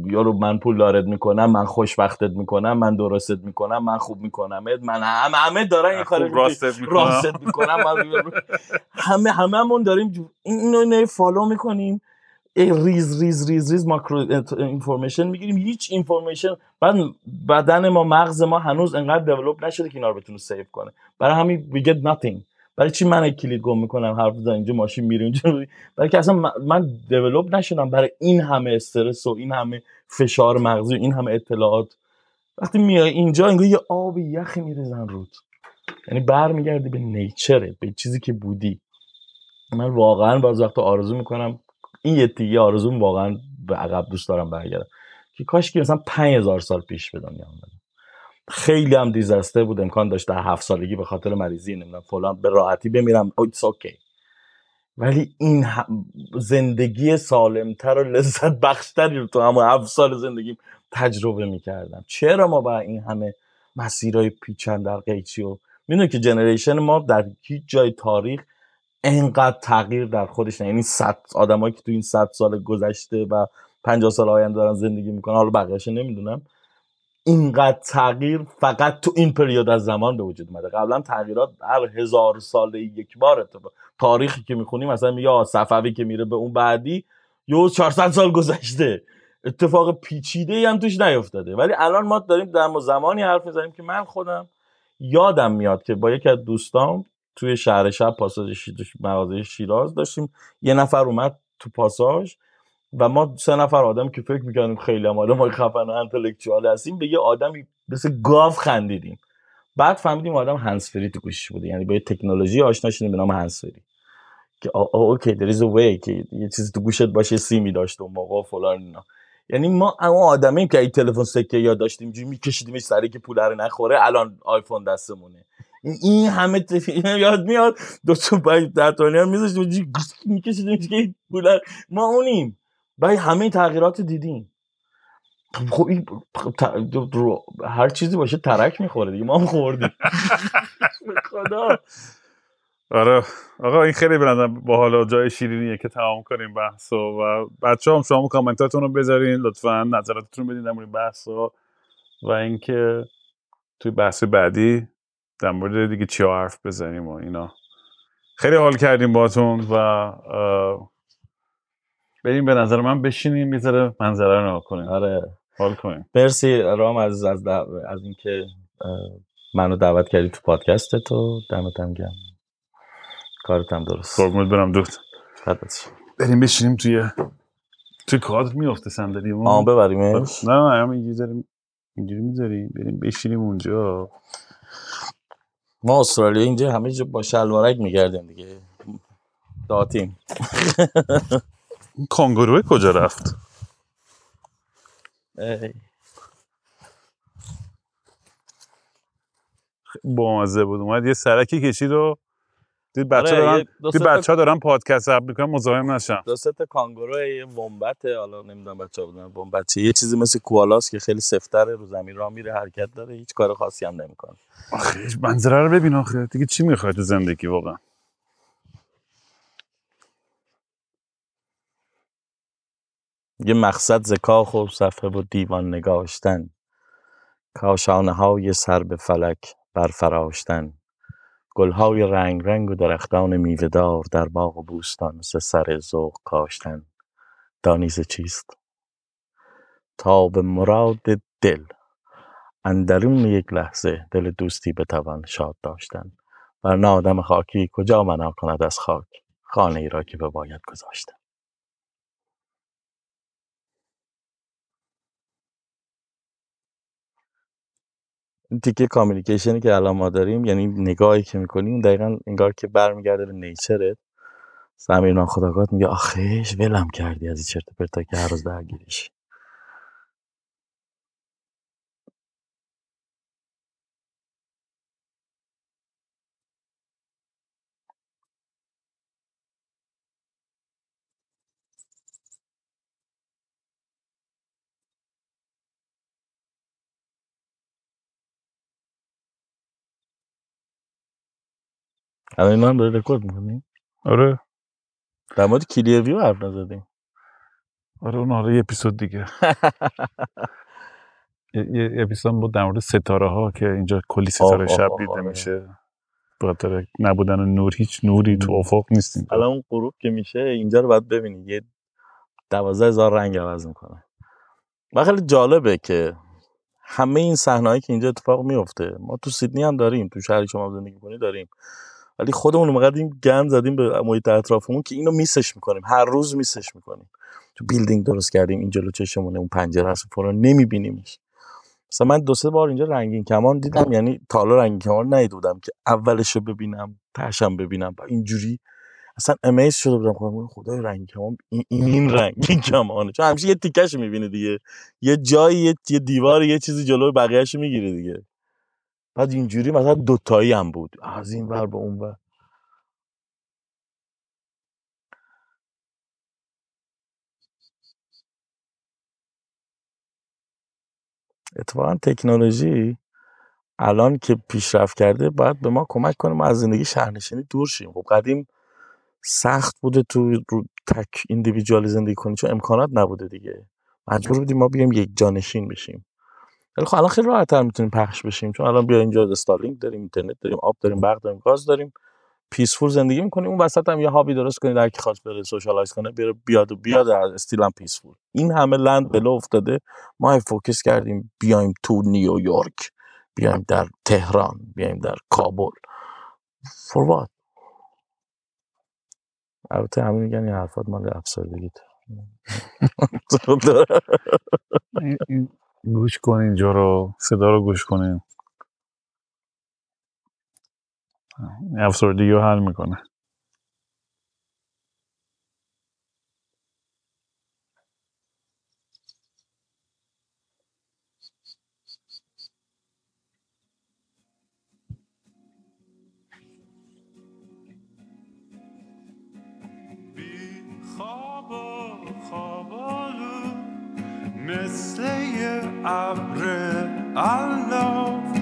B: یارو من پولدارت می‌کنم من خوشبختت می‌کنم من درستت می‌کنم من خوب می‌کنم. من همه همه دارن این کارو
A: راستت می‌کنم.
B: راست می‌کنم همه هممون داریم اینو follow می‌کنیم. ریز ریز ریز ریز micro information می‌گیریم. هیچ information بعد بدن ما مغز ما هنوز انقدر دیولپ نشده که اینا رو بتونه سیو کنه. برای همین we get nothing. برای چی من کلید گم می‌کنم حرف بزنم؟ اینجا ماشین میره اینجا برای که اصلا من- دیولپ نشدم برای این همه استرس و این همه فشار مغزی و این همه اطلاعات. وقتی میای اینجا انگار یه آب یخی میریزن رود. یعنی برمیگردی به نیچره به چیزی که بودی. من واقعا بعض وقت آرزو می‌کنم این یه تیگه آرزوم واقعا به عقب دوست دارم برگردم. که کاش که مثلا 5000 سال پیش به دنیا اومدم. خیلی هم دیزاسته بود امکان داشت در هفت سالگی به خاطر مریضی نمی‌دونم فلان به راحتی بمیرم. ایتس اوکی ولی این زندگی سالمتر و لذت بخشتری رو تو همون هفت سال زندگیم تجربه می‌کردم. چرا ما با این همه مسیرهای پیچن در قیچی و می‌دونی که جنریشن ما در هیچ جای تاریخ انقدر تغییر در خودش نه. یعنی صد آدمایی که تو این صد سال گذشته و 50 سال آینده دارن زندگی می‌کنن حالا بقیه‌اش نمی‌دونم. اینقدر تغییر فقط تو این پریود از زمان به وجود اومده. قبلا تغییرات هر هزار سال یک بار اتفاق تاریخی که می‌خونیم مثلا یا صفوی که میره به اون بعدی یو 400 سال گذشته. اتفاق پیچیده ای هم توش نیفتاده. ولی الان ما داریم در زمانی حرف می‌زنیم که من خودم یادم میاد که با یکی از دوستام توی شهر شب پاساژ مغازه شیراز داشتیم. یه نفر اومد تو پاساژ و ما سه نفر آدم که فکر می‌کنیم خیلی هم آدم های خفن و انتلکچوال هستیم به یه آدمی مثل گاو خندیدیم. بعد فهمیدیم آدم هنسفری تو گوشش بوده یعنی با یه تکنولوژی آشنا شدیم به نام هنسفری که اوکی there is a که یه چیزی تو گوشت باشه سیمی داشته اون موقع فلان اینا. یعنی ما اون آدمیم که این تلفن سکه یاد داشتیم اینجوری میکشیدیمش سری که پول رو نخوره الان آیفون دستمونه. این همه یاد میاد دو تا پای در میذاشتیم میکشیدیمش که پول ما اونیم. بعد همه تغییرات دیدیم. خب این هر چیزی باشه ترک می‌خوره دیگه ما هم خوردیم. خدا.
A: آره. آقا این خیلی به با حالا جای شیرینیه که تمام کنیم بحث و بچه هم شما کامنتاتون رو بذارین لطفا نظراتتون بدین در مورد بحث و اینکه توی بحث بعدی در مورد دیگه چی حرف بزنیم و اینا. خیلی حال کردیم باتون و بریم به نظر من بشینیم یه ذره منظره رو کنیم.
B: آره.
A: حال کنیم.
B: مرسی رام از از, از اینکه منو دعوت کردی تو پادکست تو. دمت هم گرم. کارت هم درست.
A: قربونت برم دوست بریم بشینیم توی توی کادر میفته صندلی
B: آه ببریمش.
A: نه نه هم اینجوری اینجوری می‌ذاریم. بریم بشینیم اونجا.
B: ما استرالیا اینجا همه جا با شلوارک میگردیم دیگه. داتیم.
A: کانگوروی کجا رفت؟ با مزه بود. اومد یه سرکی کشید و دید بچه آره، دارن دید بچه ها دارن پادکست اپ می‌کنن مزاحم نشن.
B: دو سه تا کانگورو یه ومبت حالا نمی‌دونم بچه ها بودن یه چیزی مثل کوالاس که خیلی سفتره رو زمین راه میره حرکت داره هیچ کار خاصی هم نمی‌کنه.
A: آخه منظره رو ببین آخه. دیگه چی می‌خوای تو زندگی واقعا؟
B: یه مقصد ز کاخ و صفحه و دیوان نگاشتن. کاشانه های سر به فلک برفراشتن. گلهای رنگ رنگ و درختان میوهدار در باغ و بوستان سه سر ذوق کاشتن. دانیز چیست؟ تا به مراد دل. اندرون یک لحظه دل دوستی بتوان شاد داشتن. ورنه آدم خاکی کجا منا کند از خاک؟ خانه ای را که بباید گذاشتن. تیکه کامیکیشنی که الان ما داریم یعنی نگاهی که می‌کنیم دقیقا انگار که برمیگرده به نیچره سمیر ناخداگات میگه آخیش ولم کردی از این چرت پرتا که هر روز درگیرش الان هم داره رکورد می‌کنیم
A: آره.
B: در مورد کلیویو حرف نزدیم
A: آره اون حالا یه اپیزود دیگه. یه اپیزود بود در مورد ستاره ها که اینجا کلی ستاره شب دیده آره. میشه. بخاطر نبودن نور هیچ نوری تو افق نیستیم
B: الان اون غروب که میشه اینجا رو باید ببینید یه دوازده هزار رنگ عوض می‌کنه. و خیلی جالبه که همه این صحنه‌ای که اینجا اتفاق میفته ما تو سیدنی هم داریم تو شهری شما زندگی کنی داریم. ولی خودمون این گند زدیم به محیط اطرافمون که اینو میسش می‌کنیم. هر روز میسش می‌کنیم. تو بیلدینگ درست کردیم این جلو چشمونه اون پنجره هست فلان نمیبینیمش. مثلا من دو سه بار اینجا رنگین کمان دیدم یعنی تا حالا رنگین کمان ندیده بودم که اولش ببینم تاشم ببینم. اینجوری اصلا امیز شده بودم. خودم خدای رنگین کمان این, این رنگین کمانه. چون همیشه یه تیکش می‌بینه دیگه. یه جایی یه دیوار یه چیزی جلو بقیه‌اشو می‌گیره دیگه. بعد اینجوری مثلا دوتایی هم بود. از این ور به اون ور. اتفاقا تکنولوژی الان که پیشرفت کرده باید به ما کمک کنه. ما از زندگی شهرنشینی دور شیم. خب قدیم سخت بوده تو تک ایندیویدوالی زندگی کنی چون امکانات نبوده دیگه. مجبور بودیم ما بیایم یک جانشین بشیم. ولی خب الان خیلی راحت‌تر می‌تونیم پخش بشیم چون الان بیا اینجا استارلینک داریم اینترنت داریم آب داریم برق داریم گاز داریم peaceful زندگی می‌کنیم. اون وسط هم یه hub ی درست کنید کی خواست بره socialize کنه بره بیاد و بیاد از still هم peaceful. این همه land بله افتاده. ما focus کردیم بیایم تو نیویورک بیایم در تهران بیایم در کابل. for what البته همه میگن این حرفات مال افسردگیت.
D: گوش کن اینجا رو صدا رو گوش کنیم این افسردگی رو حل می‌کنه.
A: ابر الاف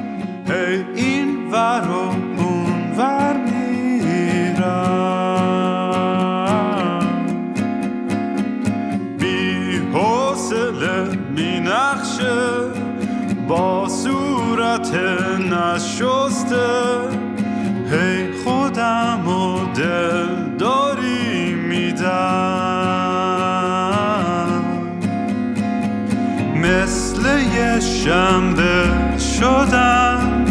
A: هی این ور و اون ور میرم بی حوصله می نقشه با صورت نشسته هی خودم و دل شنبه شدم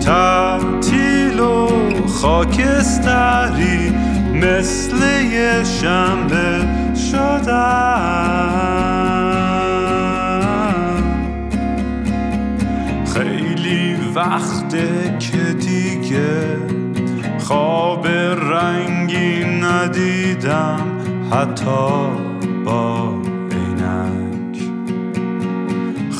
A: تعطیل و خاکستری مثل یه شنبه شدم. خیلی وقته که دیگه خواب رنگی ندیدم حتی با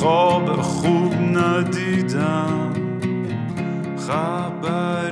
A: خواب خوب ندیدم. خبری